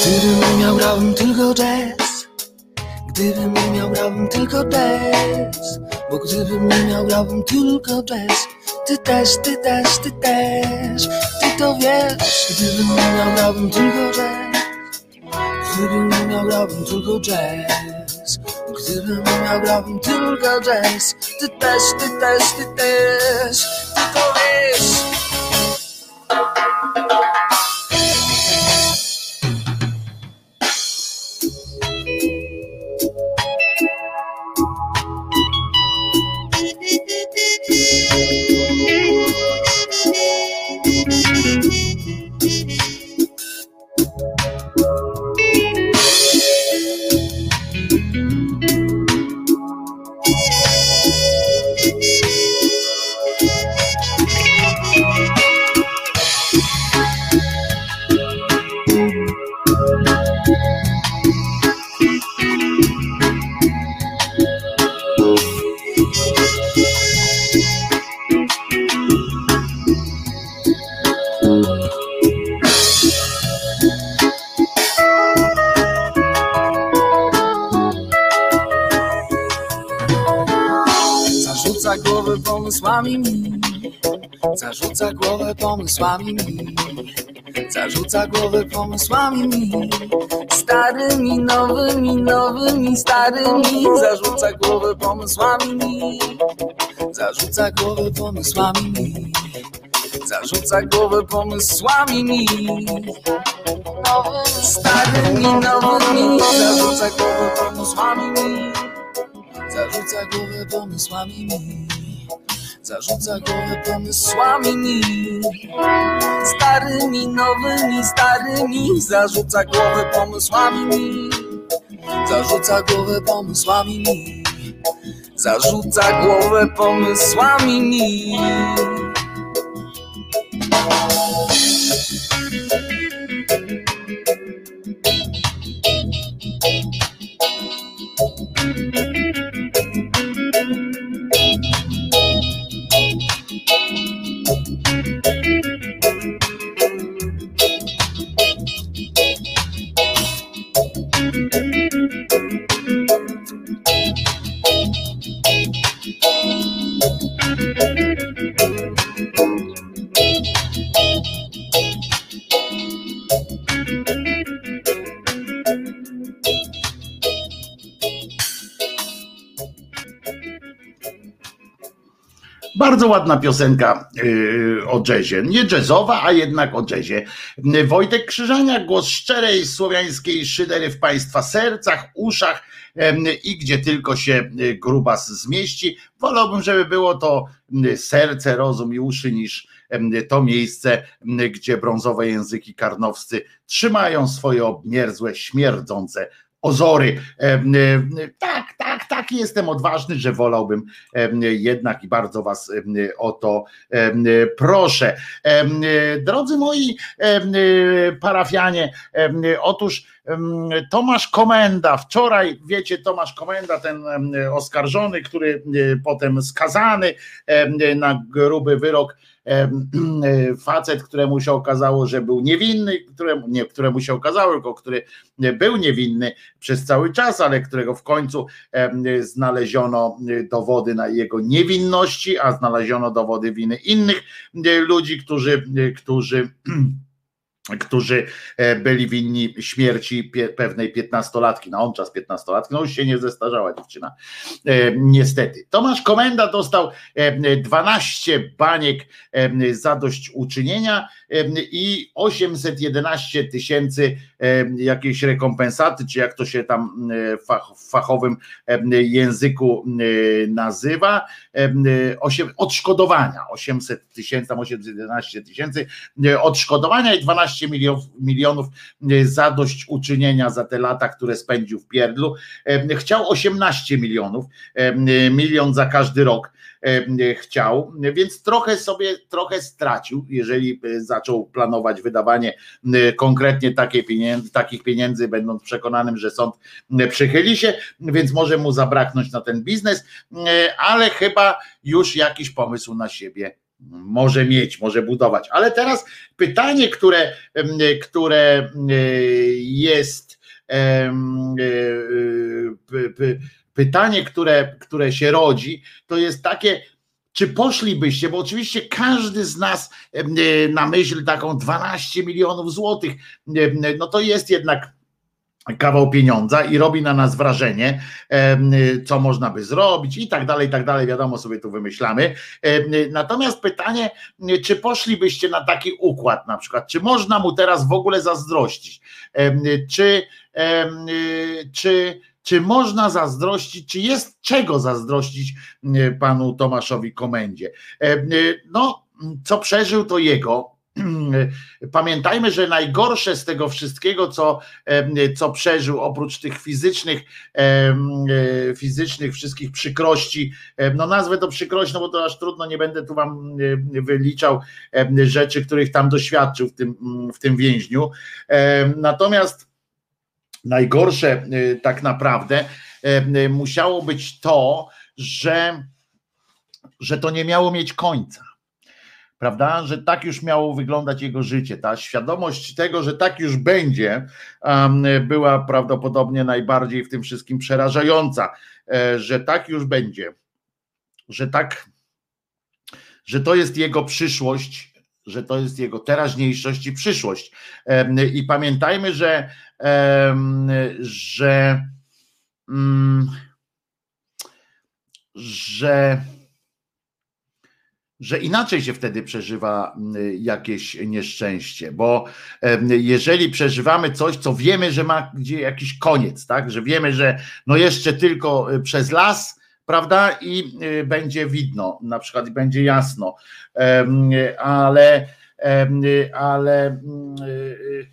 Gdybym umiał, grałbym tylko jazz. Gdybym nie miał, grałbym tylko jazz. Bo gdybym nie miał, grałbym tylko jazz. Ty też, ty też, ty też. Ty to wiesz. Gdybym nie miał, grałbym tylko jazz. Gdybym nie miał, grałbym tylko jazz Gdybym nie miał, grałbym tylko jazz Ty też, ty też, ty też. Ty to wiesz pomysłami. Mi Zarzuca głowę pomysłami. Mi Zarzuca głowę pomysłami. Mi Starymi, nowymi, nowymi, starymi. Zarzuca głowę pomysłami. Mi Zarzuca głowę pomysłami. Mi Zarzuca głowę pomysłami. Mi starymi, nowymi. Zarzuca głowę pomysłami. Mi Zarzuca głowę pomysłami. mi Zarzuca głowę pomysłami mi Starymi, nowymi, starymi. Zarzuca głowę pomysłami mi Zarzuca głowę pomysłami mi Zarzuca głowę pomysłami mi Bardzo ładna piosenka yy, o jazzie. Nie jazzowa, a jednak o jazzie. Wojtek Krzyżaniak, głos szczerej słowiańskiej szydery w Państwa sercach, uszach i gdzie tylko się y, grubas zmieści. Wolałbym, żeby było to y, serce, rozum i uszy niż to miejsce, gdzie brązowe języki karnowscy trzymają swoje obmierzłe, śmierdzące ozory. Tak, tak, tak, jestem odważny, że wolałbym jednak i bardzo Was o to proszę. Drodzy moi parafianie, otóż Tomasz Komenda, wczoraj, wiecie, Tomasz Komenda, ten oskarżony, który em, potem skazany na gruby wyrok, <clears throat> facet, któremu się okazało, że był niewinny, któremu, nie, któremu się okazało, tylko który był niewinny przez cały czas, ale którego w końcu znaleziono dowody na jego niewinności, a znaleziono dowody winy innych e, ludzi, którzy, którzy <clears throat> którzy e, byli winni śmierci pewnej piętnastolatki, na on czas piętnastolatki, no już się nie zestarzała dziewczyna, e, niestety. Tomasz Komenda dostał e, 12 baniek e, zadośćuczynienia i 811 tysięcy jakiejś rekompensaty, czy jak to się tam w fachowym języku nazywa, odszkodowania. 800 tysięcy, tam 811 tysięcy. Odszkodowania i 12 milionów, milionów zadośćuczynienia za te lata, które spędził w Pierdlu. Chciał 18 milionów, milion za każdy rok chciał, więc trochę sobie, trochę stracił, jeżeli zaczął planować wydawanie konkretnie takie pieniędzy, takich pieniędzy, będąc przekonanym, że sąd przychyli się, więc może mu zabraknąć na ten biznes, ale chyba już jakiś pomysł na siebie może mieć, może budować. Ale teraz pytanie, które, które jest pytanie, które, które się rodzi, to jest takie, czy poszlibyście, bo oczywiście każdy z nas na myśl taką 12 milionów złotych, no to jest jednak kawał pieniądza i robi na nas wrażenie, co można by zrobić i tak dalej, i tak dalej, wiadomo sobie tu wymyślamy. Natomiast pytanie, czy poszlibyście na taki układ na przykład, czy można mu teraz w ogóle zazdrościć, czy, czy czy można zazdrościć, czy jest czego zazdrościć e, panu Tomaszowi Komendzie? E, e, no, co przeżył, to jego. Pamiętajmy, że najgorsze z tego wszystkiego, co, co przeżył, oprócz tych fizycznych, fizycznych wszystkich przykrości, no nazwę to przykrość, no bo to aż trudno, nie będę tu wam wyliczał rzeczy, których tam doświadczył w tym, w tym więźniu. Natomiast najgorsze y, tak naprawdę y, y, musiało być to, że, że to nie miało mieć końca. Prawda, że tak już miało wyglądać jego życie. Ta świadomość tego, że tak już będzie, była prawdopodobnie najbardziej w tym wszystkim przerażająca, e, że tak już będzie, że tak, że to jest jego przyszłość, że to jest jego teraźniejszość i przyszłość. I pamiętajmy, że że, mm, że, że inaczej się wtedy przeżywa mm, jakieś nieszczęście, bo jeżeli przeżywamy coś, co wiemy, że ma gdzie jakiś koniec, tak, że wiemy, że no jeszcze tylko y, przez las, prawda, i y, będzie widno, na przykład będzie jasno, ale ale mm, y,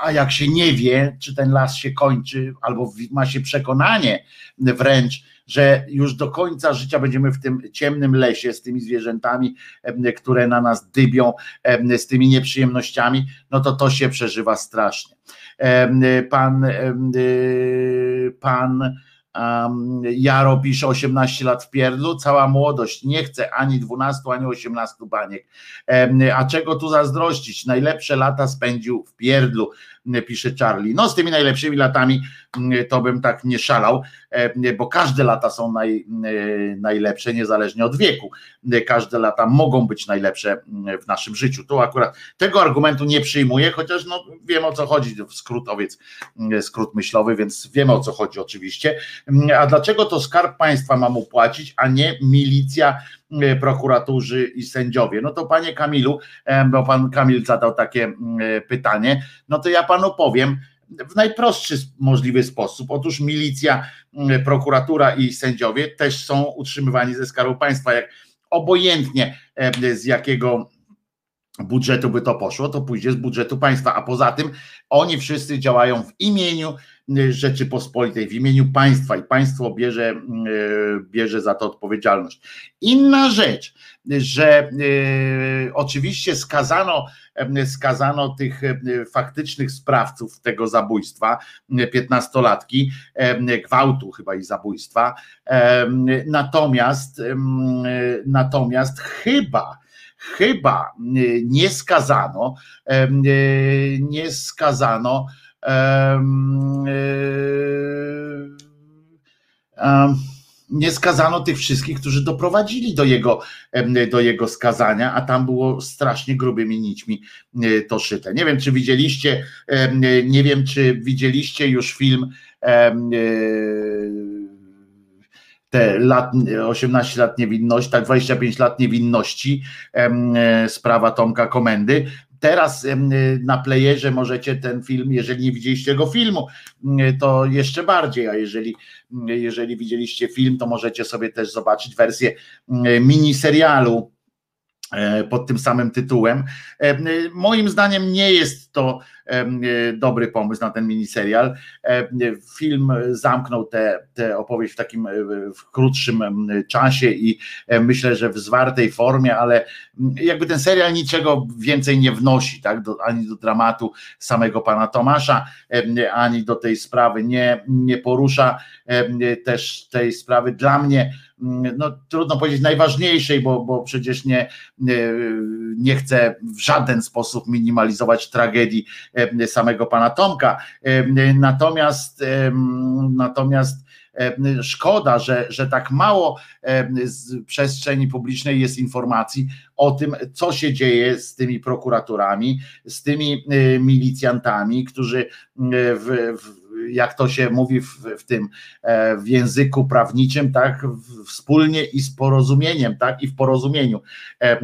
a jak się nie wie, czy ten las się kończy, albo ma się przekonanie wręcz, że już do końca życia będziemy w tym ciemnym lesie z tymi zwierzętami, które na nas dybią, z tymi nieprzyjemnościami, no to to się przeżywa strasznie. Pan, pan Jaro pisze 18 lat w pierdlu, cała młodość, nie chce ani 12, ani 18 baniek. A czego tu zazdrościć? Najlepsze lata spędził w pierdlu pisze Charlie. No z tymi najlepszymi latami mm, to bym tak nie szalał, e, bo każde lata są naj, e, najlepsze, niezależnie od wieku. E, każde lata mogą być najlepsze mm, w naszym życiu. Tu akurat tego argumentu nie przyjmuję, chociaż no, wiem o co chodzi, skrótowiec, mm, skrót myślowy, więc wiemy o co chodzi oczywiście. A dlaczego to skarb państwa ma mu płacić, a nie milicja? E, prokuratorzy i sędziowie. No to panie Kamilu, e, bo pan Kamil zadał takie mm, e, pytanie, no to ja panu powiem, w najprostszy możliwy sposób. Otóż milicja, mm, prokuratura i sędziowie też są utrzymywani ze skarbu państwa. Jak obojętnie z jakiego budżetu by to poszło, to pójdzie z budżetu państwa, a poza tym oni wszyscy działają w imieniu Rzeczypospolitej, w imieniu państwa i państwo bierze, e, bierze za to odpowiedzialność. Inna rzecz, że e, oczywiście skazano, e, skazano tych faktycznych sprawców tego zabójstwa, piętnastolatki, gwałtu chyba i zabójstwa, natomiast natomiast chyba chyba nie skazano nie skazano nie skazano tych wszystkich, którzy doprowadzili do jego, do jego skazania, a tam było strasznie grubymi nićmi to szyte. Nie wiem, czy widzieliście, nie wiem, czy widzieliście już film te lat, 18 lat niewinności, tak 25 lat niewinności, sprawa Tomka Komendy Teraz na playerze możecie ten film, jeżeli nie widzieliście tego filmu, to jeszcze bardziej, a jeżeli, jeżeli widzieliście film, to możecie sobie też zobaczyć wersję miniserialu E, pod tym samym tytułem. E, moim zdaniem nie jest to dobry pomysł na ten miniserial. Film zamknął tę opowieść w takim w krótszym czasie i myślę, że w zwartej formie, ale jakby ten serial niczego więcej nie wnosi, tak, do, ani do dramatu samego pana Tomasza, ani do tej sprawy nie, nie porusza też tej sprawy. Dla mnie Mm, no trudno powiedzieć najważniejszej, bo, bo przecież nie, nie chcę w żaden sposób minimalizować tragedii samego pana Tomka. Natomiast natomiast szkoda, że, że tak mało z przestrzeni publicznej jest informacji o tym, co się dzieje z tymi prokuratorami, z tymi e, milicjantami, którzy w, w jak to się mówi w, w tym e, w języku prawniczym, tak, wspólnie i z porozumieniem, tak, i w porozumieniu e, e,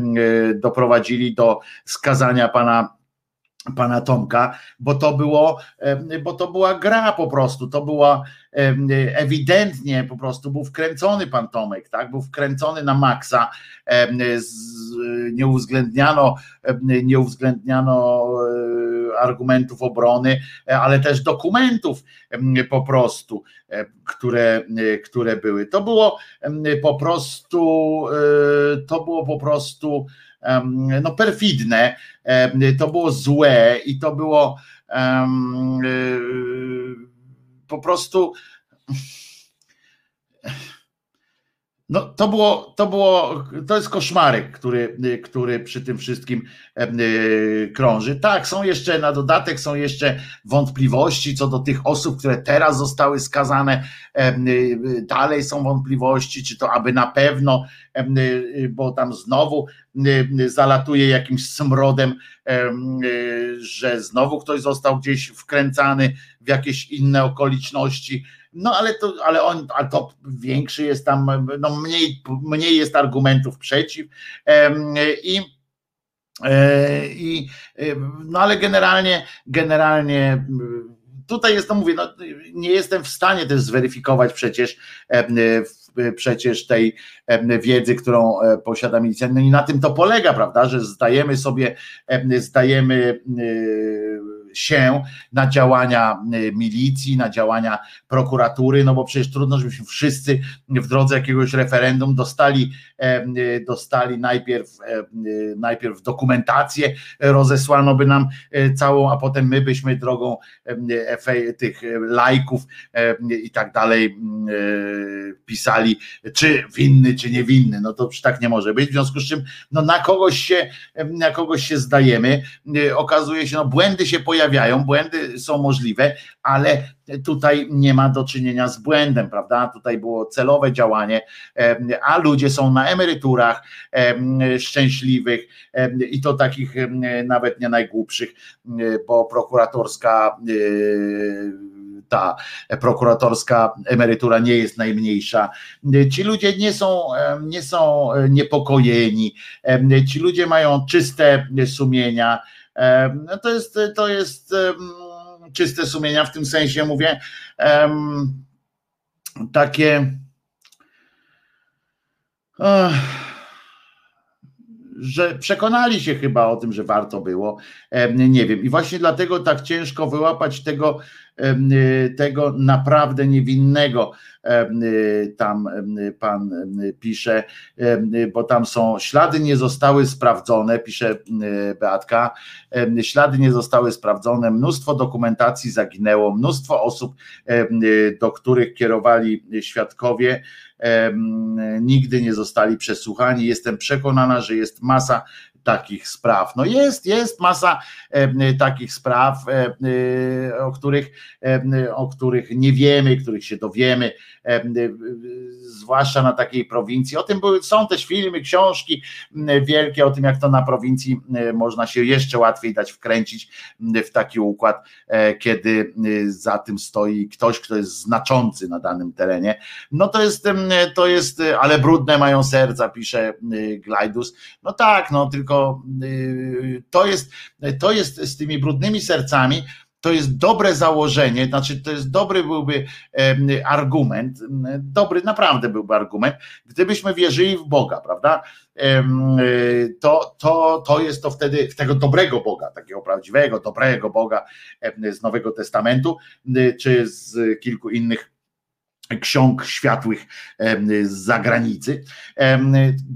doprowadzili do skazania pana pana Tomka, bo to było, bo to była gra po prostu, to była ewidentnie po prostu był wkręcony pan Tomek, tak, był wkręcony na maksa, nie uwzględniano, nie uwzględniano argumentów obrony, ale też dokumentów po prostu, które, które były. To było po prostu, to było po prostu no perfidne, to było złe i to było po prostu no, to było, to było, to jest koszmarek, który, który przy tym wszystkim e, krąży. Tak, są jeszcze na dodatek, są jeszcze wątpliwości co do tych osób, które teraz zostały skazane. E, dalej są wątpliwości, czy to aby na pewno, e, bo tam znowu zalatuje jakimś smrodem, że znowu ktoś został gdzieś wkręcany w jakieś inne okoliczności no ale to, ale on, ale to większy jest tam, no mniej, mniej jest argumentów przeciw i e, i no ale generalnie, generalnie tutaj jest, to mówię, no, nie jestem w stanie też zweryfikować przecież przecież tej wiedzy, którą e, posiada milicja. No i na tym to polega, prawda, że zdajemy sobie, zdajemy się na działania y, milicji, na działania prokuratury, no bo przecież trudno, żebyśmy wszyscy w drodze jakiegoś referendum dostali, y, dostali najpierw, y, najpierw dokumentację, rozesłano by nam całą, a potem my byśmy drogą tych lajków i tak dalej pisali, czy winny, czy niewinny. No to tak nie może być. W związku z czym no na kogoś się, na kogoś się zdajemy. Okazuje się, no błędy się pojawiają pojawiają, błędy są możliwe, ale tutaj nie ma do czynienia z błędem, prawda? Tutaj było celowe działanie, a ludzie są na emeryturach szczęśliwych i to takich nawet nie najgłupszych, bo prokuratorska ta prokuratorska emerytura nie jest najmniejsza. Ci ludzie nie są, nie są niepokojeni, ci ludzie mają czyste sumienia, to jest, to jest czyste sumienia w tym sensie, mówię, takie że przekonali się chyba o tym, że warto było. Nie wiem. I właśnie dlatego tak ciężko wyłapać tego, tego naprawdę niewinnego. Tam pan pisze, bo tam są ślady nie zostały sprawdzone, pisze Beatka. Ślady nie zostały sprawdzone, mnóstwo dokumentacji zaginęło, mnóstwo osób, do których kierowali świadkowie nigdy nie zostali przesłuchani. Jestem przekonana, że jest masa takich spraw. No jest, jest masa takich spraw, o których, o których nie wiemy, których się dowiemy, zwłaszcza na takiej prowincji. O tym były, są też filmy, książki wielkie o tym, jak to na prowincji można się jeszcze łatwiej dać wkręcić w taki układ, e, kiedy za tym stoi ktoś, kto jest znaczący na danym terenie. No to jest, to jest, ale brudne mają serca, pisze Glajdus. No tak, no tylko to, y, to, jest, to jest z tymi brudnymi sercami, to jest dobre założenie, znaczy to jest dobry byłby argument, dobry naprawdę byłby argument, gdybyśmy wierzyli w Boga, prawda? To, to, to jest to wtedy w tego dobrego Boga, takiego prawdziwego, dobrego Boga z Nowego Testamentu, czy z kilku innych ksiąg światłych z zagranicy,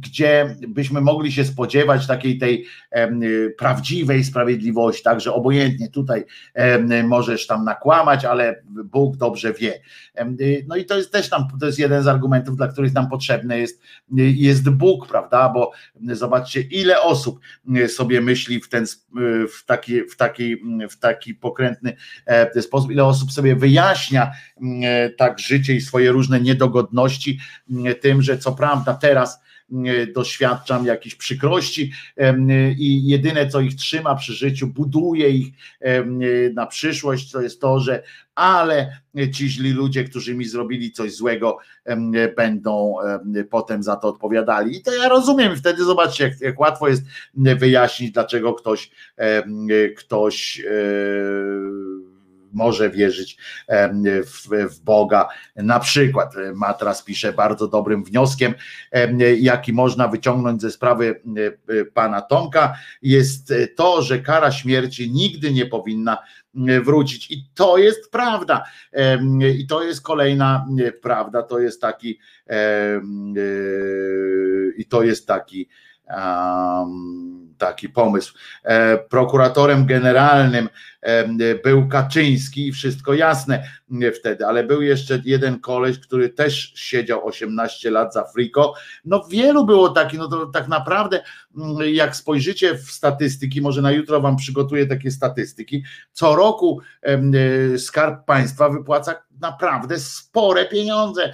gdzie byśmy mogli się spodziewać takiej tej prawdziwej sprawiedliwości, także obojętnie tutaj możesz tam nakłamać, ale Bóg dobrze wie. No i to jest też tam, to jest jeden z argumentów, dla których nam potrzebny jest, jest Bóg, prawda, bo zobaczcie ile osób sobie myśli w ten, w taki, w taki, w taki pokrętny e, sposób, ile osób sobie wyjaśnia tak życie i swoje różne niedogodności tym, że co prawda teraz doświadczam jakichś przykrości i jedyne co ich trzyma przy życiu, buduje ich na przyszłość, to jest to, że ale ci źli ludzie, którzy mi zrobili coś złego, będą potem za to odpowiadali. I to ja rozumiem, wtedy zobaczcie, jak, jak łatwo jest wyjaśnić, dlaczego ktoś ktoś może wierzyć w, w Boga. Na przykład e, Matras pisze bardzo dobrym wnioskiem, jaki można wyciągnąć ze sprawy e, pana Tomka, jest to, że kara śmierci nigdy nie powinna wrócić. I to jest prawda. I to jest kolejna prawda. To jest taki e, i to jest taki taki pomysł. Prokuratorem generalnym był Kaczyński i wszystko jasne wtedy, ale był jeszcze jeden koleś, który też siedział 18 lat za friko. No wielu było takich, no to tak naprawdę mm, jak spojrzycie w statystyki, może na jutro wam przygotuję takie statystyki, co roku e, Skarb Państwa wypłaca naprawdę spore pieniądze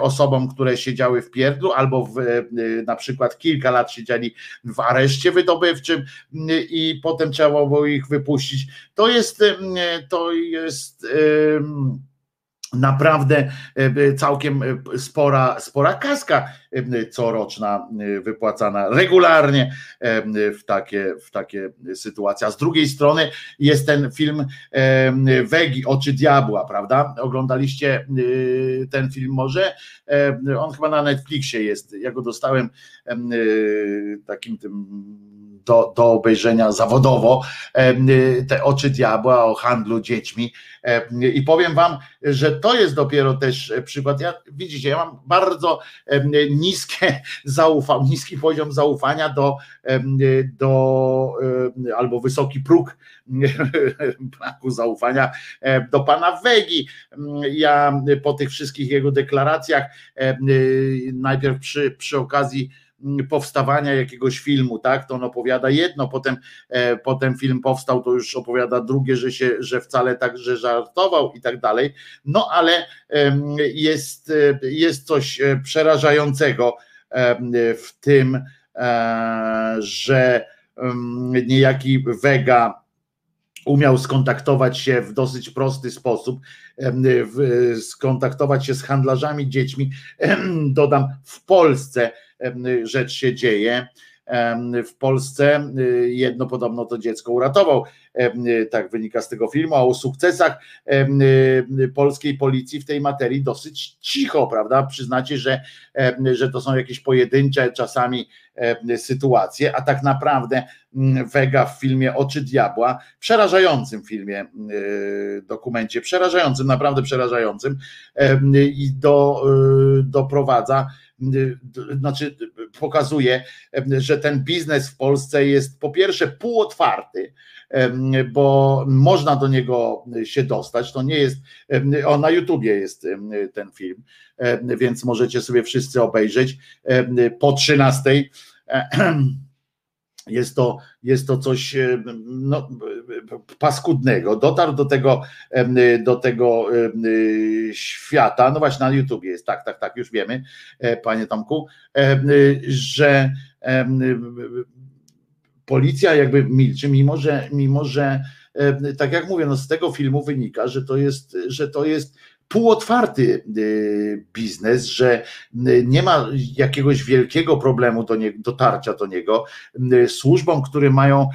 osobom, które siedziały w pierdlu albo w, e, na przykład kilka lat siedzieli w areszcie wydobywczym i potem trzeba było ich wypuścić to jest, to jest naprawdę całkiem spora, spora kaska coroczna wypłacana regularnie w takie, w takie sytuacje. A z drugiej strony jest ten film Wegi, Oczy Diabła, prawda? Oglądaliście ten film może? On chyba na Netflixie jest. Ja go dostałem takim tym do, do obejrzenia zawodowo te oczy diabła o handlu dziećmi. I powiem wam, że to jest dopiero też przykład. Ja, widzicie, ja mam bardzo niskie <laughs> zaufanie, niski poziom zaufania do, do albo wysoki próg <laughs> braku zaufania do pana Wegi. Ja po tych wszystkich jego deklaracjach, najpierw przy, przy okazji powstawania jakiegoś filmu, tak? To on opowiada jedno, potem, e, potem film powstał, to już opowiada drugie, że się, że wcale tak, że żartował i tak dalej. No ale jest, e, jest coś e, przerażającego w tym, że niejaki Vega umiał skontaktować się w dosyć prosty sposób, skontaktować się z handlarzami dziećmi, dodam, w Polsce rzecz się dzieje. W Polsce y, jedno podobno to dziecko uratował, tak wynika z tego filmu, a o sukcesach y, polskiej policji w tej materii dosyć cicho, prawda? Przyznacie, że, że to są jakieś pojedyncze czasami sytuacje, a tak naprawdę mm, Vega w filmie Oczy Diabła, przerażającym filmie, y, dokumencie, przerażającym, naprawdę przerażającym i do, doprowadza znaczy pokazuje, że ten biznes w Polsce jest po pierwsze półotwarty, bo można do niego się dostać. To nie jest, o na YouTubie jest ten film, więc możecie sobie wszyscy obejrzeć po 13 <clears throat> jest to, jest to coś e, no, paskudnego. Dotarł do tego, do tego świata, no właśnie na YouTubie jest, tak, tak, tak, już wiemy, e, panie Tomku, że policja jakby milczy, mimo że, mimo że tak jak mówię, no z tego filmu wynika, że to jest, że to jest półotwarty y, biznes, że y, nie ma jakiegoś wielkiego problemu do nie, dotarcia do niego. Y, służbom, które mają,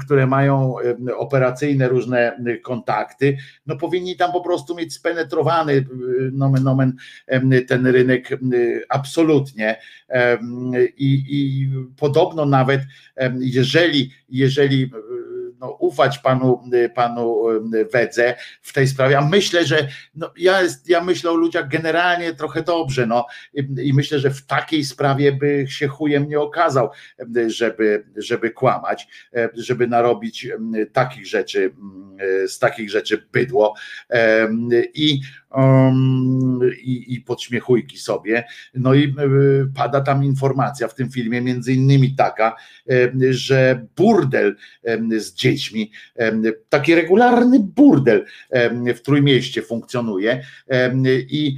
które mają operacyjne różne kontakty, no powinni tam po prostu mieć spenetrowany nomen, nomen ten rynek absolutnie. I, i podobno nawet jeżeli, jeżeli no, ufać panu, panu Wedze w tej sprawie. A myślę, że no, ja, jest, ja myślę o ludziach generalnie trochę dobrze, no i, i myślę, że w takiej sprawie by się chujem nie okazał, żeby, żeby kłamać, żeby narobić takich rzeczy, z takich rzeczy bydło. I um, i, i podśmiechujki sobie. No i y, pada tam informacja w tym filmie, między innymi taka, y, że burdel z dziećmi, taki regularny burdel w Trójmieście funkcjonuje i,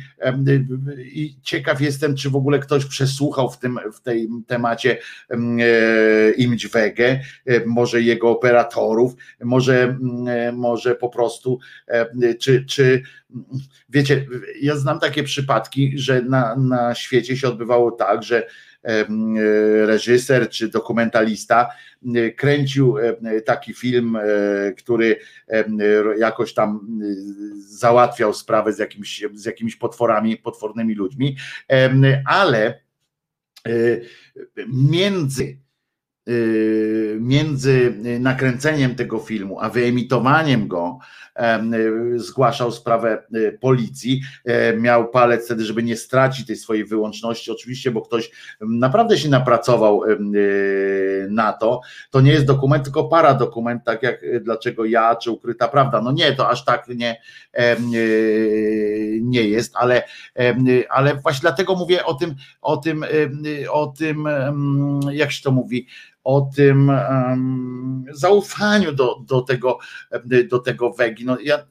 ciekaw jestem, czy w ogóle ktoś przesłuchał w tym w tej temacie Imć Wege, może jego operatorów, może, może po prostu, czy, czy wiecie, ja znam takie przypadki, że na, na świecie się odbywało tak, że reżyser czy dokumentalista kręcił taki film, który jakoś tam załatwiał sprawę z, jakimś, z jakimiś potworami, potwornymi ludźmi, ale między między nakręceniem tego filmu a wyemitowaniem go zgłaszał sprawę policji, e, miał palec wtedy, żeby nie stracić tej swojej wyłączności, oczywiście, bo ktoś naprawdę się napracował na to. To nie jest dokument, tylko paradokument, tak jak dlaczego ja, czy ukryta prawda. No nie, to aż tak nie, nie jest, ale, ale właśnie dlatego mówię o tym, o tym, o tym, jak się to mówi, o tym um, zaufaniu do, do, tego, do tego wegi. No ja,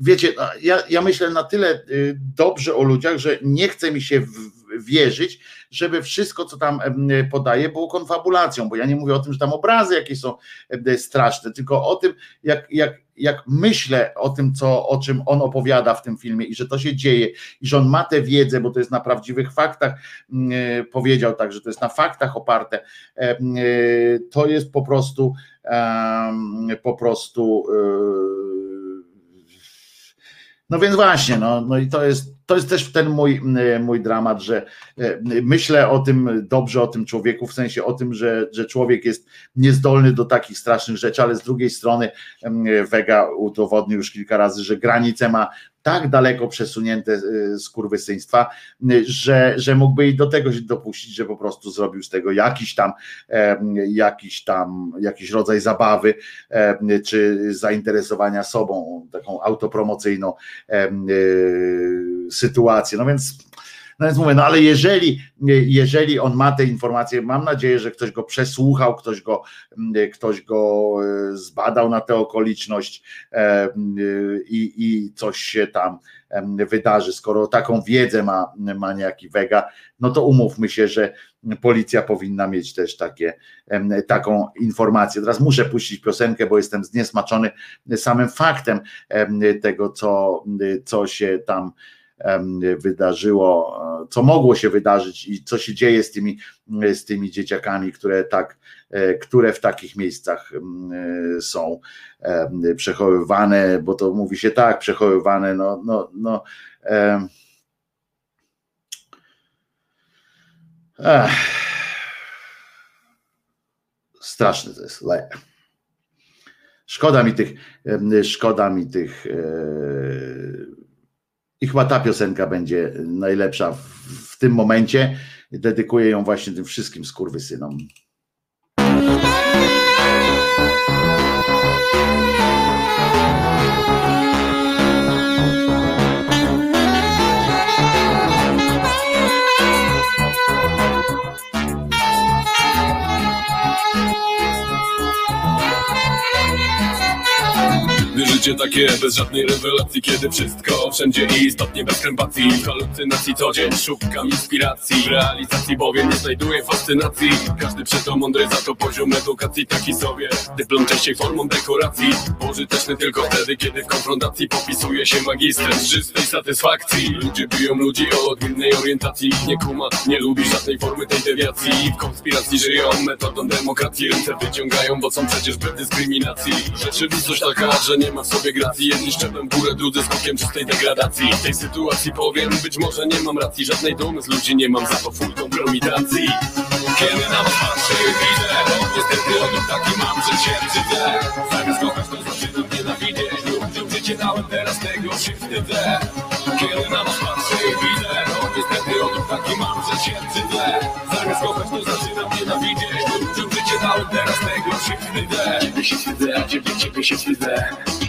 wiecie, no, ja, ja myślę na tyle y, dobrze o ludziach, że nie chce mi się w, wierzyć, żeby wszystko, co tam podaje, było konfabulacją, bo ja nie mówię o tym, że tam obrazy jakieś są straszne, tylko o tym, jak, jak, jak myślę o tym, co, o czym on opowiada w tym filmie i że to się dzieje i że on ma tę wiedzę, bo to jest na prawdziwych faktach, powiedział tak, że to jest na faktach oparte, to jest po prostu po prostu no więc właśnie, no, no i to jest, to jest też ten mój, mój dramat, że e, myślę o tym dobrze, o tym człowieku, w sensie o tym, że, że człowiek jest niezdolny do takich strasznych rzeczy, ale z drugiej strony Vega udowodnił już kilka razy, że granice ma tak daleko przesunięte y, skurwysyństwa, y, że, że mógłby i do tego się dopuścić, że po prostu zrobił z tego jakiś tam, jakiś tam, jakiś rodzaj zabawy, czy zainteresowania sobą, taką autopromocyjną sytuację. No więc no więc mówię, no ale jeżeli, jeżeli on ma te informacje, mam nadzieję, że ktoś go przesłuchał, ktoś go, ktoś go e, zbadał na tę okoliczność e, i, i coś się tam wydarzy. Skoro taką wiedzę ma, ma niejaki Wega, no to umówmy się, że policja powinna mieć też takie, taką informację. Teraz muszę puścić piosenkę, bo jestem zniesmaczony samym faktem tego, co, co się tam wydarzyło, co mogło się wydarzyć i co się dzieje z tymi, z tymi dzieciakami, które tak, e, które w takich miejscach e, są przechowywane, bo to mówi się tak, przechowywane, no, no, no. Ech. Straszne to jest. Szkoda mi tych, szkoda mi tych e, i chyba ta piosenka będzie najlepsza w, w tym momencie. Dedykuję ją właśnie tym wszystkim skurwysynom. Życie takie bez żadnej rewelacji Kiedy wszystko wszędzie istotnie bez krępacji. Halucynacji co dzień szukam inspiracji. W realizacji bowiem nie znajduję fascynacji. Każdy przeto mądry za to poziom edukacji. Taki sobie Dyplom częściej formą dekoracji. Pożyteczny tylko wtedy kiedy w konfrontacji Popisuje się magistrem z czystej satysfakcji. Ludzie biją ludzi o odmiennej orientacji. Nie kuma, nie lubi żadnej formy tej dewiacji. W konspiracji żyją metodą demokracji. Ręce wyciągają, bo są przecież bez dyskryminacji. Rzeczywistość taka, że nie ma w sobie gracji Jedni szczeplem w górę, drudzy skokiem czystej degradacji. W tej sytuacji powiem, być może nie mam racji. Żadnej dumy z ludzi nie mam za to full kompromitacji Kiedy na was patrzę widzę niestety odruch taki mam, że się wstydzę. Zamiast kochać to zaczynam nienawidzieć Ludziom życie dałem, teraz tego się wstydzę. Kiedy na was patrzę widzę niestety odruch taki mam, że się wstydzę. Zamiast kochać to zaczynam nienawidzieć Ludziom życie dałem, teraz tego się wstydzę. Ciebie się wstydzę, ciebie, ciebie się wstydzę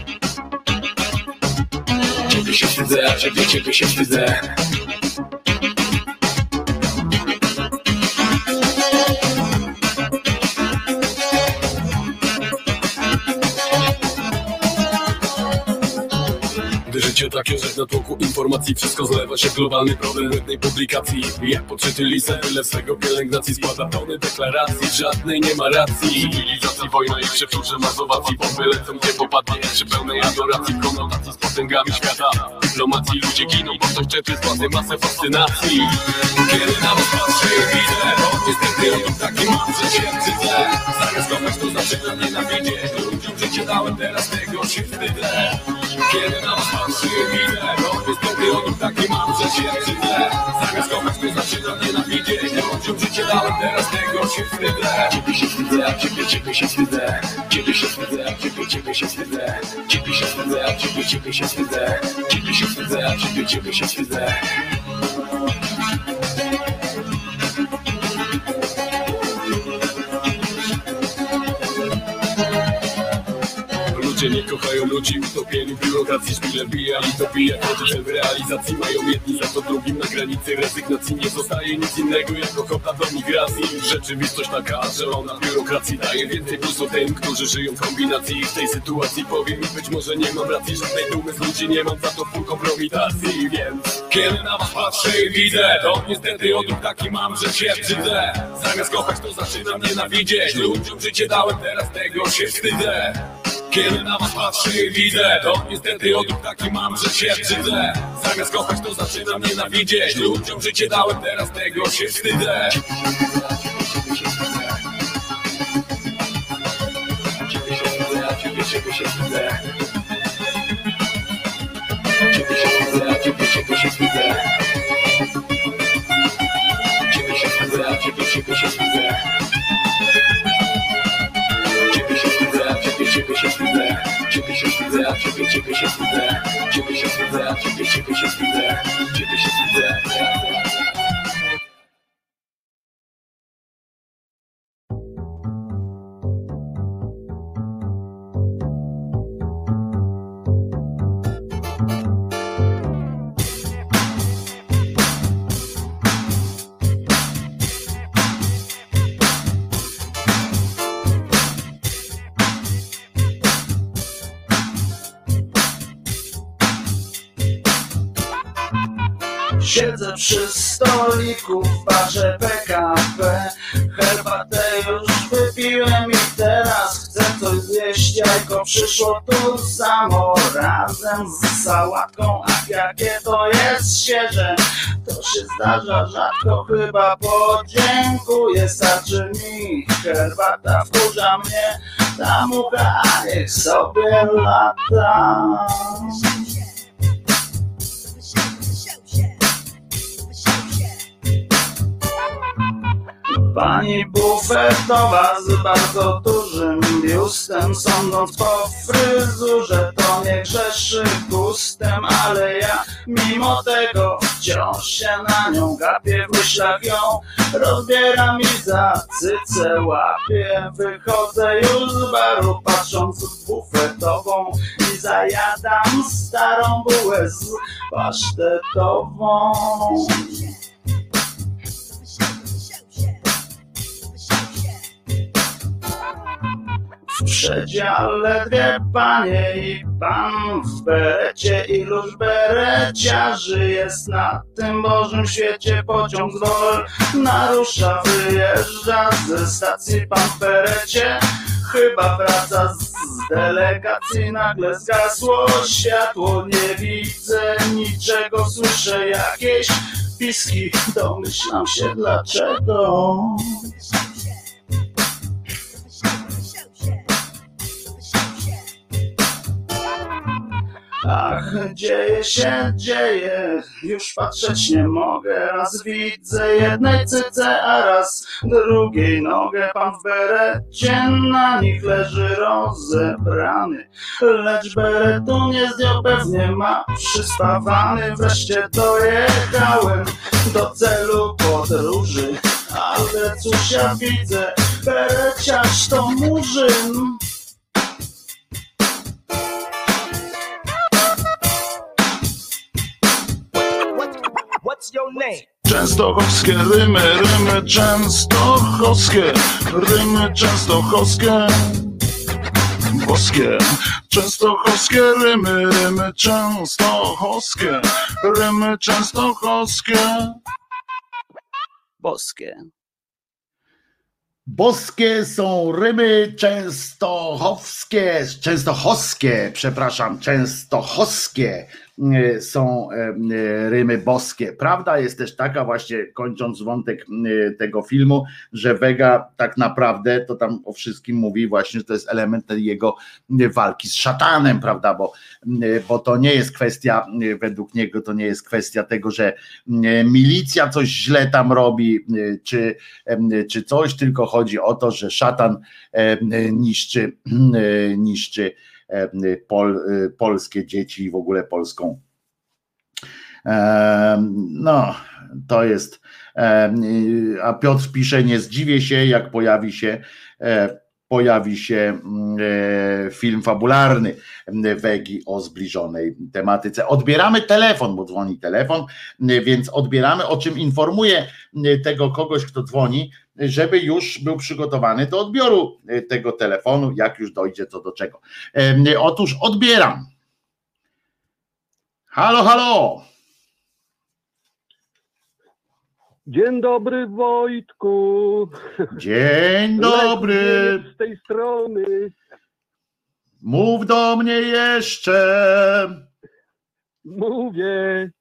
Ciebie się wstydzę, a ciebie, ciebie się wstydzę życie takie, że w natłoku informacji. Wszystko zlewa się globalny problem jednej publikacji. Jak podczyty lisem, tyle swego pielęgnacji Składa tony deklaracji, żadnej nie ma racji. Cywilizacji, wojna i przeczurze mazowacji Bomby lecą gdzie popadnie, przy pełnej adoracji Konotacji z potęgami świata. Dyplomacji ludzie giną, bo ktoś czerpie z władzy masę fascynacji. Kiedy na was patrzę widzę niestety odruch taki mam, że się wstydzę Zamiast kochać to zaczynam nienawidzieć Ludziom życie dałem, teraz tego się wstydzę. Kiedy na was patrzę i widzę Bo niestety odruch taki mam, że się wstydzę Zamiast kochać to zaczynam nienawidzieć Ludziom życie dałem, teraz tego się wstydzę Ciebie się wstydzę, ciebie, ciebie się wstydzę Ciebie się wstydzę, ciebie, ciebie się wstydzę Ciebie się wstydzę, ciebie, ciebie się wstydzę Ciebie się wstydzę, ciebie, ciebie się wstydzę Ludzie nie kochają ludzi, utopieni w biurokracji szpile bija i cel w realizacji mają jedni za to drugim na granicy rezygnacji. Nie zostaje nic innego jak ochota do migracji. Rzeczywistość taka, że ona biurokracji daje. Więcej plusu tym, którzy żyją w kombinacji. W tej sytuacji powiem i być może nie mam racji żadnej dumy z ludzi nie mam za to full kompromitacji. Więc kiedy na was patrzę i widzę to niestety odruch taki mam, że się wstydzę. Zamiast kochać to zaczynam nienawidzieć. Ludziom życie dałem, teraz tego się wstydzę kiedy na was patrzę i widzę To niestety odruch taki mam, że się wstydzę. Zamiast kochać to zaczynam nienawidzieć Ludziom życie dałem, teraz tego się wstydzę. Ciebie się wstydzę a ciebie, ciebie się wstydzę Ciebie się wstydzę, a ciebie, ciebie się wstydzę Ciebie się wstydzę, a ciebie, ciebie się wstydzę Ciebie przy stoliku w barze PKP Herbatę już wypiłem i teraz chcę coś zjeść Jajko przyszło tu samo. Razem z sałatką Ach jakie to jest świeże. To się zdarza rzadko chyba Podziękuję, starczy mi Herbata wkurza mnie Ta mucha niech sobie lata Pani bufetowa z bardzo dużym biustem Sądząc po fryzurze to nie grzeszy gustem Ale ja mimo tego wciąż się na nią gapię. W myślach ją rozbieram i za cycę łapię. Wychodzę już z baru patrząc w bufetową I zajadam starą bułę z pasztetową W przedziale dwie panie i pan w berecie. Iluż bereciarzy jest na tym Bożym świecie. Pociąg z Wol narusza, wyjeżdża ze stacji pan w berecie. Chyba wraca z delegacji nagle zgasło. Światło nie widzę niczego słyszę. Jakieś piski domyślam się dlaczego Ach, dzieje się, dzieje, już patrzeć nie mogę. Raz widzę jednej cyce, a raz drugiej nogę. Pan w berecie na nich leży rozebrany. Lecz beretu nie zdjął, pewnie ma przyspawany. Wreszcie dojechałem do celu podróży. Ale cóż ja widzę, bereciarz to murzyn. Częstochowskie rymy, rymy częstochowskie, rymy częstochowskie, boskie. Częstochowskie rymy, rymy częstochowskie, rymy częstochowskie, boskie. Boskie są rymy częstochowskie, częstochowskie, przepraszam, częstochowskie są e, e, rymy boskie. Prawda jest też taka, właśnie kończąc wątek e, tego filmu, że Vega tak naprawdę to tam o wszystkim mówi właśnie, że to jest element jego e, walki z szatanem, prawda, bo, e, bo to nie jest kwestia, e, według niego to nie jest kwestia tego, że e, milicja coś źle tam robi, e, czy, e, czy coś, tylko chodzi o to, że szatan e, niszczy, e, niszczy e, pol, e, polskie dzieci i w ogóle polską. E, No, to jest. e, A Piotr pisze: Nie zdziwię się, jak pojawi się. e, Pojawi się e, film fabularny Wegi o zbliżonej tematyce. Odbieramy telefon, bo dzwoni telefon, więc odbieramy, o czym informuję tego kogoś, kto dzwoni, żeby już był przygotowany do odbioru e, tego telefonu, jak już dojdzie co do czego. Em, Otóż odbieram. Halo, halo. Dzień dobry Wojtku. Dzień dobry. Z tej strony. Mów do mnie jeszcze. Mówię.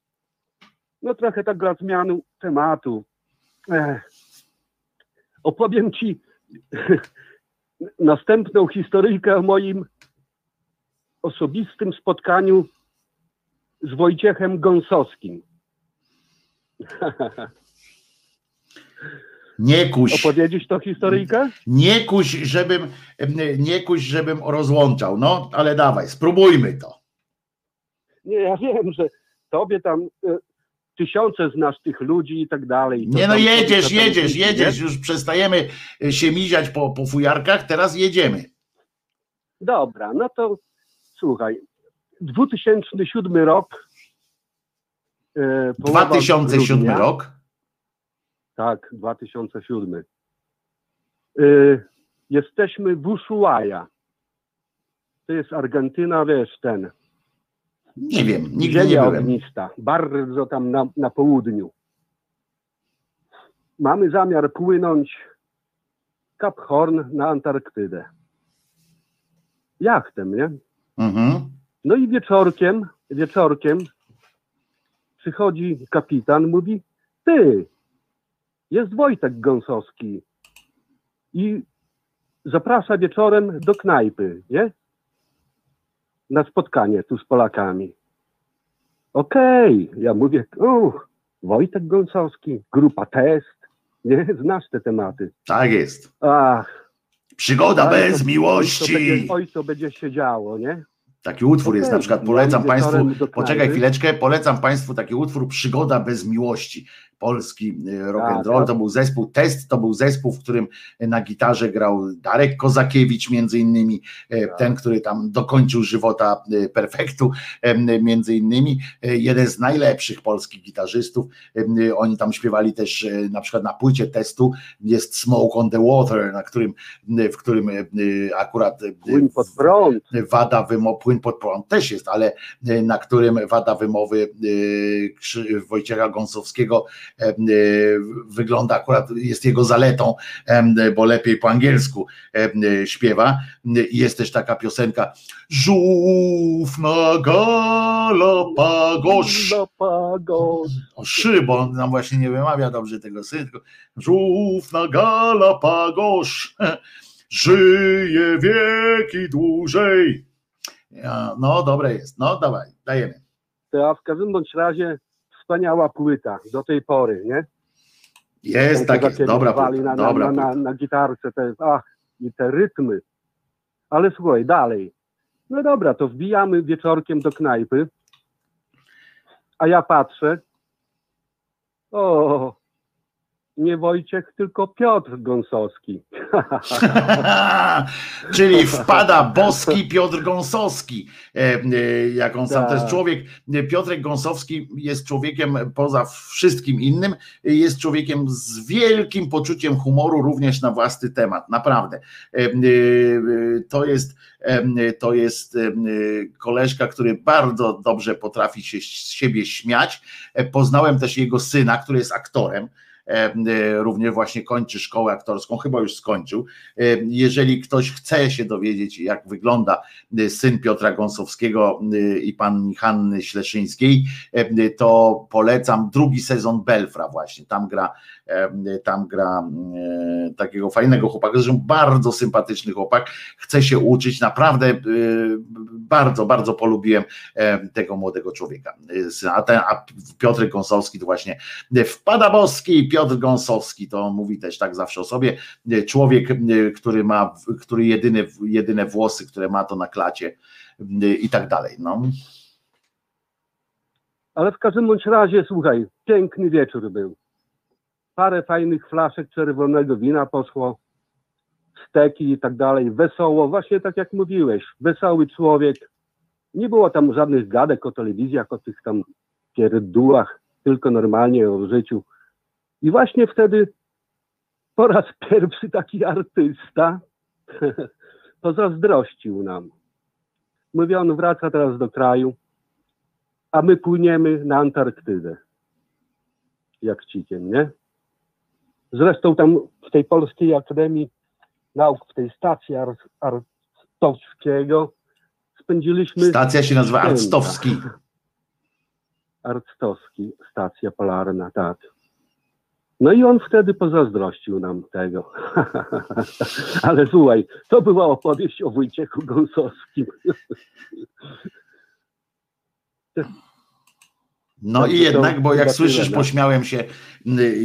No trochę tak dla zmiany tematu. Ech. Opowiem ci <laughs> następną historyjkę o moim osobistym spotkaniu z Wojciechem Gąsowskim. <laughs> Nie kuś. Opowiedzieć tą historyjkę? Nie kuś, żebym, nie kuś, żebym rozłączał. No, ale dawaj, spróbujmy to. Nie, ja wiem, że tobie tam e, tysiące znasz tych ludzi i tak dalej. Nie no, jedziesz, jedziesz, jedziesz. Już przestajemy się miziać po, po fujarkach, teraz jedziemy. Dobra, no to słuchaj. 2007 rok. e, połowa 2007 grudnia. rok. Tak, 2007. E, jesteśmy w Ushuaia. To jest Argentyna, wiesz, ten. Nie wiem, nigdy nie byłem. ognista, bardzo tam na, na południu. Mamy zamiar płynąć Cap Horn na Antarktydę. Jachtem, nie? Mhm. No i wieczorkiem, wieczorkiem przychodzi kapitan, mówi, ty, jest Wojtek Gąsowski i zaprasza wieczorem do knajpy, nie? Na spotkanie tu z Polakami. Okej, ja mówię, uch, Wojtek Gąsowski, grupa test, nie? Znasz te tematy. Tak jest. Ach, Przygoda bez to- Oj, miłości. będzie, oj, to będzie się działo, nie? Taki utwór jest Okej, na przykład, ja polecam idę Państwu, poczekaj chwileczkę, polecam Państwu taki utwór Przygoda bez miłości. Polski e, rock Tak, and roll. tak. To był zespół Test, to był zespół, w którym na gitarze grał Darek Kozakiewicz między innymi, e, Tak. ten, który tam dokończył żywota e, perfektu, między innymi jeden z najlepszych polskich gitarzystów. Oni tam śpiewali też na przykład na płycie testu jest Smoke on the Water, na którym, w którym akurat Płyn pod prąd. wada wymowy, płyn pod prąd też jest, ale na którym wada wymowy Wojciecha Gąsowskiego wygląda akurat, jest jego zaletą, bo lepiej po angielsku e, śpiewa. I Jest też taka piosenka Żółw na Galapagos. O, on nam właśnie nie wymawia dobrze tego tylko Żółw na Galapagos <laughs> żyje wieki dłużej. No, dobre jest. No, dawaj, dajemy. A w każdym bądź razie wspaniała płyta do tej pory, nie? Jest tak jest, dobra płyta, na, dobra na, na, na gitarce, to jest, ach, i te rytmy. Ale słuchaj, dalej. No dobra, to wbijamy wieczorkiem do knajpy, a ja patrzę, o, nie Wojciech, tylko Piotr Gąsowski. <laughs> Czyli wpada boski Piotr Gąsowski. E, e, Jak on sam to jest Tak. człowiek. e, Piotrek Gąsowski jest człowiekiem poza wszystkim innym, jest człowiekiem z wielkim poczuciem humoru, również na własny temat. Naprawdę. E, To jest, to jest koleżka, który bardzo dobrze potrafi się z siebie śmiać. Poznałem też jego syna, który jest aktorem. E, Również właśnie kończy szkołę aktorską, chyba już skończył. Jeżeli ktoś chce się dowiedzieć, jak wygląda e, syn Piotra Gąsowskiego e, i pani Hanny Śleszyńskiej, to polecam drugi sezon Belfra właśnie. Tam gra, tam gra e, takiego fajnego chłopaka, zresztą bardzo sympatyczny chłopak, chce się uczyć, naprawdę e, bardzo, bardzo polubiłem e, tego młodego człowieka. E, A, ten, a Piotr Gąsowski to właśnie wpada boski, Piotr Gąsowski, to mówi też tak zawsze o sobie, człowiek, e, który ma, który jedyne, jedyne włosy, które ma to na klacie e, i tak dalej. No. Ale w każdym bądź razie, słuchaj, piękny wieczór był. Parę fajnych flaszek czerwonego wina poszło, steki i tak dalej, wesoło, właśnie tak jak mówiłeś, wesoły człowiek. Nie było tam żadnych gadek o telewizjach, o tych tam pierdółach, tylko normalnie o życiu. I właśnie wtedy po raz pierwszy taki artysta <laughs> pozazdrościł nam. Mówi, on wraca teraz do kraju, a my płyniemy na Antarktydę. Jak cikiem, nie? Zresztą tam w tej Polskiej Akademii Nauk, w tej stacji Ar- Arctowskiego spędziliśmy... Stacja się nazywa święta. Arctowski. Arctowski, stacja polarna, tak. No i on wtedy pozazdrościł nam tego. <laughs> Ale słuchaj, to była opowieść o Wojciechu Gąsowskim. <laughs> No Także i jednak, bo jak słyszysz, tyle, no. pośmiałem się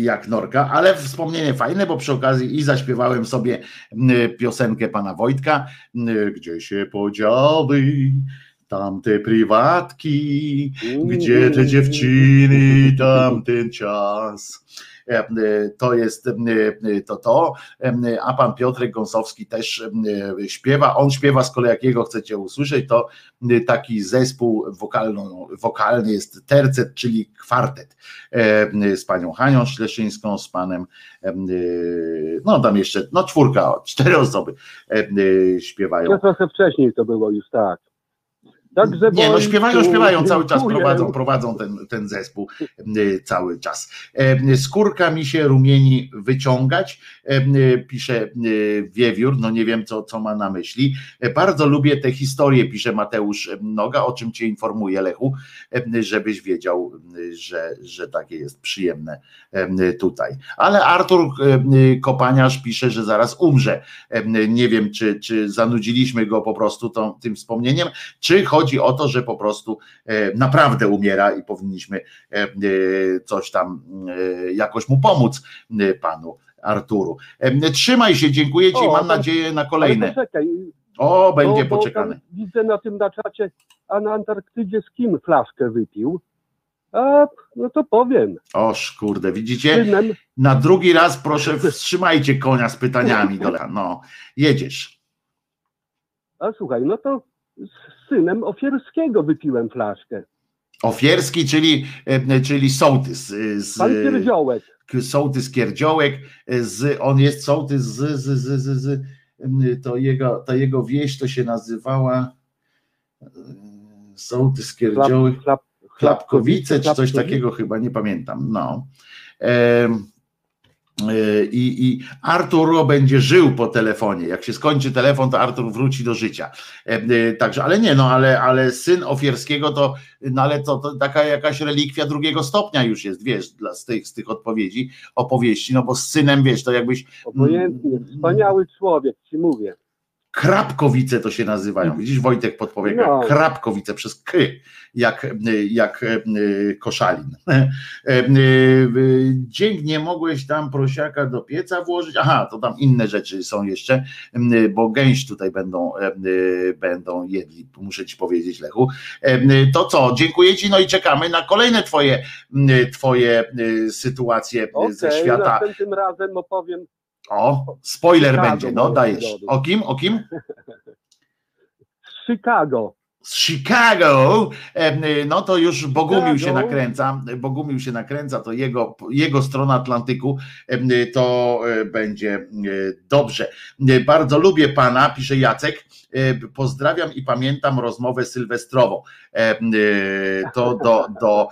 jak norka, ale wspomnienie fajne, bo przy okazji i zaśpiewałem sobie piosenkę pana Wojtka, gdzie się podziały tamte prywatki, gdzie te dziewczyny, tamten czas. E, e, To jest e, to to, a pan Piotrek Gąsowski też śpiewa. On śpiewa z kolei, jakiego chcecie usłyszeć, to taki zespół wokalno, wokalny jest tercet, czyli kwartet z panią Hanią Śleszyńską, z panem, no tam jeszcze, no czwórka, cztery osoby śpiewają. No trochę wcześniej to było już tak. Także Nie, no śpiewają, śpiewają cały czas, prowadzą, prowadzą ten, ten zespół e, cały czas. E, Skórka mi się rumieni wyciągać, e, pisze Wiewiór, no nie wiem co, co ma na myśli. Bardzo lubię te historie, pisze Mateusz Noga, o czym cię informuję Lechu, żebyś wiedział, że, że takie jest przyjemne tutaj. Ale Artur Kopaniarz pisze, że zaraz umrze. Nie wiem, czy, czy zanudziliśmy go po prostu tą, tym wspomnieniem, czy chodzi o to, że po prostu e, naprawdę umiera i powinniśmy e, e, coś tam jakoś mu pomóc panu Arturu. Trzymaj się, dziękuję ci, O, mam tam- nadzieję na kolejne. O, będzie bo, poczekane. Widzę na tym na czacie, a na Antarktydzie z kim flaszkę wypił? A, no to powiem. Oż kurde, widzicie? Na drugi raz proszę <laughs> wstrzymajcie konia z pytaniami. Dola. No, jedziesz. a słuchaj, no to synem Ofierskiego wypiłem flaszkę. Ofierski, czyli, e, czyli sołtys. e, Z, Pan Pierdziołek. sołtys Kierdziołek, e, z, on jest sołtys z, z, z, z, z to jego, ta jego wieś to się nazywała sołtys Kierdziołek, Chlap, chlap, Chlapkowice czy coś Chlapkowice. takiego chyba, nie pamiętam, no. I, I Artur będzie żył po telefonie. Jak się skończy telefon, to Artur wróci do życia. E, Także, ale nie, no, ale, ale syn Ofierskiego to, no ale to, to taka jakaś relikwia drugiego stopnia już jest, wiesz, dla, z, tych, z tych odpowiedzi, opowieści, no bo z synem, wiesz, to jakbyś Obojętnie, wspaniały człowiek, ci mówię. Krapkowice to się nazywają. Widzisz, Wojtek podpowiada. No. Krapkowice przez k, jak, jak e, koszalin. <laughs> E, e, Dzięki, nie mogłeś tam prosiaka do pieca włożyć. Aha, to tam inne rzeczy są jeszcze, bo gęś tutaj będą, będą jedli, muszę ci powiedzieć, Lechu. To co, dziękuję ci, no i czekamy na kolejne twoje, twoje sytuacje Okej, ze świata. następnym razem opowiem O, spoiler Chicago będzie, no dajesz. O kim, o kim? z Chicago. z Chicago, em, no to już Bogumił się nakręca, Bogumił się nakręca, to jego, jego strona Atlantyku, em, to e, będzie dobrze. Bardzo lubię pana, pisze Jacek, pozdrawiam i pamiętam rozmowę sylwestrową. Em, e, To do, do,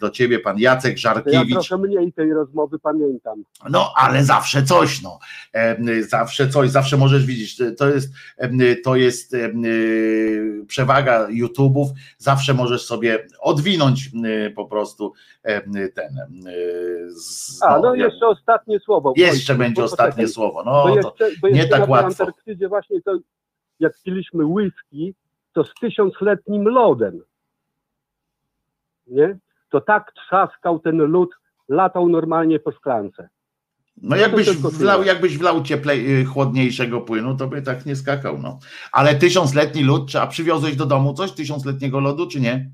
do ciebie pan Jacek To ja Żarkiewicz. trochę mniej tej rozmowy pamiętam. No, ale zawsze coś, no. Zawsze coś, zawsze możesz widzieć. To jest, to jest przewaga YouTube'ów. Zawsze możesz sobie odwinąć po prostu ten. z- A, no jak- jeszcze ostatnie słowo. jeszcze będzie ostatnie słowo. No, to, jeszcze, nie tak łatwo. Antarktydzie właśnie to, jak piliśmy whisky, to z tysiącletnim lodem. Nie? To tak trzaskał ten lód, latał normalnie po szklance. no jakbyś wlał, jakbyś wlał cieplej, y, chłodniejszego płynu, to by tak nie skakał. No. Ale tysiącletni lód, a przywiozłeś do domu coś tysiącletniego lodu, czy nie?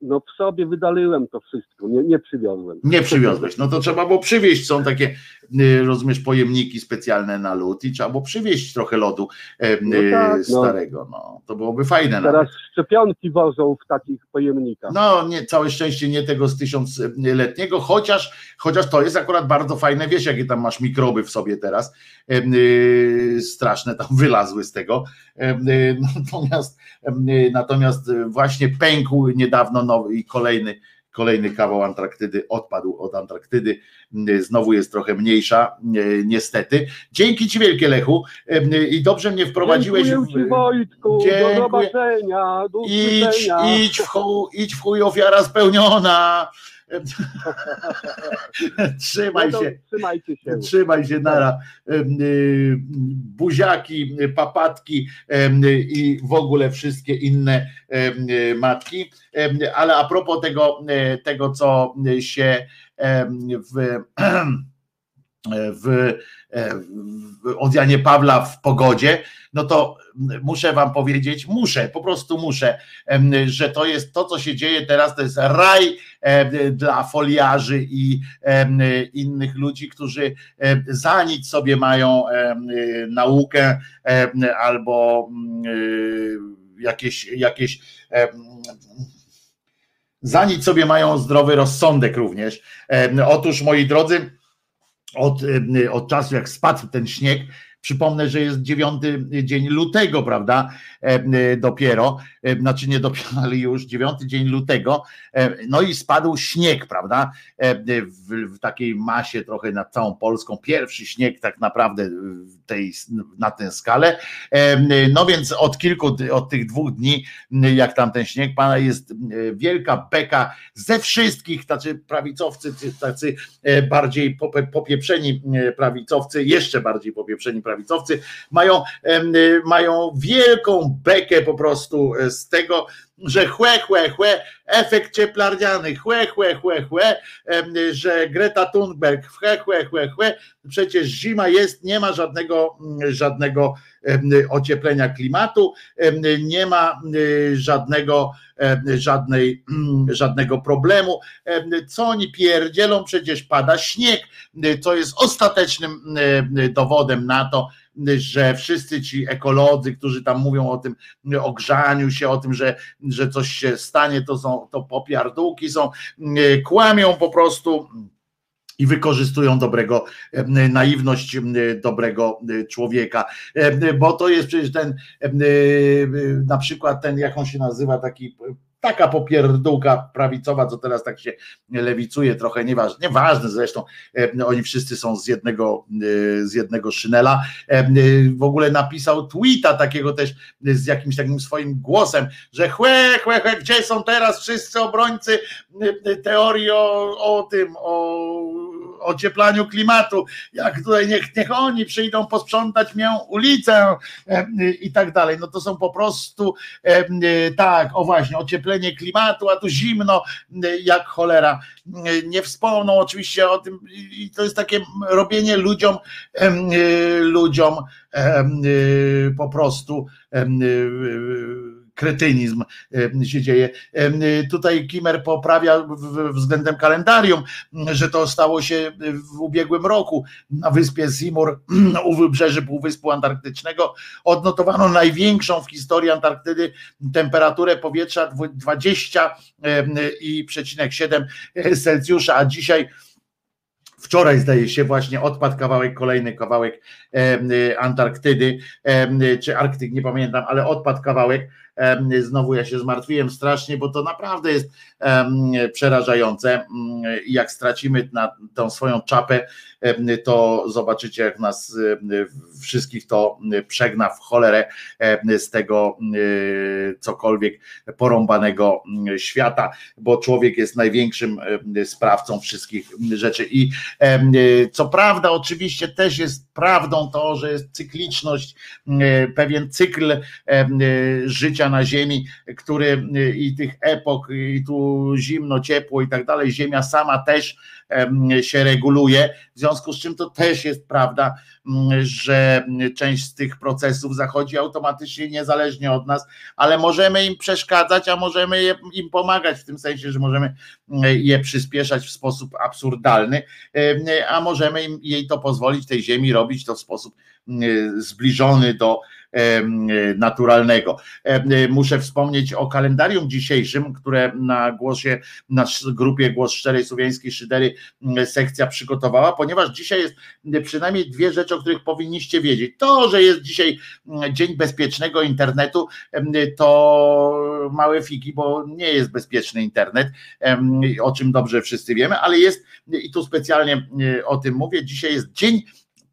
No w sobie wydaliłem to wszystko, nie, nie przywiozłem. Nie przywiozłeś, no to trzeba było przywieźć. Są takie, rozumiesz, pojemniki specjalne na lód i trzeba było przywieźć trochę lodu No y, tak, no. starego. No, to byłoby fajne. Nawet. Teraz szczepionki wożą w takich pojemnikach. No, nie, całe szczęście nie tego z tysiącletniego, chociaż, chociaż to jest akurat bardzo fajne. Wiesz, jakie tam masz mikroby w sobie teraz. Y, straszne tam <laughs> wylazły z tego. Y, natomiast, y, natomiast y, właśnie pękł niedawno nowy i kolejny. Kolejny kawał Antarktydy odpadł od Antarktydy. Znowu jest trochę mniejsza, y, niestety. Dzięki Ci wielkie Lechu. Y, I dobrze mnie wprowadziłeś. Dziękuję Ci Wojtku, Dziękuję. do zobaczenia, do Idź, idź w chuj, idź w chuj, ofiara spełniona. <laughs> Trzymaj No się, Trzymajcie się. trzymaj się, nara. Y, Buziaki, papatki i w ogóle wszystkie inne matki. Ale a propos tego, y, tego co się w, <clears throat> w, od Janie Pawla w pogodzie, no to muszę wam powiedzieć, muszę, po prostu muszę, że to jest to, co się dzieje teraz, to jest raj em, dla foliarzy i innych ludzi, którzy em, za nic sobie mają naukę albo mm, jakieś, jakieś za nic sobie mają zdrowy rozsądek również. Otóż, moi drodzy, od, y, od czasu, jak spadł ten śnieg. Przypomnę, że jest dziewiąty dzień lutego, prawda? E, y, Dopiero, znaczy nie dopiero, ale już dziewiąty dzień lutego. E, No i spadł śnieg, prawda? E, W, w takiej masie trochę nad całą Polską. Pierwszy śnieg tak naprawdę tej, na tę skalę. E, No więc od kilku, od tych dwóch dni, jak tam ten śnieg pana jest e, wielka beka ze wszystkich, tacy prawicowcy, tacy e, bardziej popieprzeni e, prawicowcy, jeszcze bardziej popieprzeni prawicowcy, mają, e, mają wielką bekę po prostu e, z tego, że chłe, chłe, chłe, efekt cieplarniany, chłe, chłe, chłe, chłe, że Greta Thunberg, chłe, chłe, chłe, chłe, przecież zima jest, nie ma żadnego, żadnego ocieplenia klimatu, nie ma żadnego, żadnej, żadnego problemu. Co oni pierdzielą? Przecież pada śnieg, co jest ostatecznym dowodem na to, że wszyscy ci ekolodzy, którzy tam mówią o tym ogrzaniu się, o tym, że, że coś się stanie, to są to popiardółki są, kłamią po prostu i wykorzystują dobrego, naiwność dobrego człowieka, bo to jest przecież ten, na przykład ten, jak on się nazywa, taki taka popierdółka prawicowa, co teraz tak się lewicuje trochę, nieważne, nieważne zresztą, oni wszyscy są z jednego, z jednego szynela, w ogóle napisał tweeta takiego też z jakimś takim swoim głosem, że chłe, chłe, chłe, gdzie są teraz wszyscy obrońcy teorii o, o tym, o ocieplaniu klimatu, jak tutaj niech, niech oni przyjdą posprzątać mię ulicę i tak dalej, no to są po prostu tak, o właśnie, ocieplenie klimatu, a tu zimno jak cholera, nie wspomną oczywiście o tym i to jest takie robienie ludziom ludziom po prostu kretynizm się dzieje. Tutaj Kimer poprawia względem kalendarium, że to stało się w ubiegłym roku na wyspie Seymour <clears throat> u wybrzeży Półwyspu Antarktycznego. Odnotowano największą w historii Antarktydy temperaturę powietrza 20,7 Celsjusza, a dzisiaj Wczoraj zdaje się właśnie odpadł kawałek, kolejny kawałek Antarktydy, czy Arktyk, nie pamiętam, ale odpadł kawałek Znowu ja się zmartwiłem strasznie, bo to naprawdę jest przerażające. Mm, jak stracimy na tą swoją czapę, to zobaczycie, jak nas wszystkich to przegna w cholerę z tego cokolwiek porąbanego świata, bo człowiek jest największym sprawcą wszystkich rzeczy. I co prawda, oczywiście też jest prawdą to, że jest cykliczność, pewien cykl życia na Ziemi, który i tych epok, i tu zimno, ciepło i tak dalej, Ziemia sama też się reguluje, w związku z czym to też jest prawda, że część z tych procesów zachodzi automatycznie, niezależnie od nas, ale możemy im przeszkadzać, a możemy im pomagać w tym sensie, że możemy je przyspieszać w sposób absurdalny, a możemy im jej to pozwolić, tej ziemi robić to w sposób zbliżony do naturalnego. Muszę wspomnieć o kalendarium dzisiejszym, które na głosie, na grupie Głos Szczerej Słowiańskiej Szydery sekcja przygotowała, ponieważ dzisiaj jest przynajmniej dwie rzeczy, o których powinniście wiedzieć. To, że jest dzisiaj Dzień Bezpiecznego Internetu, to małe figi, bo nie jest bezpieczny internet, o czym dobrze wszyscy wiemy, ale jest, i tu specjalnie o tym mówię, dzisiaj jest Dzień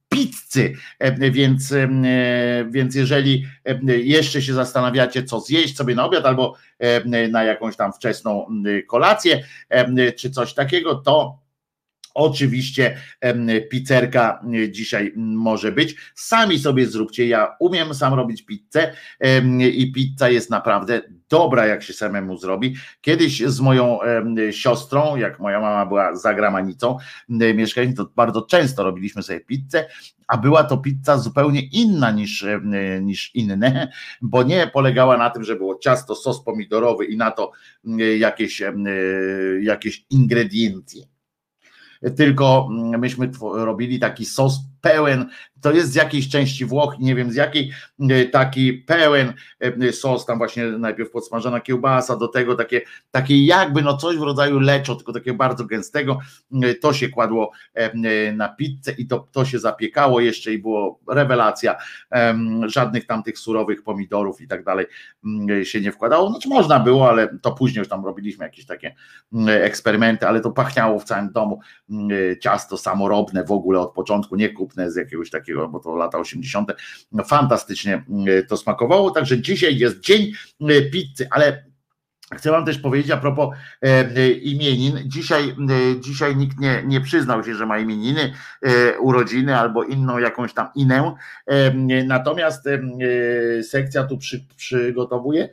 pizzy, e, więc, e, więc jeżeli e, jeszcze się zastanawiacie, co zjeść sobie na obiad albo na jakąś tam wczesną kolację, czy coś takiego, to Oczywiście pizzerka dzisiaj może być. Sami sobie zróbcie. Ja umiem sam robić pizzę i pizza jest naprawdę dobra, jak się samemu zrobi. Kiedyś z moją siostrą, jak moja mama była za gramanicą, mieszkali, to bardzo często robiliśmy sobie pizzę, a była to pizza zupełnie inna niż, niż inne, bo nie polegała na tym, że było ciasto, sos pomidorowy i na to jakieś, jakieś ingrediencje tylko myśmy robili taki sos pełen, to jest z jakiejś części Włoch, nie wiem z jakiej, e, taki pełen e, sos, tam właśnie najpierw podsmażona kiełbasa, do tego takie, takie jakby no coś w rodzaju leczo, tylko takiego bardzo gęstego, e, to się kładło na pizzę i to, to się zapiekało jeszcze i było rewelacja, żadnych tamtych surowych pomidorów i tak dalej się nie wkładało, znaczy można było, ale to później już tam robiliśmy jakieś takie eksperymenty, ale to pachniało w całym domu, ciasto samorobne w ogóle od początku, nie kup z jakiegoś takiego, bo to lata 80. No, fantastycznie mm, to smakowało. Także dzisiaj jest dzień y, pizzy, ale Chcę Wam też powiedzieć a propos e, e, imienin. Dzisiaj, e, dzisiaj nikt nie, nie przyznał się, że ma imieniny, e, urodziny albo inną jakąś tam inę. E, natomiast e, sekcja tu przy, przygotowuje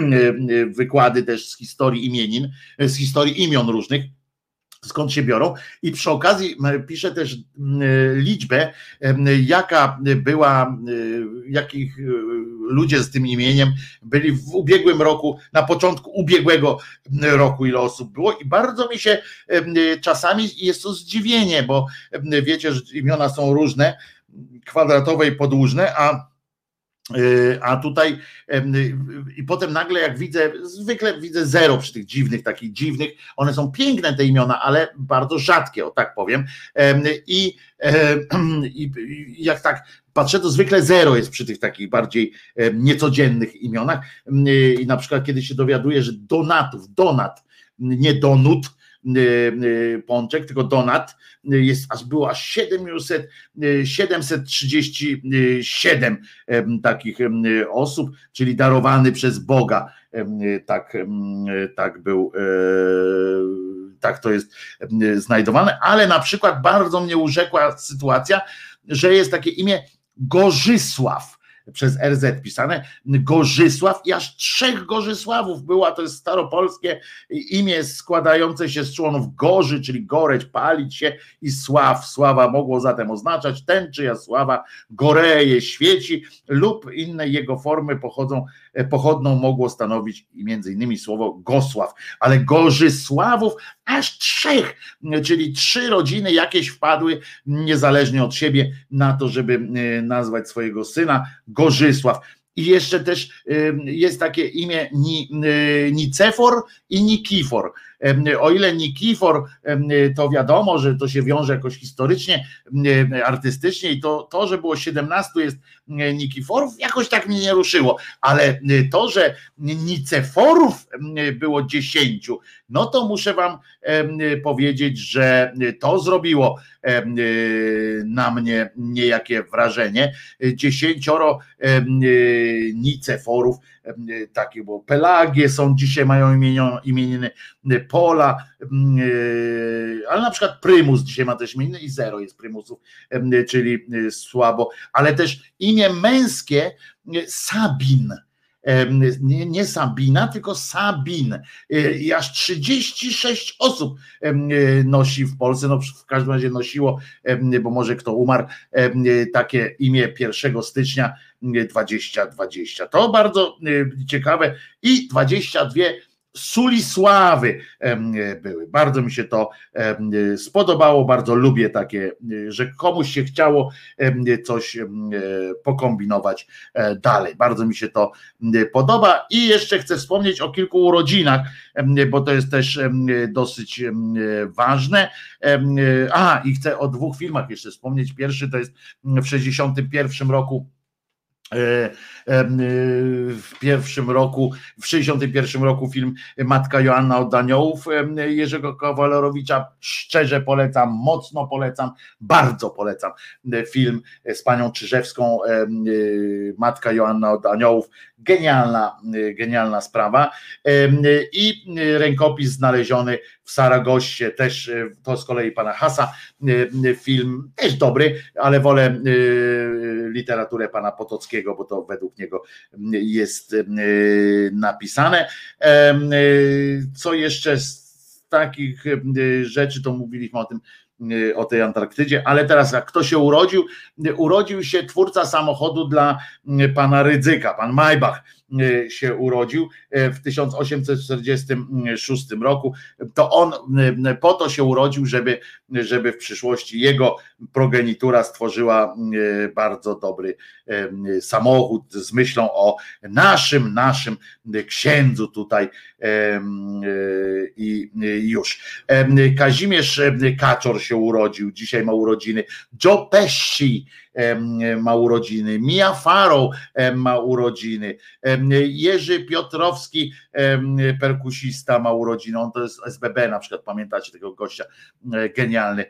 <clears throat> wykłady też z historii imienin, z historii imion różnych skąd się biorą. I przy okazji piszę też liczbę, jaka była, jakich ludzie z tym imieniem byli w ubiegłym roku, na początku ubiegłego roku, ile osób było. I bardzo mi się czasami jest to zdziwienie, bo wiecie, że imiona są różne, kwadratowe i podłużne, a Y, a tutaj i potem nagle jak widzę, zwykle widzę zero przy tych dziwnych, takich dziwnych, one są piękne te imiona, ale bardzo rzadkie, o tak powiem. I, i jak tak patrzę, to zwykle zero jest przy tych takich bardziej niecodziennych imionach. I na przykład kiedy się dowiaduję, że donatów, donat, nie donut, pączek, tylko donat, y, jest aż było aż 700, 737 takich osób, czyli darowany przez Boga. Tak, tak był, e, tak to jest znajdowane, ale na przykład bardzo mnie urzekła sytuacja, że jest takie imię Gorzysław przez RZ pisane, Gorzysław i aż trzech Gorzysławów była, to jest staropolskie imię składające się z członów gorzy, czyli goreć, palić się i sław. Sława mogło zatem oznaczać ten, czyja sława goreje, świeci lub inne jego formy pochodzą, pochodną mogło stanowić innymi słowo Gosław, ale Gorzysławów aż trzech, czyli trzy rodziny jakieś wpadły niezależnie od siebie na to, żeby e, nazwać swojego syna Gorzysław. I jeszcze też jest takie imię e, Nicefor i Nikifor. O ile Nikifor, to wiadomo, że to się wiąże jakoś historycznie, artystycznie i to, to że było 17 jest Nikiforów, jakoś tak mnie nie ruszyło, ale to, że Niceforów było 10, no to muszę wam powiedzieć, że to zrobiło na mnie niejakie wrażenie. Dziesięcioro Niceforów E, takie, bo Pelagie są dzisiaj mają imieniny Pola, e, ale na przykład Prymus dzisiaj ma też imieniny i zero jest Prymusów, czyli e, słabo, ale też imię męskie Sabin nie, nie Sabina, tylko Sabin. I aż 36 osób nosi w Polsce, no w każdym razie nosiło, bo może kto umarł, takie imię 1 stycznia 2020. To bardzo ciekawe i 22 Sulisławy były. Bardzo mi się to spodobało, bardzo lubię takie, że komuś się chciało coś pokombinować e, dalej. Bardzo mi się to podoba i jeszcze chcę wspomnieć o kilku urodzinach, bo to jest też dosyć ważne. A i chcę o dwóch filmach jeszcze wspomnieć. Pierwszy to jest w 61 roku E, e, w pierwszym roku, w 61 roku film Matka Joanna od Aniołów Jerzego Kawalerowicza. Szczerze polecam, mocno polecam, bardzo polecam film z panią Czyżewską Matka Joanna od Aniołów. Genialna, genialna sprawa. I rękopis znaleziony w Saragosie, też to z kolei pana Hasa, film też dobry, ale wolę literaturę pana Potockiego, bo to według niego jest napisane. Co jeszcze z takich rzeczy, to mówiliśmy o tym, o tej Antarktydzie, ale teraz jak kto się urodził? Urodził się twórca samochodu dla pana Rydzyka, pan Maybach się urodził e, w 1846 roku. To on e, po to się urodził, żeby, żeby w przyszłości jego progenitura stworzyła bardzo dobry samochód z myślą o naszym, naszym księdzu tutaj i już. Kazimierz Kaczor się urodził, dzisiaj ma urodziny. Joe Pesci ma urodziny, Mia Farrow ma urodziny, Jerzy Piotrowski, perkusista ma urodziny, on to jest SBB na przykład, pamiętacie tego gościa, genialny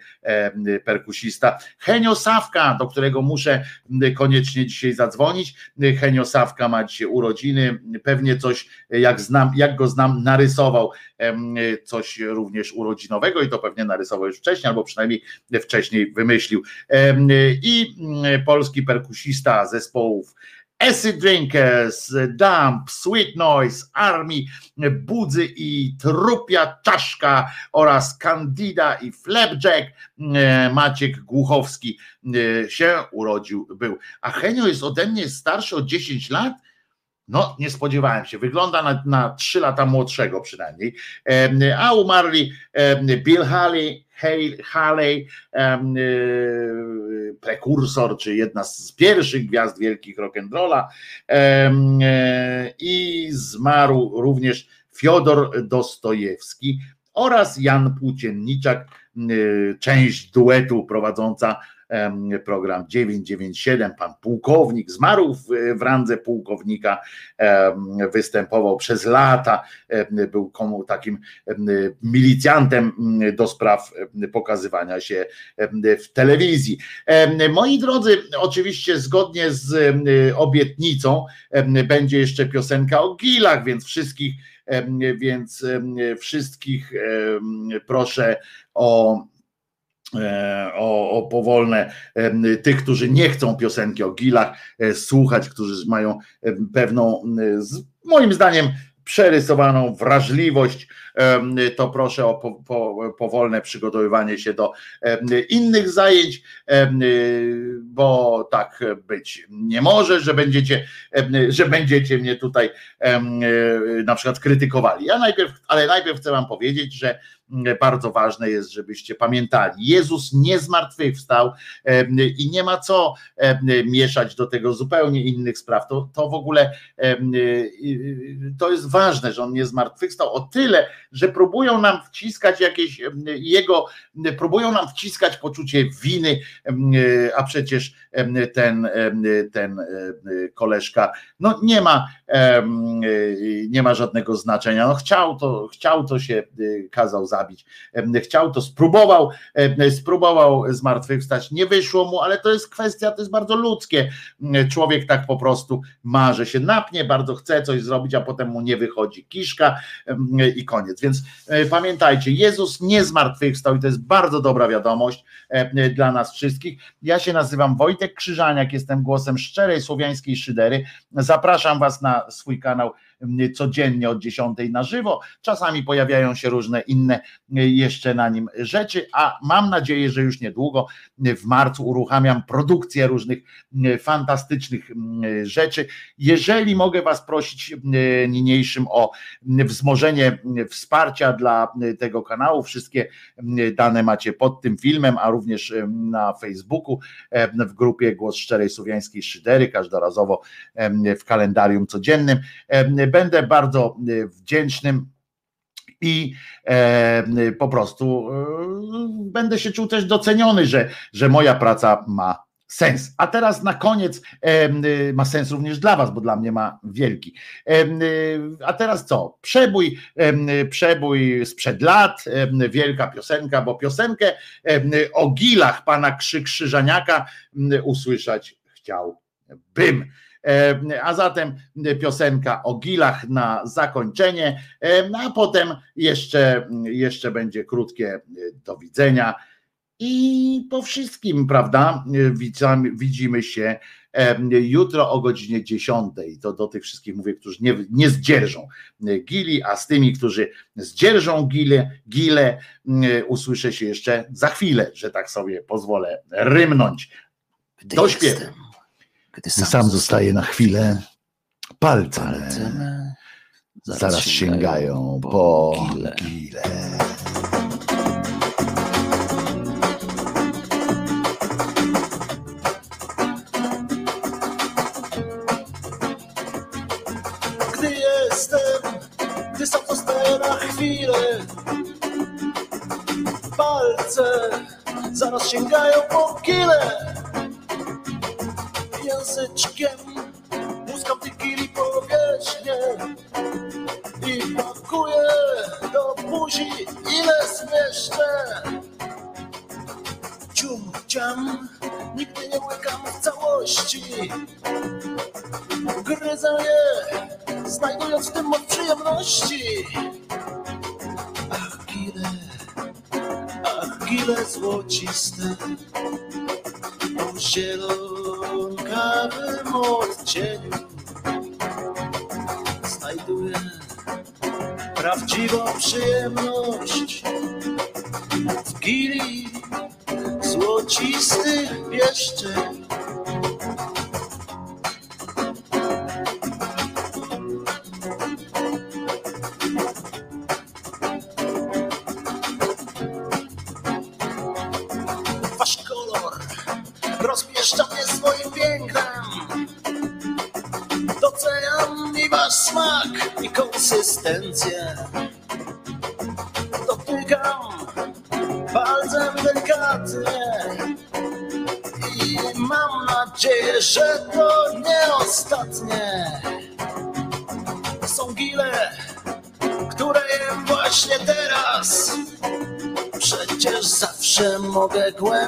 perkusista. Henio Sawka, do którego muszę koniecznie dzisiaj zadzwonić. Henio Sawka ma dzisiaj urodziny, pewnie coś, jak znam, jak go znam, narysował coś również urodzinowego i to pewnie narysował już wcześniej, albo przynajmniej wcześniej wymyślił. I polski perkusista zespołów Acid Drinkers, Dump, Sweet Noise, Army, Budzy i Trupia Czaszka oraz Candida i Flapjack. Maciek Głuchowski się urodził, był. A Henio jest ode mnie starszy o 10 lat? No, nie spodziewałem się. Wygląda na, na 3 lata młodszego przynajmniej. A umarli Bill Haley, Haley, prekursor, czy jedna z pierwszych gwiazd wielkich rock'n'rolla. E, i zmarł również Fiodor Dostojewski oraz Jan Płócienniczak, część duetu prowadząca program 997, pan pułkownik zmarł w, w randze pułkownika, występował przez lata, był komu takim milicjantem do spraw pokazywania się w telewizji. Moi drodzy, oczywiście zgodnie z obietnicą będzie jeszcze piosenka o gilach, więc wszystkich więc wszystkich proszę o o, o, powolne tych, którzy nie chcą piosenki o gilach e, słuchać, którzy mają pewną, moim zdaniem, przerysowaną wrażliwość, to proszę o po, po, powolne przygotowywanie się do innych zajęć, bo tak być nie może, że będziecie, że będziecie mnie tutaj na przykład krytykowali. Ja najpierw, ale najpierw chcę wam powiedzieć, że bardzo ważne jest, żebyście pamiętali. Jezus nie zmartwychwstał i nie ma co mieszać do tego zupełnie innych spraw. To, to w ogóle to jest ważne, że on nie zmartwychwstał o tyle, że próbują nam wciskać jakieś jego, próbują nam wciskać poczucie winy, a przecież ten, ten koleżka no nie ma, nie ma żadnego znaczenia. No chciał to, chciał to się kazał zabić zabić. Chciał to, spróbował, spróbował zmartwychwstać, nie wyszło mu, ale to jest kwestia, to jest bardzo ludzkie. Człowiek tak po prostu ma, że się napnie, bardzo chce coś zrobić, a potem mu nie wychodzi kiszka i koniec. Więc e, pamiętajcie, Jezus nie zmartwychwstał i to jest bardzo dobra wiadomość dla nas wszystkich. Ja się nazywam Wojtek Krzyżaniak, jestem głosem szczerej słowiańskiej szydery. Zapraszam Was na swój kanał codziennie od 10 na żywo. Czasami pojawiają się różne inne jeszcze na nim rzeczy, a mam nadzieję, że już niedługo w marcu uruchamiam produkcję różnych fantastycznych rzeczy. Jeżeli mogę Was prosić niniejszym o wzmożenie wsparcia dla tego kanału, wszystkie dane macie pod tym filmem, a również na Facebooku, w grupie Głos Szczerej Słowiańskiej Szydery, każdorazowo w kalendarium codziennym. Będę bardzo e, wdzięcznym i e, po prostu e, będę się czuł też doceniony, że, że moja praca ma sens. A teraz na koniec e, ma sens również dla Was, bo dla mnie ma wielki. E, a teraz co? Przebój, e, przebój sprzed lat, wielka piosenka, bo piosenkę o gilach pana Krzy Krzyżaniaka usłyszeć chciałbym. E, a zatem piosenka o gilach na zakończenie, e, a potem jeszcze, jeszcze będzie krótkie e, do widzenia. I po wszystkim, prawda, widzimy się jutro o godzinie 10. To do tych wszystkich mówię, którzy nie, nie zdzierżą gili, a z tymi, którzy zdzierżą gile, gile, usłyszę się jeszcze za chwilę, że tak sobie pozwolę rymnąć. Do śpiewu. Gdy sam, sam zostaje na chwilę, palce, palce zaraz, zaraz sięgają po gile. gile. Gdy jestem, gdy sam zostaję na chwilę, palce zaraz sięgają po gile języczkiem muskam tych kili powierzchnię i pakuję do buzi ile zmieszczę. Cium, ciam, nigdy nie łykam w całości. Gryzę je, znajdując w tym moc przyjemności. Ach, gile, ach, gile złociste, o zielonkawym odcieniu. Znajduję prawdziwą przyjemność w gili złocistych pieszczeń.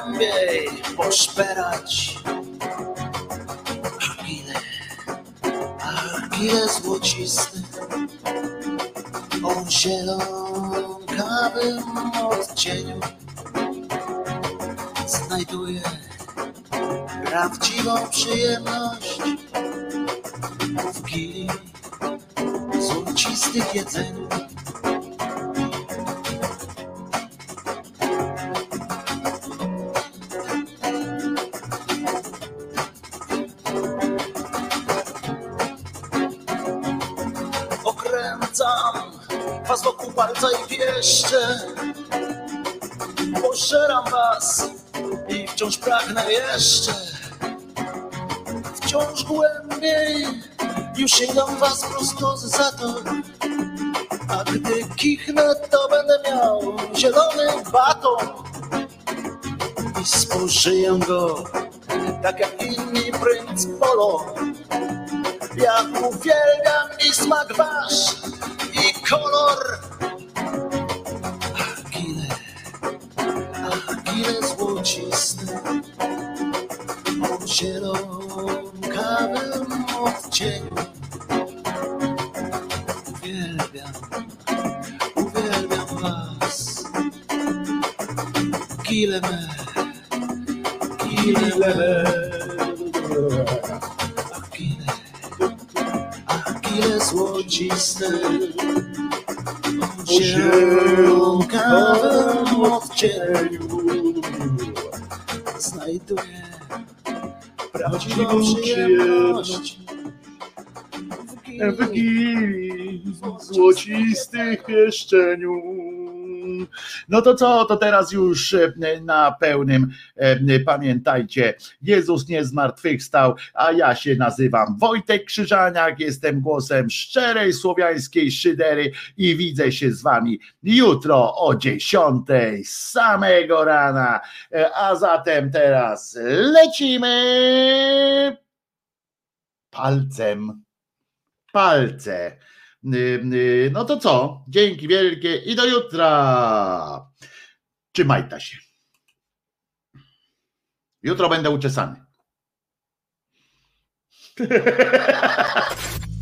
Mogę głębiej zielony baton i spożyję go tak jak inni princ Polo. Złocistych pieszczeniu. No to co, to teraz już e, na pełnym e, pamiętajcie, Jezus nie zmartwychwstał, a ja się nazywam Wojtek Krzyżaniak, jestem głosem szczerej słowiańskiej szydery i widzę się z wami jutro o 10 z samego rana. E, A zatem teraz lecimy palcem palce. Y, y, No to co? Dzięki wielkie i do jutra. Trzymajcie się. Jutro będę uczesany. <laughs>